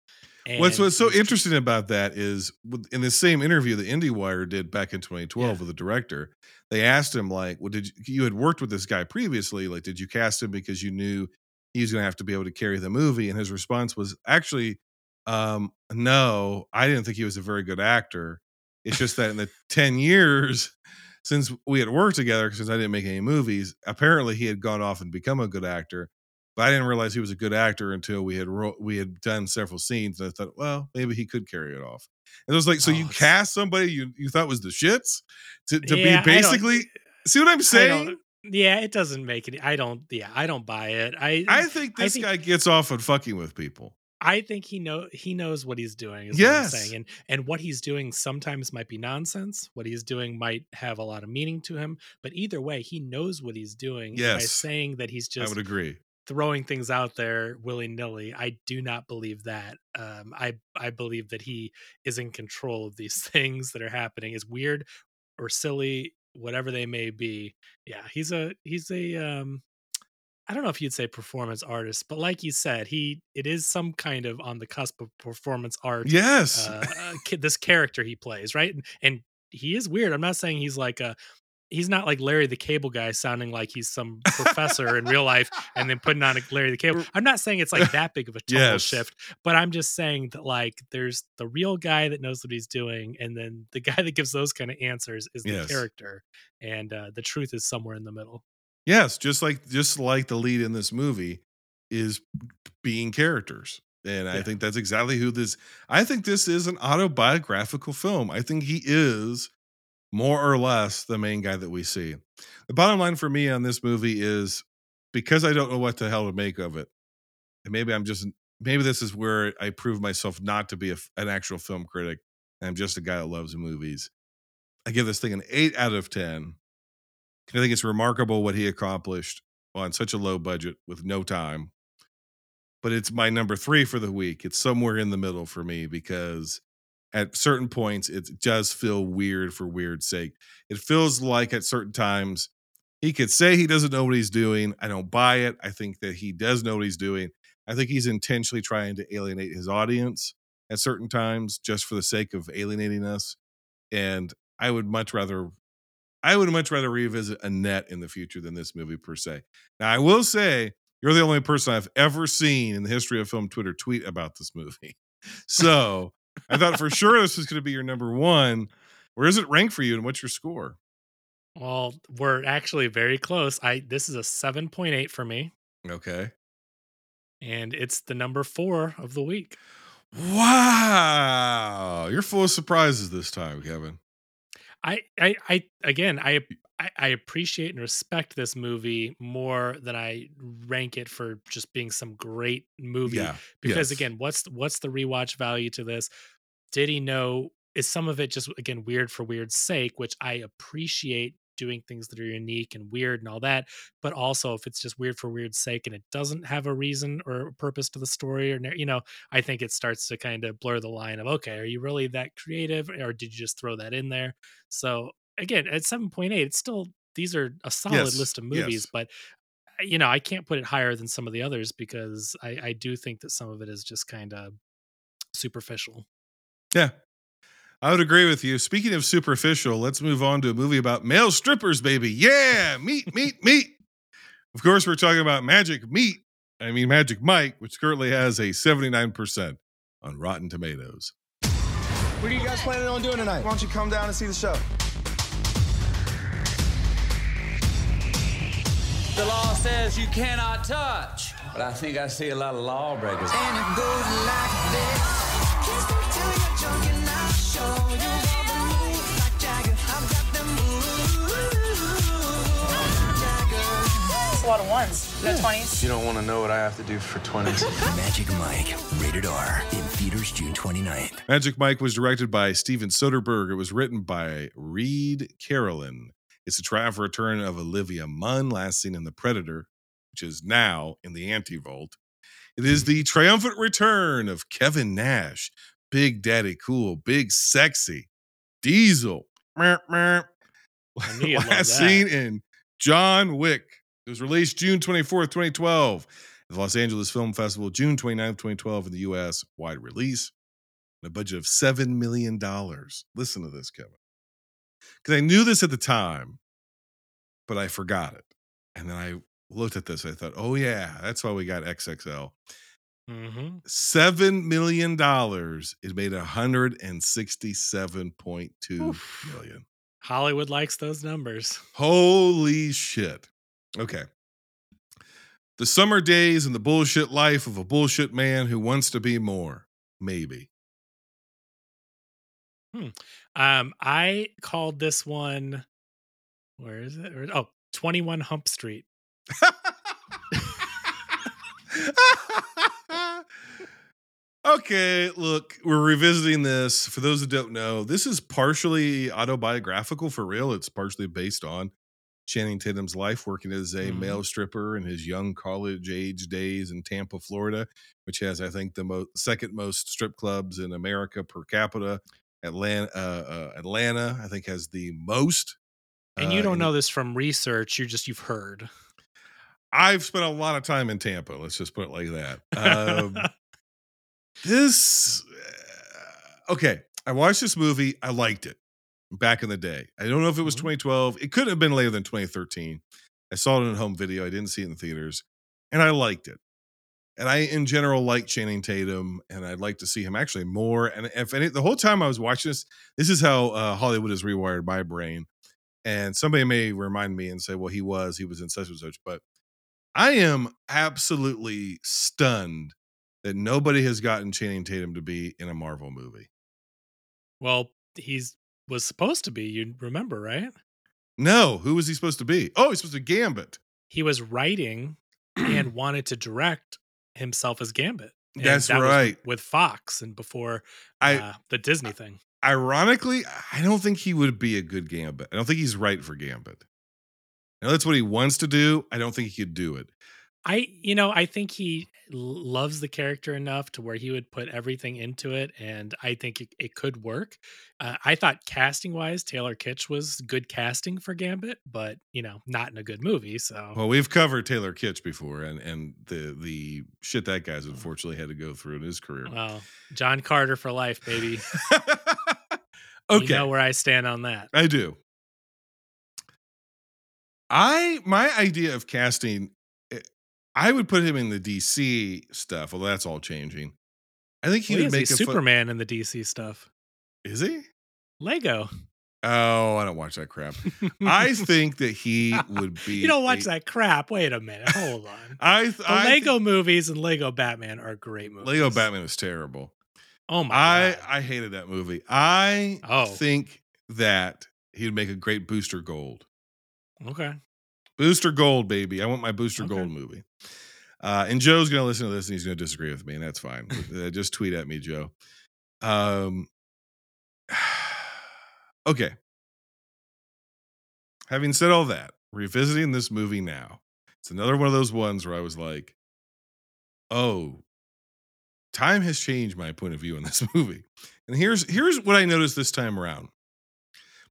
C: What's
B: and
C: what's so interesting about that is in the same interview that IndieWire did back in 2012 with the director, they asked him like, "Well, did you, you had worked with this guy previously? Like, did you cast him because you knew he was going to have to be able to carry the movie?" And his response was actually, um, "No, I didn't think he was a very good actor. It's just that in the 10 years since we had worked together, since I didn't make any movies, apparently he had gone off and become a good actor." But I didn't realize he was a good actor until we had ro- we had done several scenes, and I thought, well, maybe he could carry it off. And it was like, so you
B: Oh, it's-
C: cast somebody you you thought was the shits to, to
B: Yeah,
C: be basically. See what I'm saying?
B: yeah, it doesn't make it. I don't. Yeah, I don't buy it. I
C: I think
B: I
C: this
B: think-
C: guy gets off on fucking with people.
B: I think he know he knows what he's doing. Is
C: Yes.
B: what I'm saying, and and what he's doing sometimes might be nonsense. What he's doing might have a lot of meaning to him. But either way, he knows what he's doing. and By saying that he's just I
C: would agree.
B: throwing things out there willy nilly, I do not believe that. Um, I I believe that he is in control of these things that are happening. Is weird or silly, whatever they may be. Yeah, he's a he's a um I don't know if you'd say performance artist, but like you said, he it is some kind of on the cusp of performance art.
C: Yes.
B: uh, uh, this character he plays, right? And, and he is weird. I'm not saying he's like a he's not like Larry the Cable Guy, sounding like he's some professor in real life, and then putting on a Larry the Cable. I'm not saying it's like that big of a total
C: Yes.
B: shift, but I'm just saying that like there's the real guy that knows what he's doing, and then the guy that gives those kind of answers is the
C: Yes.
B: character, and uh, the truth is somewhere in the middle.
C: Yes, just like just like the lead in this movie is being characters. And I think that's exactly who this I think this is an autobiographical film. I think he is more or less the main guy that we see. The bottom line for me on this movie is because I don't know what the hell to make of it. And maybe I'm just maybe this is where I prove myself not to be a an actual film critic. I'm just a guy that loves movies. I give this thing an 8 out of 10. I think it's remarkable what he accomplished on such a low budget with no time. But it's my number three for the week. It's somewhere in the middle for me because at certain points it does feel weird for weird's sake. It feels like at certain times he could say he doesn't know what he's doing. I don't buy it. I think that he does know what he's doing. I think he's intentionally trying to alienate his audience at certain times just for the sake of alienating us. And I would much rather I would much rather revisit Annette in the future than this movie per se. Now, I will say you're the only person I've ever seen in the history of film Twitter tweet about this movie. So I thought for sure this was going to be your number one. Where is it ranked for you, and what's your score?
B: Well, we're actually very close. I this is a 7.8 for me,
C: Okay.
B: and it's the number four of the week.
C: Wow, you're full of surprises this time, Kevin.
B: I, I, I again, I, I, appreciate and respect this movie more than I rank it for just being some great movie.
C: Yeah,
B: Because
C: yes.
B: again, what's what's the rewatch value to this? Did he know? Is some of it just again weird for weird's sake, which I appreciate doing things that are unique and weird and all that. But also, if it's just weird for weird's sake and it doesn't have a reason or a purpose to the story, or you know, I think it starts to kind of blur the line of okay, are you really that creative, or did you just throw that in there? So again, at seven point eight, it's still these are a solid
C: Yes,
B: list of movies,
C: yes.
B: but uh, you know, I can't put it higher than some of the others because I, I do think that some of it is just kind of superficial.
C: Yeah, I would agree with you. Speaking of superficial, let's move on to a movie about male strippers, baby. Yeah, meat, meat, meat. Of course, we're talking about Magic Meat. I mean, Magic Mike, which currently has a 79% on Rotten Tomatoes.
K: What are you guys planning on doing tonight? Why don't you come down and see the show?
L: The law says you cannot touch. But I think I see a lot of lawbreakers.
M: And it goes like this. Kiss me till you're drunk and I'll show you all the moves like Jagger. I've got the moves.
N: It's a lot of ones. No 20s.
K: You don't want to know what I have to do for 20s.
J: Magic Mike, rated R, in theaters June 29th.
C: Magic Mike was directed by Steven Soderbergh. It was written by Reid Carolin. It's a triumph return of Olivia Munn, last seen in The Predator, which is now in the anti vault. It is the triumphant return of Kevin Nash, Big Daddy Cool, Big Sexy, Diesel. Merp, merp.
B: I knew you'd love
C: Last seen in John Wick. It was released June 24th, 2012. at The Los Angeles Film Festival, June 29th, 2012 in the US, wide release. And a budget of $7 million. Listen to this, Kevin. Because I knew this at the time, but I forgot it. And then I looked at this. I thought, oh, yeah, that's why we got XXL.
B: Mm-hmm.
C: $7 million. It made a 167.2 million.
B: Hollywood likes those numbers.
C: Holy shit. Okay. The summer days and the bullshit life of a bullshit man who wants to be more. Maybe. Hmm.
B: Um, I called this one. Where is it? Oh, 21 Hump Street.
C: okay, look, we're revisiting this. For those who don't know, this is partially autobiographical for real. It's partially based on Channing Tatum's life working as a
B: Mhm.
C: male stripper in his young college age days in Tampa, Florida, which has, I think, the mo- second most strip clubs in America per capita. Atlanta, uh, uh, Atlanta, I think, has the most.
B: And you
C: uh,
B: don't
C: in-
B: know this from research. You're just, you've heard.
C: I've spent a lot of time in Tampa. Let's just put it like that. Um, this uh, okay. I watched this movie. I liked it back in the day. I don't know if it was
B: Mhm.
C: 2012. It couldn't have been later than 2013. I saw it in home video. I didn't see it in theaters, and I liked it. And I, in general, like Channing Tatum, and I'd like to see him actually more. And if any, the whole time I was watching this, this is how uh, Hollywood has rewired my brain. And somebody may remind me and say, "Well, he was, he was in such and such," but I am absolutely stunned that nobody has gotten Channing Tatum to be in a Marvel movie.
B: well, he's was supposed to be. You remember, right?
C: No, who was he supposed to be? Oh, he's supposed to be Gambit.
B: He was writing and wanted to direct himself as Gambit. And
C: That's
B: that
C: right.
B: with Fox and before
C: I
B: uh, the Disney thing.
C: ironically, I don't think he would be a good Gambit. I don't think he's right for Gambit. I know that's what he wants to do. I don't think he could do it.
B: I, you know, I think he loves the character enough to where he would put everything into it, and I think it, it could work. Uh, I thought casting wise, Taylor Kitsch was good casting for Gambit, but you know, not in a good movie. So
C: Well, we've covered Taylor Kitsch before, and and the the shit that guy's unfortunately had to go through in his career.
B: well, John Carter for life, baby.
C: okay,
B: you know where I stand on that.
C: I do. I my idea of casting, eh, I would put him in the DC stuff. Well, that's all changing. I think he
B: Well,
C: would
B: he
C: make a fu-
B: Superman in the DC stuff.
C: is he?
B: Lego.
C: Oh, I don't watch that crap. I think that he would be.
B: You don't watch
C: a-
B: that crap. Wait a minute. Hold on.
C: I th-
B: The
C: I
B: Lego movies and Lego Batman are great movies.
C: Lego Batman is terrible.
B: Oh my
C: I
B: god.
C: I hated that movie. I
B: Oh.
C: think that he would make a great Booster Gold.
B: Okay.
C: Booster Gold, baby. I want my Booster
B: Okay.
C: Gold movie. Uh, and Joe's going to listen to this and he's going to disagree with me, and that's fine. uh, just tweet at me, Joe. Um, okay. Having said all that, revisiting this movie now, it's another one of those ones where I was like, oh, time has changed my point of view on this movie. And here's here's what I noticed this time around.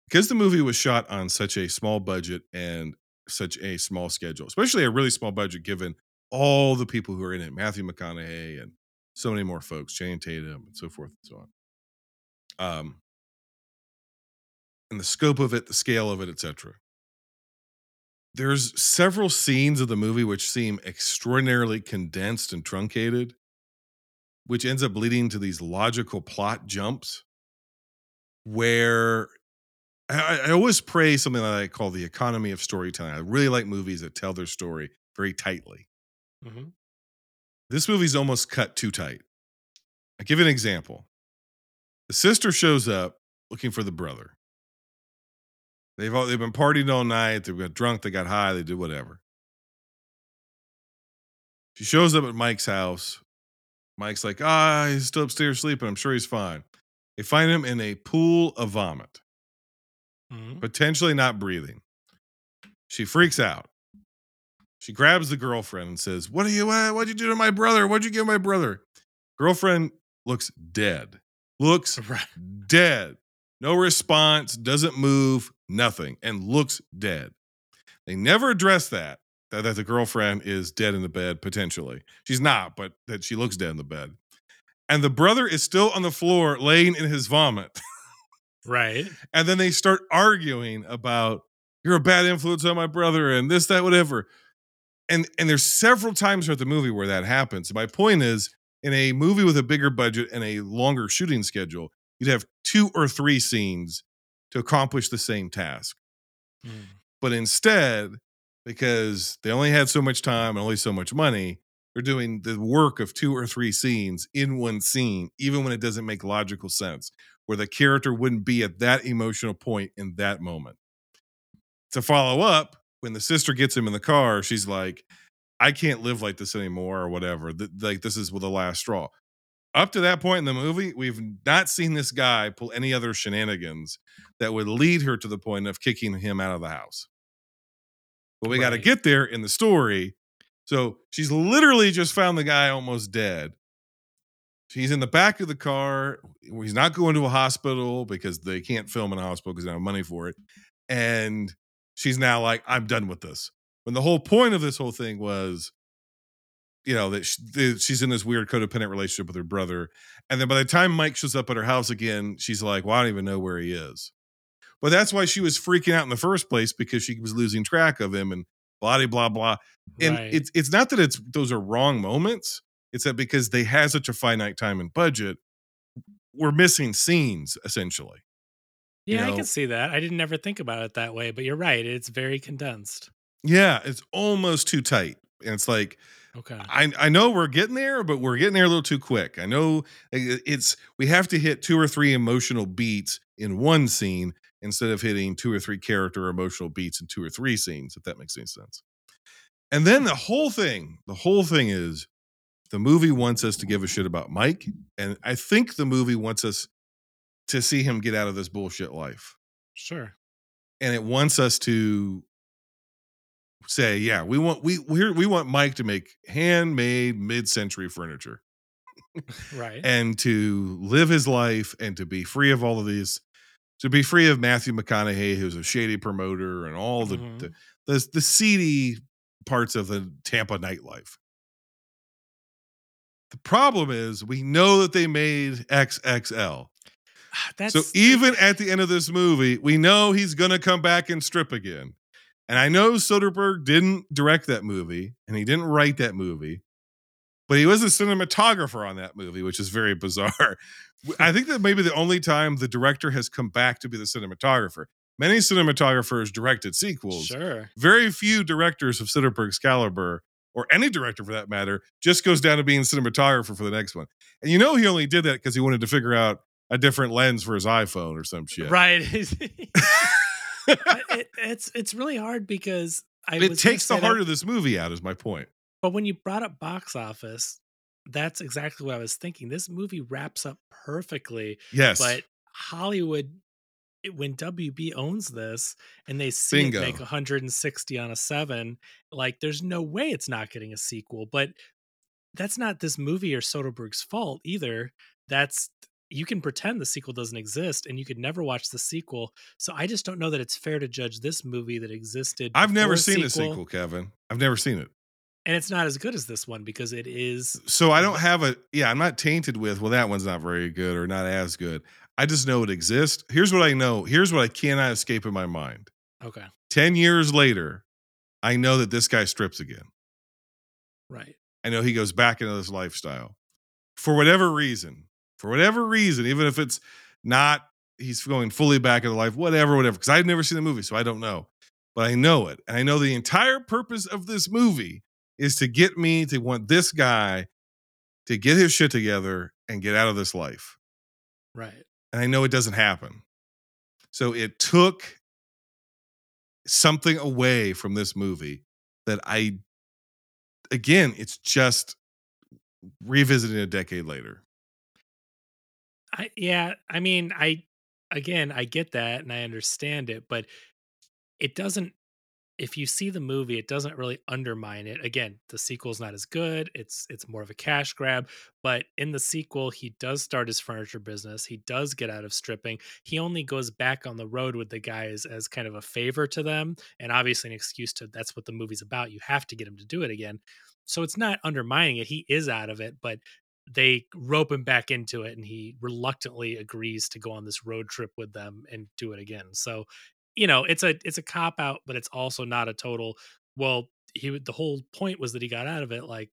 C: Because the movie was shot on such a small budget and such a small schedule, especially a really small budget given all the people who are in it, Matthew McConaughey and so many more folks, Jane Tatum and so forth and so on. Um, and the scope of it, the scale of it, etc. There's several scenes of the movie which seem extraordinarily condensed and truncated, which ends up leading to these logical plot jumps where I, I always praise something that I call the economy of storytelling. I really like movies that tell their story very tightly.
B: Mhm.
C: This movie's almost cut too tight. I'll give you an example. The sister shows up looking for the brother. They've all, they've been partying all night. They got drunk. They got high. They did whatever. She shows up at Mike's house. Mike's like, ah, he's still upstairs sleeping. I'm sure he's fine. They find him in a pool of vomit,
B: Mhm.
C: potentially not breathing. She freaks out. She grabs the girlfriend and says, "What are you? Uh, what'd you do to my brother? What'd you give my brother?" Girlfriend looks dead. Looks dead. No response. Doesn't move. Nothing. And looks dead. They never address that. That, that the girlfriend is dead in the bed potentially. She's not, but that she looks dead in the bed. And the brother is still on the floor, laying in his vomit.
B: Right.
C: and then they start arguing about you're a bad influence on my brother and this that whatever. And and there's several times throughout the movie where that happens. My point is in a movie with a bigger budget and a longer shooting schedule you'd have two or three scenes to accomplish the same task. Mm. But instead because they only had so much time and only so much money they're doing the work of two or three scenes in one scene even when it doesn't make logical sense where the character wouldn't be at that emotional point in that moment. To follow up when the sister gets him in the car she's like i can't live like this anymore or whatever Th- like this is with the last straw. Up to that point in the movie we've not seen this guy pull any other shenanigans that would lead her to the point of kicking him out of the house. But we got to get there in the story. So she's literally just found the guy almost dead He's in the back of the car. He's not going to a hospital because they can't film in a hospital because they don't have money for it. And she's now like, I'm done with this. When the whole point of this whole thing was, you know, that she's in this weird codependent relationship with her brother. And then by the time Mike shows up at her house again, she's like, well, I don't even know where he is. But that's why she was freaking out in the first place because she was losing track of him and blah, blah, blah. And
B: Right.
C: it's it's not that it's those are wrong moments. It's that because they had such a finite time and budget, we're missing scenes essentially. you
B: Yeah, I can see that. I didn't ever think about it that way, but you're right. It's very condensed.
C: Yeah, it's almost too tight. And it's like,
B: Okay.
C: I, I know we're getting there, but we're getting there a little too quick. I know it's we have to hit two or three emotional beats in one scene instead of hitting two or three character emotional beats in two or three scenes, if that makes any sense. And then hmm. the whole thing, the whole thing is the movie wants us to give a shit about Mike. And I think the movie wants us to see him get out of this bullshit life.
B: Sure.
C: And it wants us to say, yeah, we want we we we want Mike to make handmade mid-century furniture
B: Right.
C: and to live his life and to be free of all of these to be free of Matthew McConaughey who's a shady promoter and all the
B: Mhm.
C: the, the the seedy parts of the Tampa nightlife. The problem is we know that they made XXL.
B: Ah, that's
C: so even at the end of this movie, we know he's going to come back and strip again. And I know Soderbergh didn't direct that movie and he didn't write that movie, but he was a cinematographer on that movie, which is very bizarre. I think that maybe the only time the director has come back to be the cinematographer. Many cinematographers directed sequels.
B: Sure.
C: Very few directors of Soderbergh's caliber, or any director for that matter, just goes down to being cinematographer for the next one. And you know he only did that because he wanted to figure out a different lens for his iPhone or some shit.
B: Right. it, it's it's really hard because I
C: it takes the
B: that-
C: heart of this movie out, is my point.
B: But when you brought up box office, that's exactly what I was thinking. This movie wraps up perfectly.
C: Yes.
B: But Hollywood, when WB owns this and they see
C: Bingo.
B: it make 160 on a seven, like there's no way it's not getting a sequel. But that's not this movie or Soderbergh's fault either. That's you can pretend the sequel doesn't exist and you could never watch the sequel. So I just don't know that it's fair to judge this movie that existed.
C: I've never seen the sequel, Kevin. I've never seen it.
B: and it's not as good as this one because it is
C: So I don't have a yeah, I'm not tainted with, well, that one's not very good or not as good. I just know it exists. Here's what I know. Here's what I cannot escape in my mind.
B: okay,
C: 10 years later, I know that this guy strips again.
B: right?
C: I know he goes back into this lifestyle for whatever reason. For whatever reason, even if it's not he's going fully back into life, whatever, whatever. Because I've never seen the movie, so I don't know. But I know it. And I know the entire purpose of this movie is to get me to want this guy to get his shit together and get out of this life.
B: Right.
C: And I know it doesn't happen. So it took something away from this movie that I, again, it's just revisiting a decade later.
B: I yeah, I mean, I again, I get that and I understand it, but it doesn't if you see the movie, it doesn't really undermine it. Again, the sequel's not as good. It's it's more of a cash grab. But in the sequel, he does start his furniture business. He does get out of stripping. He only goes back on the road with the guys as kind of a favor to them, and obviously an excuse to that's what the movie's about. You have to get him to do it again. So it's not undermining it. He is out of it, but they rope him back into it and he reluctantly agrees to go on this road trip with them and do it again. So you know it's a it's a cop out but it's also not a total well he the whole point was that he got out of it like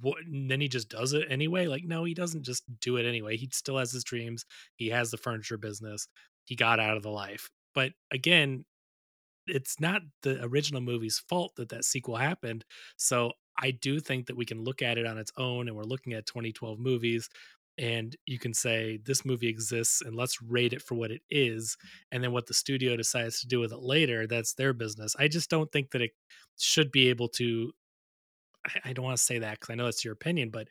B: what, then he just does it anyway? Like no he doesn't just do it anyway. He still has his dreams. He has the furniture business. He got out of the life. But again it's not the original movie's fault that that sequel happened. So i do think that we can look at it on its own and we're looking at 2012 movies and you can say this movie exists and let's rate it for what it is and then what the studio decides to do with it later that's their business. I just don't think that it should be able to i, I don't want to say that because i know that's your opinion but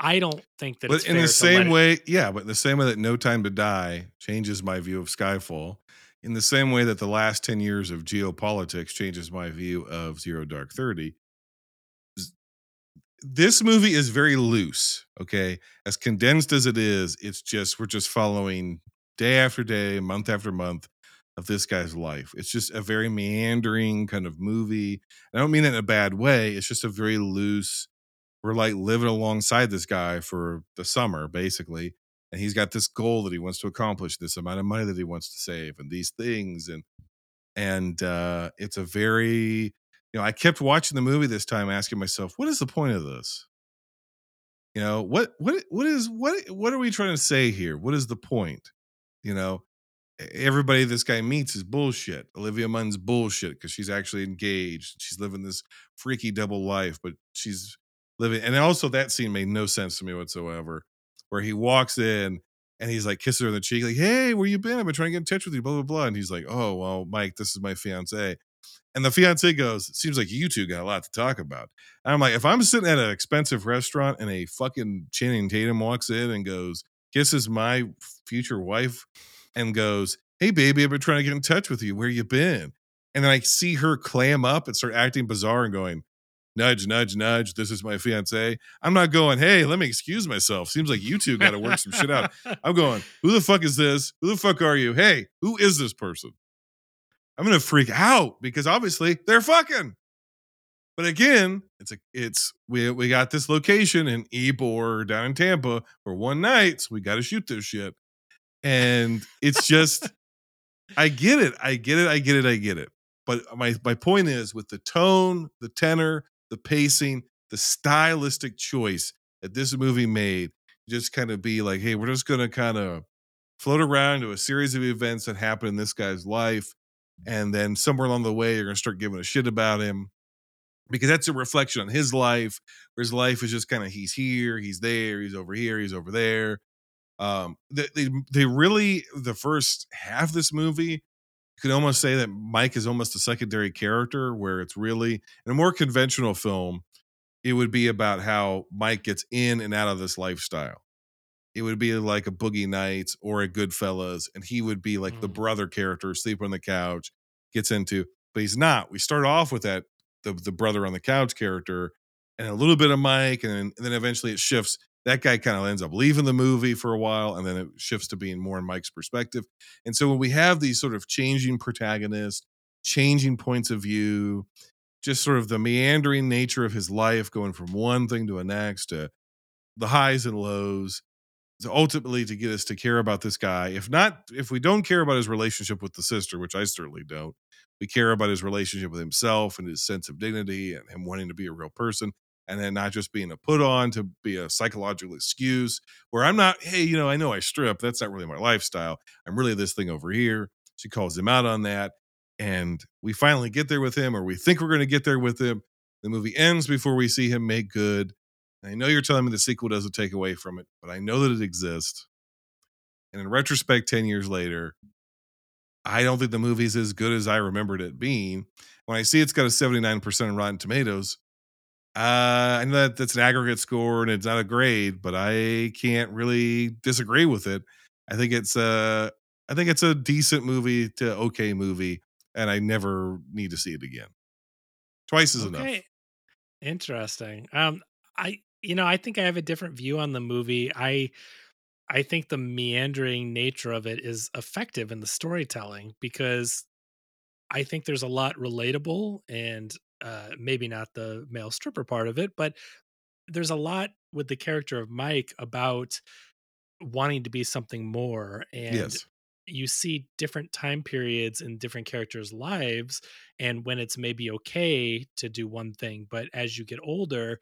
B: i don't think that
C: But
B: it's
C: in the same
B: it-
C: way, yeah, but in the same way that No Time to Die changes my view of Skyfall, in the same way that the last 10 years of geopolitics changes my view of Zero Dark 30, z- this movie is very loose, okay? As condensed as it is, it's just, we're just following day after day, month after month of this guy's life. It's just a very meandering kind of movie. And I don't mean that in a bad way, it's just a very loose, we're like living alongside this guy for the summer basically and he's got this goal that he wants to accomplish this amount of money that he wants to save and these things and and uh it's a very you know i kept watching the movie this time asking myself what is the point of this you know what what what is what what are we trying to say here what is the point you know everybody this guy meets is bullshit. Olivia Munn's bullshit because she's actually engaged. She's living this freaky double life, but she's living. And also, that scene made no sense to me whatsoever. Where he walks in and he's like kissing her on the cheek, like, "Hey, where you been? I've been trying to get in touch with you." Blah blah blah. And he's like, "Oh well, Mike, this is my fiance." And the fiance goes, "Seems like you two got a lot to talk about." And I'm like, if I'm sitting at an expensive restaurant and a fucking Channing Tatum walks in and goes, kisses my future wife and goes, Hey baby, I've been trying to get in touch with you. Where you been? And then I see her clam up and start acting bizarre and going, Nudge, nudge, nudge. This is my fiance. I'm not going, hey, let me excuse myself. Seems like you two got to work some shit out. I'm going, who the fuck is this? Who the fuck are you? Hey, who is this person? I'm gonna freak out because obviously they're fucking. But again, it's a it's we we got this location in Ybor down in Tampa for one night, so we got to shoot this shit. And it's just, I get it, I get it, I get it, I get it. But my my point is with the tone, the tenor, the pacing, the stylistic choice that this movie made, just kind of be like, hey, we're just gonna kind of float around to a series of events that happen in this guy's life, and then somewhere along the way, you're gonna start giving a shit about him because that's a reflection on his life where his life is just kind of he's here he's there he's over here he's over there. Um they, they they really the first half of this movie you could almost say that mike is almost a secondary character where it's really in a more conventional film it would be about how mike gets in and out of this lifestyle it would be like a boogie nights or a goodfellas and he would be like the mm. brother character sleep on the couch gets into but he's not we start off with that the the brother on the couch character and a little bit of Mike, and then, and then eventually it shifts. That guy kind of ends up leaving the movie for a while, and then it shifts to being more in Mike's perspective. And so when we have these sort of changing protagonists, changing points of view, just sort of the meandering nature of his life, going from one thing to the next, to the highs and lows, ultimately to get us to care about this guy. If not, if we don't care about his relationship with the sister, which I certainly don't, we care about his relationship with himself and his sense of dignity and him wanting to be a real person and then not just being a put on to be a psychological excuse where I'm not, hey, you know, I know I strip. That's not really my lifestyle. I'm really this thing over here. She calls him out on that. And we finally get there with him, or we think we're going to get there with him. The movie ends before we see him make good. And I know you're telling me the sequel doesn't take away from it, but I know that it exists. And in retrospect, 10 years later, I don't think the movie's as good as I remembered it being. When I see it's got a 79% on Rotten Tomatoes, uh, I know that that's an aggregate score and it's not a grade, but I can't really disagree with it. I think it's a, I think it's a decent movie to okay movie and I never need to see it again. Twice is enough.
B: Interesting. Um, I you know I think I have a different view on the movie. I I think the meandering nature of it is effective in the storytelling because I think there's a lot relatable and uh, maybe not the male stripper part of it, but there's a lot with the character of Mike about wanting to be something more and
C: Yes.
B: you see different time periods in different characters' lives and when it's maybe okay to do one thing, but as you get older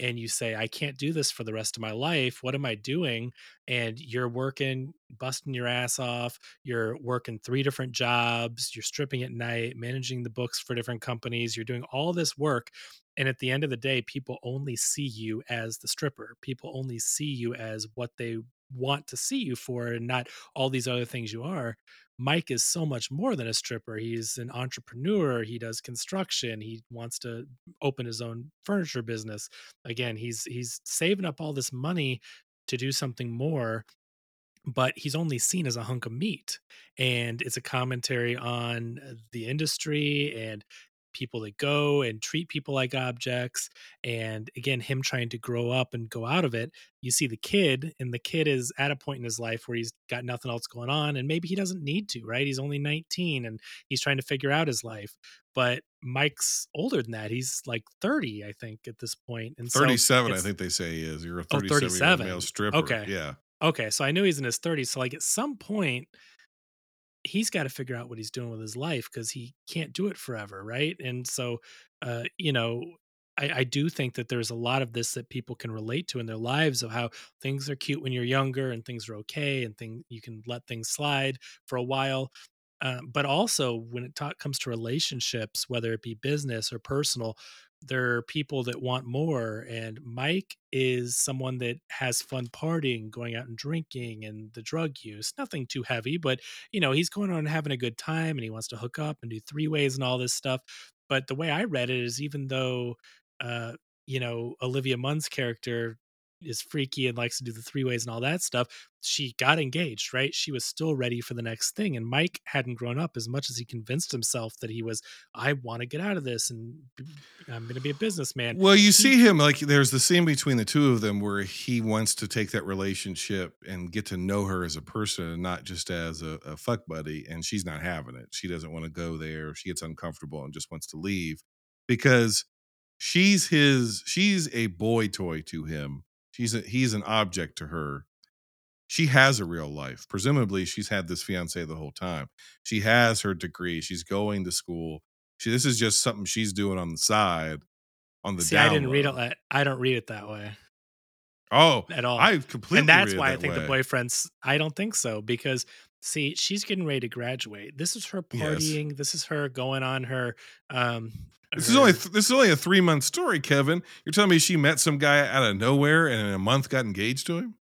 B: and you say, I can't do this for the rest of my life, what am I doing? And you're working, busting your ass off, you're working three different jobs, you're stripping at night, managing the books for different companies, you're doing all this work. And at the end of the day, people only see you as the stripper. People only see you as what they want to see you for and not all these other things you are. Mike is so much more than a stripper. He's an entrepreneur. He does construction. He wants to open his own furniture business. Again, he's he's saving up all this money to do something more, but he's only seen as a hunk of meat. And it's a commentary on uh, the industry and people that go and treat people like objects and again him trying to grow up and go out of it you see the kid and the kid is at a point in his life where he's got nothing else going on and maybe he doesn't need to right he's only 19 and he's trying to figure out his life but mike's older than that he's like 30 i think at this point and so
C: 37, I think they say he is. You're a
B: Oh,
C: 37 year old
B: 37.
C: male stripper.
B: Okay.
C: Yeah.
B: Okay, so I knew he's in his 30s. So like at some point, he's got to figure out what he's doing with his life because he can't do it forever, right? And so, uh, you know, I, I do think that there's a lot of this that people can relate to in their lives of how things are cute when you're younger and things are okay and thing you can let things slide for a while. Uh, but also when it comes to relationships, whether it be business or personal, there are people that want more and mike is someone that has fun partying going out and drinking and the drug use nothing too heavy but you know he's going on and having a good time and he wants to hook up and do three ways and all this stuff but the way i read it is even though uh you know olivia munn's character is freaky and likes to do the three ways and all that stuff she got engaged right she was still ready for the next thing and mike hadn't grown up as much as he convinced himself that he was i want to get out of this and I'm going to be a businessman
C: Well, you see him like there's the scene between the two of them where he wants to take that relationship and get to know her as a person and not just as a, a fuck buddy. And she's not having it. She doesn't want to go there. She gets uncomfortable and just wants to leave because she's his, she's a boy toy to him. She's a, he's an object to her. She has a real life. Presumably, she's had this fiance the whole time. She has her degree. She's going to school. She, this is just something she's doing on the side on the
B: see i didn't read it i don't read it that way
C: Oh,
B: at all
C: I completely
B: and that's why i
C: that
B: think the boyfriend's i don't think so because see she's getting ready to graduate this is her
C: Yes.
B: partying this is her going on her um
C: This is only th- this is only a three month story, Kevin. You're telling me she met some guy out of nowhere and in a month got engaged to him?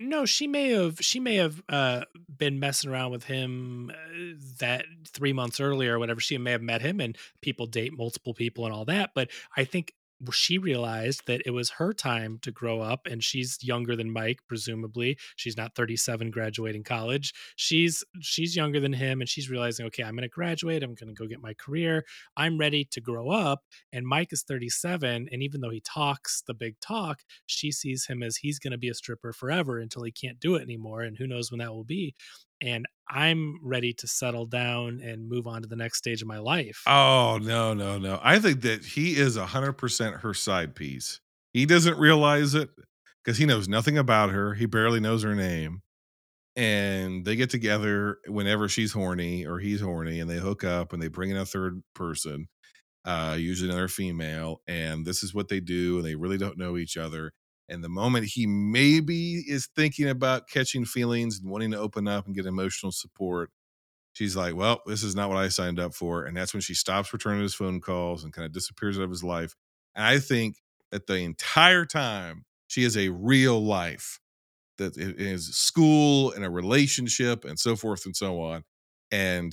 B: no she may have she may have uh been messing around with him uh, that three months earlier or whatever she may have met him and people date multiple people and all that but i think she realized that it was her time to grow up and she's younger than mike presumably she's not 37 graduating college she's she's younger than him and she's realizing okay i'm going to graduate i'm going to go get my career i'm ready to grow up and mike is 37 and even though he talks the big talk she sees him as he's going to be a stripper forever until he can't do it anymore and who knows when that will be and i'm ready to settle down and move on to the next stage of my life
C: Oh no, no, no. I think that he is hundred percent her side piece. He doesn't realize it because he knows nothing about her. He barely knows her name. And they get together whenever she's horny or he's horny and they hook up and they bring in a third person, uh, usually another female. And this is what they do. And they really don't know each other. And the moment he maybe is thinking about catching feelings and wanting to open up and get emotional support, she's like, Well, this is not what I signed up for. And that's when she stops returning his phone calls and kind of disappears out of his life. And I think that the entire time she is a real life that is school and a relationship and so forth and so on. And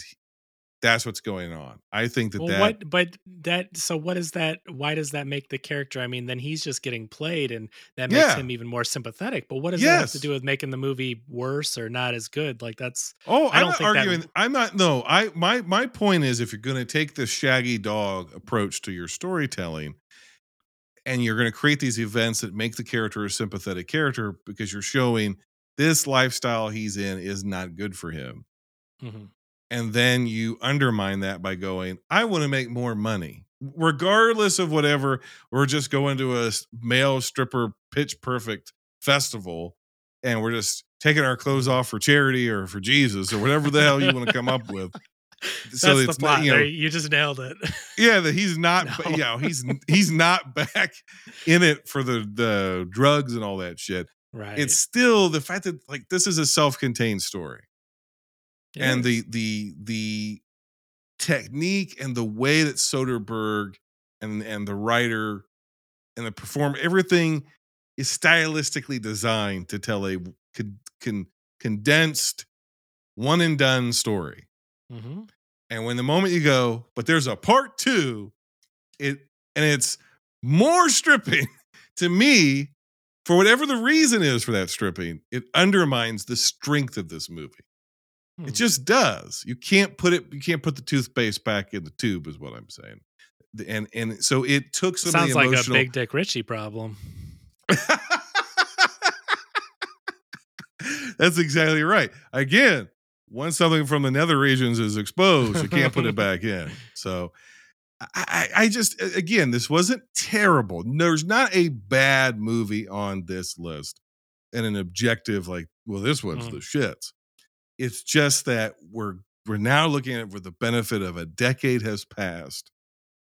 C: that's what's going on. I think that
B: Well,
C: that
B: what? But that. So what is that? Why does that make the character? I mean, then he's just getting played, and that makes
C: Yeah.
B: him even more sympathetic. But what does that have to do with making the movie worse or not as good? Like that's.
C: Oh,
B: I
C: I'm
B: don't
C: not
B: think that-
C: arguing. I'm not. No, I my my point is, if you're going to take this shaggy dog approach to your storytelling, and you're going to create these events that make the character a sympathetic character because you're showing this lifestyle he's in is not good for him,
B: Mhm.
C: And then you undermine that by going, "I want to make more money." Regardless of whatever, we're just going to a male stripper pitch perfect festival and we're just taking our clothes off for charity or for Jesus or whatever the hell you want to come up with.
B: That's the
C: it's
B: plot.
C: not, you know.
B: You just nailed it.
C: yeah, that he's not,
B: No.
C: you know, he's he's not back in it for the the drugs and all that shit.
B: right.
C: It's still the fact that like this is a self-contained story, And the the the technique and the way that Soderbergh and and the writer and the perform everything is stylistically designed to tell a con, con, condensed one and done story.
B: Mhm.
C: And when the moment you go, but there's a part two, it and it's more stripping to me, for whatever the reason is for that stripping, it undermines the strength of this movie.
B: Hmm.
C: It just does. You can't put it. You can't put the toothpaste back in the tube, is what I'm saying. And and so it took some
B: Sounds
C: of the
B: like a. Big Dick Richie problem.
C: That's exactly right. Again, once something from the nether regions is exposed, you can't put it back in. So I, I, just again, this wasn't terrible. There's not a bad movie on this list and an objective like, well, this one's
B: Mhm.
C: the shits. It's just that we're we're now looking at it with the benefit of a decade has passed.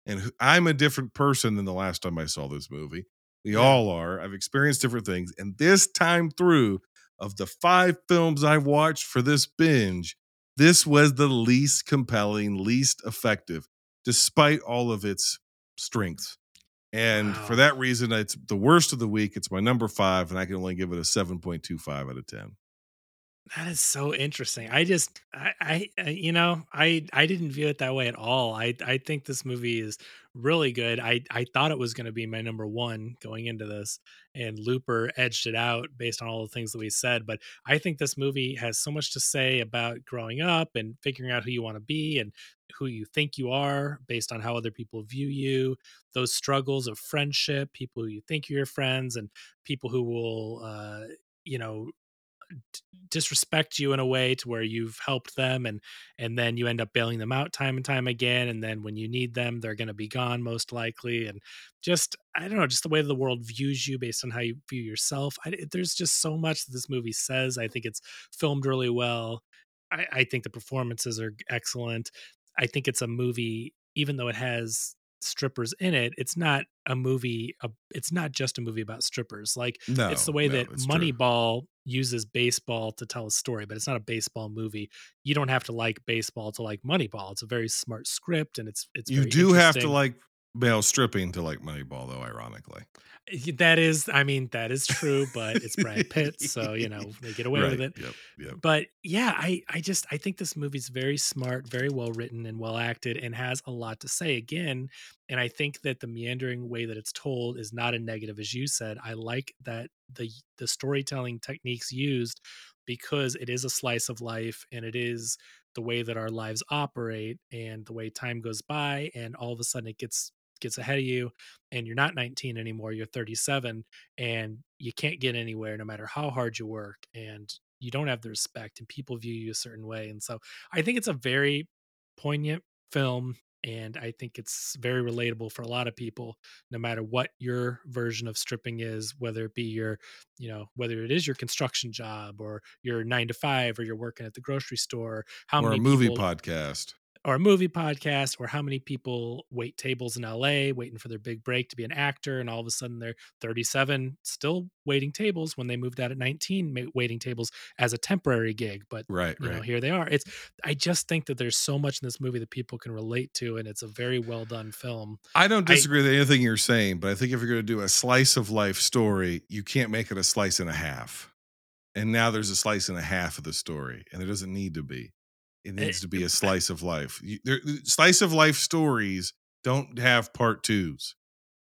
C: And I'm a different person than the last time I saw this movie. We all are. I've experienced different things. And this time through, of the five films I've watched for this binge, this was the least compelling, least effective, despite all of its strengths. And for that reason, it's the worst of the week. It's my number five, and I can only give it a 7.25 out of 10.
B: That is so interesting. I just, I, I, I- you know, I, I didn't view it that way at all. I, I think this movie is really good. I, I thought it was going to be my number one going into this, and Looper edged it out based on all the things that we said. But I think this movie has so much to say about growing up and figuring out who you want to be and who you think you are based on how other people view you. Those struggles of friendship, people who you think are your friends, and people who will, uh, you know, disrespect you in a way to where you've helped them and and then you end up bailing them out time and time again and then when you need them they're going to be gone most likely and just i don't know just the way the world views you based on how you view yourself I, there's just so much that this movie says i think it's filmed really well I, I think the performances are excellent i think it's a movie even though it has strippers in it it's not a movie a, it's not just a movie about strippers like
C: No,
B: it's the way
C: no,
B: that
C: it's true.
B: Moneyball uses baseball to tell a story, but it's not a baseball movie. You don't have to like baseball to like Moneyball. It's a very smart script, and it's it's
C: You do have to like male stripping to like Moneyball, though, ironically.
B: that is. I mean, that is true, but it's Brad Pitt, so you know they get away with it.
C: Yep. Yep.
B: But yeah, I I just I think this movie's very smart, very well written, and well acted, and has a lot to say. Again, and I think that the meandering way that it's told is not a negative, as you said. I like that the the storytelling techniques used because it is a slice of life, and it is the way that our lives operate, and the way time goes by, and all of a sudden it gets gets ahead of you and you're not 19 anymore you're 37 and you can't get anywhere no matter how hard you work and you don't have the respect and people view you a certain way and so i think it's a very poignant film and i think it's very relatable for a lot of people no matter what your version of stripping is whether it be your you know whether it is your construction job or your 9 to 5 or you're working at the grocery store how
C: or
B: many
C: a movie
B: people,
C: podcast.
B: Or a movie podcast or how many people wait tables in LA waiting for their big break to be an actor and all of a sudden they're 37 still waiting tables when they moved out at 19 waiting tables as a temporary gig but
C: Right,
B: you know
C: right.
B: here they are it's i just think that there's so much in this movie that people can relate to and it's a very well done film
C: I don't
B: I-
C: disagree with anything you're saying, but I think if you're going to do a slice of life story, you can't make it a slice and a half. And now there's a slice and a half of the story, and it doesn't need to be. It eh, needs to be eh, a eh. slice of life. You, there, uh, slice of life stories don't have part twos.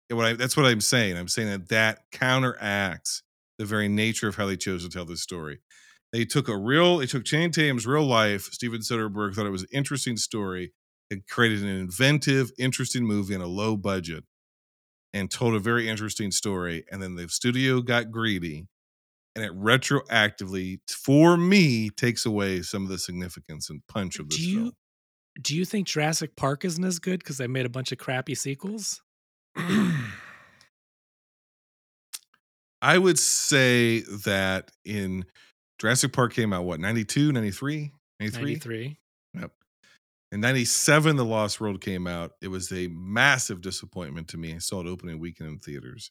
C: And what I, that's what I'm saying. I'm saying that that counteracts the very nature of how they chose to tell this story. They took a real, they took Channing Tatum's real life. Steven Soderbergh thought it was an interesting story. It created an inventive, interesting movie on a low budget and told a very interesting story. And then the studio got greedy and it retroactively, for me, takes away some of the significance and punch of this
B: Do you
C: film.
B: do you think Jurassic Park isn't as good because they made a bunch of crappy sequels?
C: I would say that in Jurassic Park came out, what, 92, 93? 93?
B: 93.
C: Yep. In 97, The Lost World came out. It was a massive disappointment to me. I saw it opening weekend in theaters.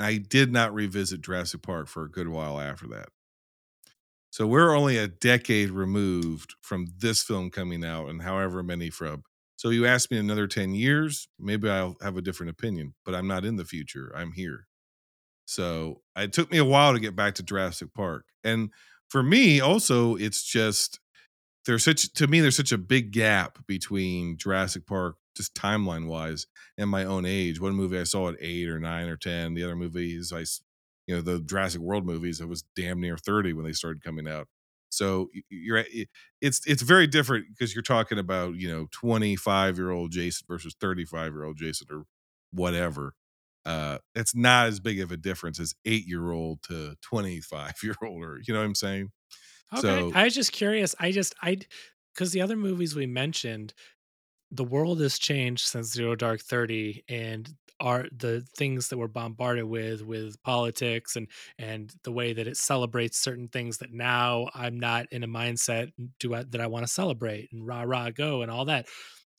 C: And I did not revisit Jurassic Park for a good while after that. So we're only a decade removed from this film coming out and however many from. So you ask me another 10 years, maybe I'll have a different opinion, but I'm not in the future. I'm here. So it took me a while to get back to Jurassic Park. And for me, also, it's just there's such to me, there's such a big gap between Jurassic Park, just timeline wise, and my own age. One movie I saw at eight or nine or ten. The other movies I, you know, the Jurassic World movies, I was damn near 30 when they started coming out. So you're at- it's it's very different because you're talking about you know 25 year old Jason versus 35 year old Jason or whatever. Uh, it's not as big of a difference as eight year old to 25 year old, or you know what I'm saying?
B: Okay.
C: So
B: I was just curious. I just I because the other movies we mentioned, the world has changed since Zero Dark Thirty, and are the things that we're bombarded with with politics and and the way that it celebrates certain things that now I'm not in a mindset mm, do I, that I want to celebrate and rah rah go and all that.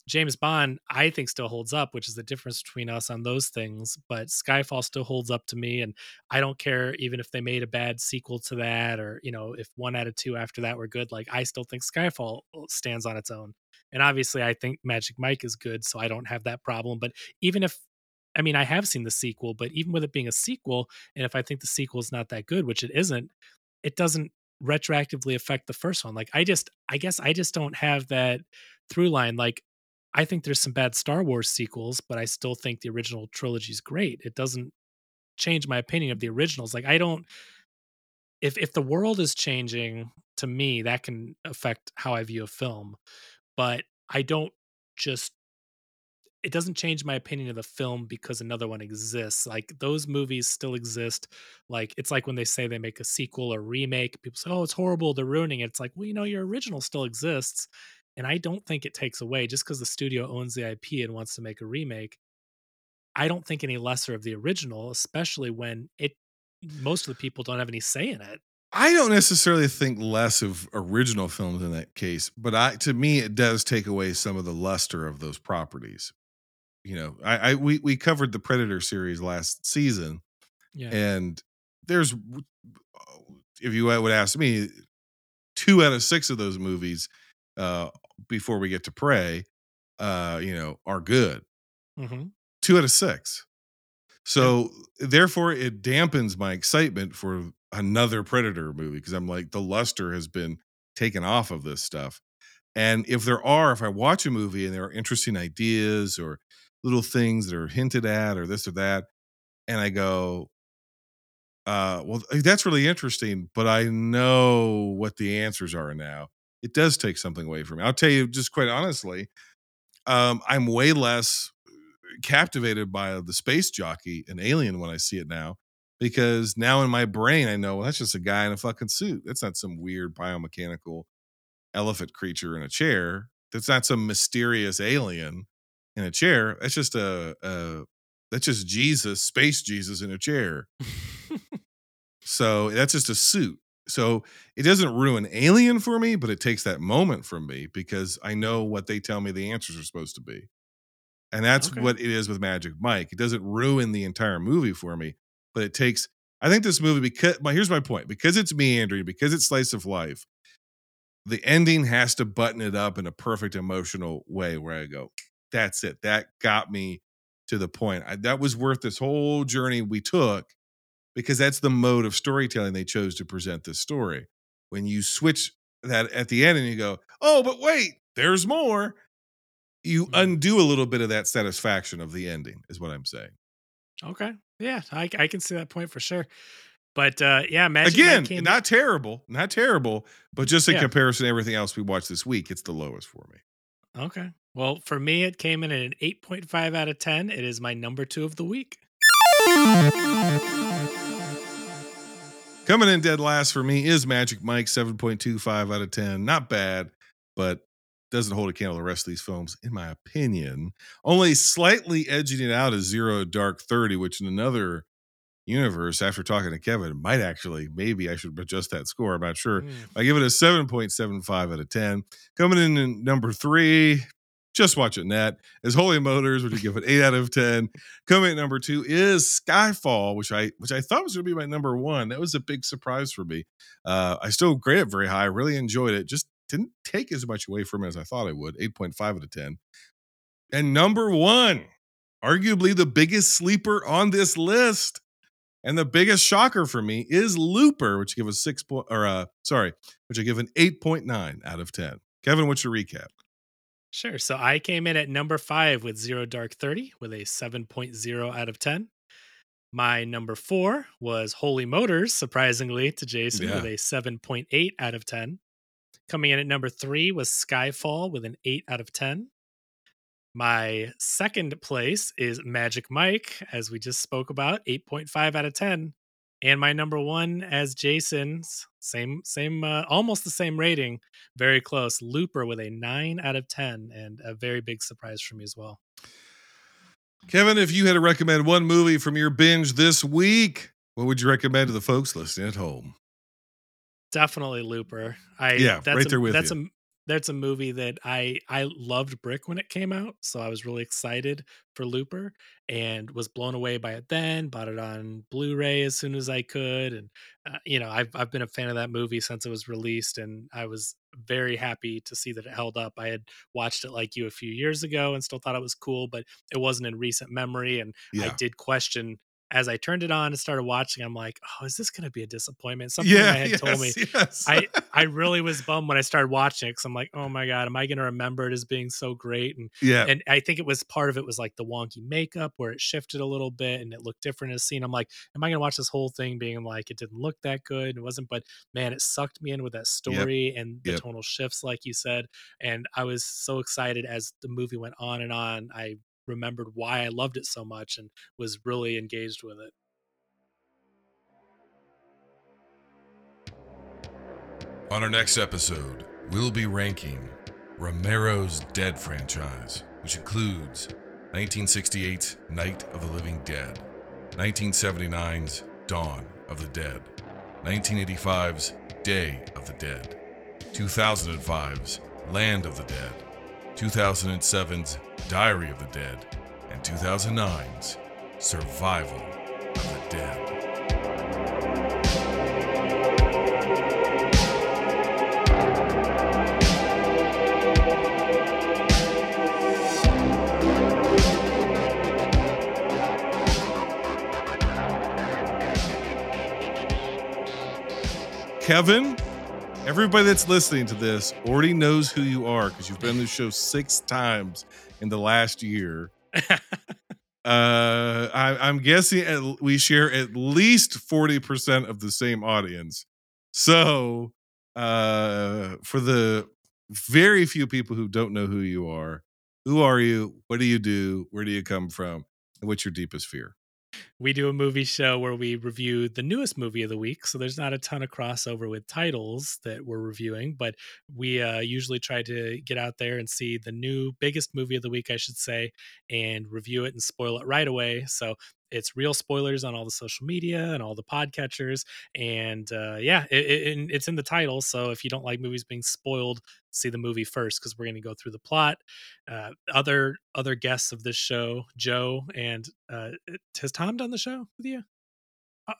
B: James Bond, I think, still holds up, which is the difference between us on those things. But Skyfall still holds up to me, and I don't care even if they made a bad sequel to that, or you know, if one out of two after that were good. Like I still think Skyfall uh, stands on its own, and obviously, I think Magic Mike is good, so I don't have that problem. But even if I mean, I have seen the sequel, but even with it being a sequel, and if I think the sequel is not that good, which it isn't, it doesn't retroactively affect the first one. Like I just, I guess I just don't have that through line. Like I think there's some bad Star Wars sequels, but I still think the original trilogy is great. It doesn't change my opinion of the originals. Like I don't if if the world is changing to me, that can affect how I view a film. But I don't just it doesn't change my opinion of the film because another one exists. Like those movies still exist. Like it's like when they say they make a sequel or remake, people say, "Oh, it's horrible, they're ruining it." It's like, well, you know, your original still exists, and I don't think it takes away just because the studio owns the IP and wants to make a remake. I don't think any lesser of the original, especially when it most of the people don't have any say in it.
C: I don't necessarily think less of original films in that case, but I to me it does take away some of the luster of those properties. You know, I, I we we covered the Predator series last season,
B: Yeah.
C: and there's if you would ask me, two out of six of those movies uh before we get to Prey, uh, you know, are good.
B: hmm
C: Two out of six. So therefore, it dampens my excitement for another Predator movie because I'm like the luster has been taken off of this stuff. And if there are, if I watch a movie and there are interesting ideas or little things that are hinted at or this or that, and I go, uh, well, that's really interesting, but I know what the answers are now. It does take something away from me. I'll tell you just quite honestly, um, I'm way less captivated by the space jockey and alien when I see it now because now in my brain I know well, that's just a guy in a fucking suit. That's not some weird biomechanical elephant creature in a chair. That's not some mysterious alien in a chair. That's just a, a that's just Jesus, space Jesus in a chair. so that's just a suit. So it doesn't ruin Alien for me, but it takes that moment from me because I know what they tell me the answers are supposed to be. And that's
B: Okay.
C: what it is with Magic Mike. It doesn't ruin the entire movie for me, but it takes. I think this movie because. My, here's my point: because it's meandering, because it's slice of life, the ending has to button it up in a perfect emotional way. Where I go, that's it. That got me to the point. I, that was worth this whole journey we took because that's the mode of storytelling they chose to present this story. When you switch that at the end and you go, oh, but wait, there's more. You undo a little bit of that satisfaction of the ending, is what I'm saying.
B: Okay. Yeah, I, I can see that point for sure. But uh yeah, Magic
C: Again, not terrible, not terrible, but just in
B: Yeah.
C: comparison to everything else we watched this week, it's the lowest for me.
B: Okay. Well, for me, it came in at an 8.5 out of 10. It is my number two of the week.
C: Coming in dead last for me is Magic Mike, 7.25 out of 10. Not bad, but doesn't hold a candle to the rest of these films, in my opinion. Only slightly edging it out is Zero Dark 30, which in another universe, after talking to Kevin, might actually, maybe I should adjust that score. I'm not sure. Hmm. I give it a 7.75 out of 10. Coming in at number three, just watching that is Holy Motors, which I give it 8 out of 10. Coming at number two is Skyfall, which I which I thought was going to be my number one. That was a big surprise for me. Uh, I still grade it very high. I Really enjoyed it. Just didn't take as much away from it as I thought I would. 8.5 out of 10. And number one, arguably the biggest sleeper on this list. And the biggest shocker for me is Looper, which I give a six point or uh sorry, which I give an 8.9 out of 10. Kevin, what's your recap?
B: Sure. So I came in at number five with Zero Dark 30 with a 7.0 out of 10. My number four was Holy Motors, surprisingly to Jason, with a 7.8 out of 10. Coming in at number three was Skyfall with an 8 out of 10. My second place is Magic Mike, as we just spoke about, 8.5 out of 10. And my number one, as Jason's, same, same, uh, almost the same rating, very close. Looper with a 9 out of 10, and a very big surprise for me as well.
C: Kevin, if you had to recommend one movie from your binge this week, what would you recommend to the folks listening at home?
B: Definitely Looper. I
C: Yeah,
B: that's
C: right
B: a,
C: there with
B: that's
C: you.
B: a that's a movie that I I loved Brick when it came out, so I was really excited for Looper and was blown away by it then. Bought it on Blu-ray as soon as I could, and uh, you know I've I've been a fan of that movie since it was released, and I was very happy to see that it held up. I had watched it like you a few years ago and still thought it was cool, but it wasn't in recent memory, and I did question. As I turned it on and started watching, I'm like, "Oh, is this going to be a disappointment?" Something in
C: Yeah,
B: my head told me
C: yes, yes.
B: I I really was bummed when I started watching it because I'm like, oh my god, am I going to remember it as being so great? And
C: Yeah.
B: and I think it was part of it was like the wonky makeup where it shifted a little bit and it looked different in as seen. I'm like, am I going to watch this whole thing being like it didn't look that good? It wasn't, but man, it sucked me in with that story and the
C: Yep.
B: tonal shifts, like you said. And I was so excited as the movie went on and on. I remembered why I loved it so much and was really engaged with it.
A: On our next episode, we'll be ranking Romero's Dead franchise, which includes 1968's Night of the Living Dead, 1979's Dawn of the Dead, 1985's Day of the Dead, 2005's Land of the Dead, 2007's Diary of the Dead, and 2009's Survival of the Dead.
C: Kevin, everybody that's listening to this already knows who you are because you've been on the show six times in the last year. uh, I, I'm guessing at, we share at least 40% of the same audience. So, uh, for the very few people who don't know who you are, who are you? What do you do? Where do you come from? And what's your deepest fear?
B: We do a movie show where we review the newest movie of the week so there's not a ton of crossover with titles that we're reviewing but we uh, usually try to get out there and see the new biggest movie of the week i should say and review it and spoil it right away. So it's real spoilers on all the social media and all the podcatchers and uh, yeah it, it, it's in the title so if you don't like movies being spoiled see the movie first because we're going to go through the plot uh, other other guests of this show joe and uh, has tom done the show with you Uh,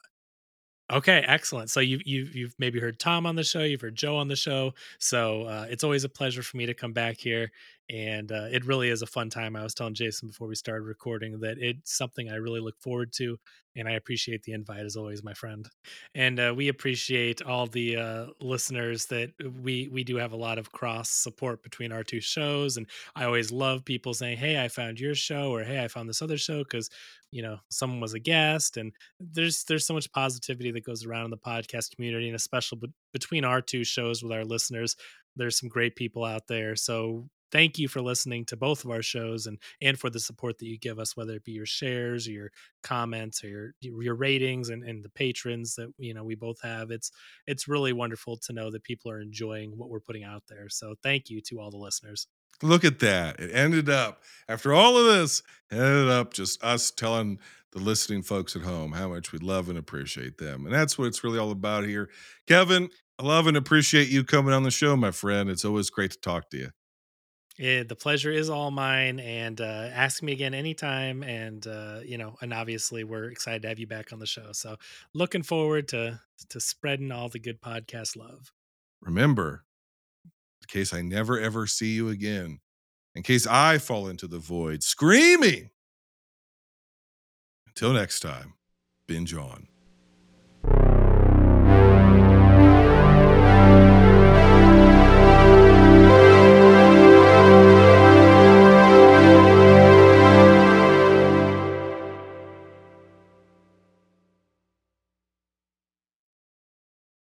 B: Okay, excellent. So you've you've you've maybe heard Tom on the show, you've heard Joe on the show. So uh, it's always a pleasure for me to come back here and uh, it really is a fun time. I was telling Jason before we started recording that it's something I really look forward to, and I appreciate the invite as always, my friend. And uh, we appreciate all the uh, listeners that we we do have a lot of cross support between our two shows, and I always love people saying, "Hey, I found your show," or "Hey, I found this other show," because you know someone was a guest, and there's there's so much positivity that goes around in the podcast community, and especially be- between our two shows with our listeners. There's some great people out there, so thank you for listening to both of our shows and and for the support that you give us whether it be your shares or your comments or your your ratings and, and the patrons that you know we both have it's it's really wonderful to know that people are enjoying what we're putting out there so thank you to all the listeners
C: Look at that. It ended up, after all of this, ended up just us telling the listening folks at home how much we love and appreciate them. And that's what it's really all about here. Kevin, I love and appreciate you coming on the show, my friend. It's always great to talk to you.
B: Yeah, the pleasure is all mine, and uh, ask me again anytime. And uh, you know, and obviously, we're excited to have you back on the show. So, looking forward to to spreading all the good podcast love.
C: Remember, in case I never ever see you again, in case I fall into the void screaming. Until next time, binge on.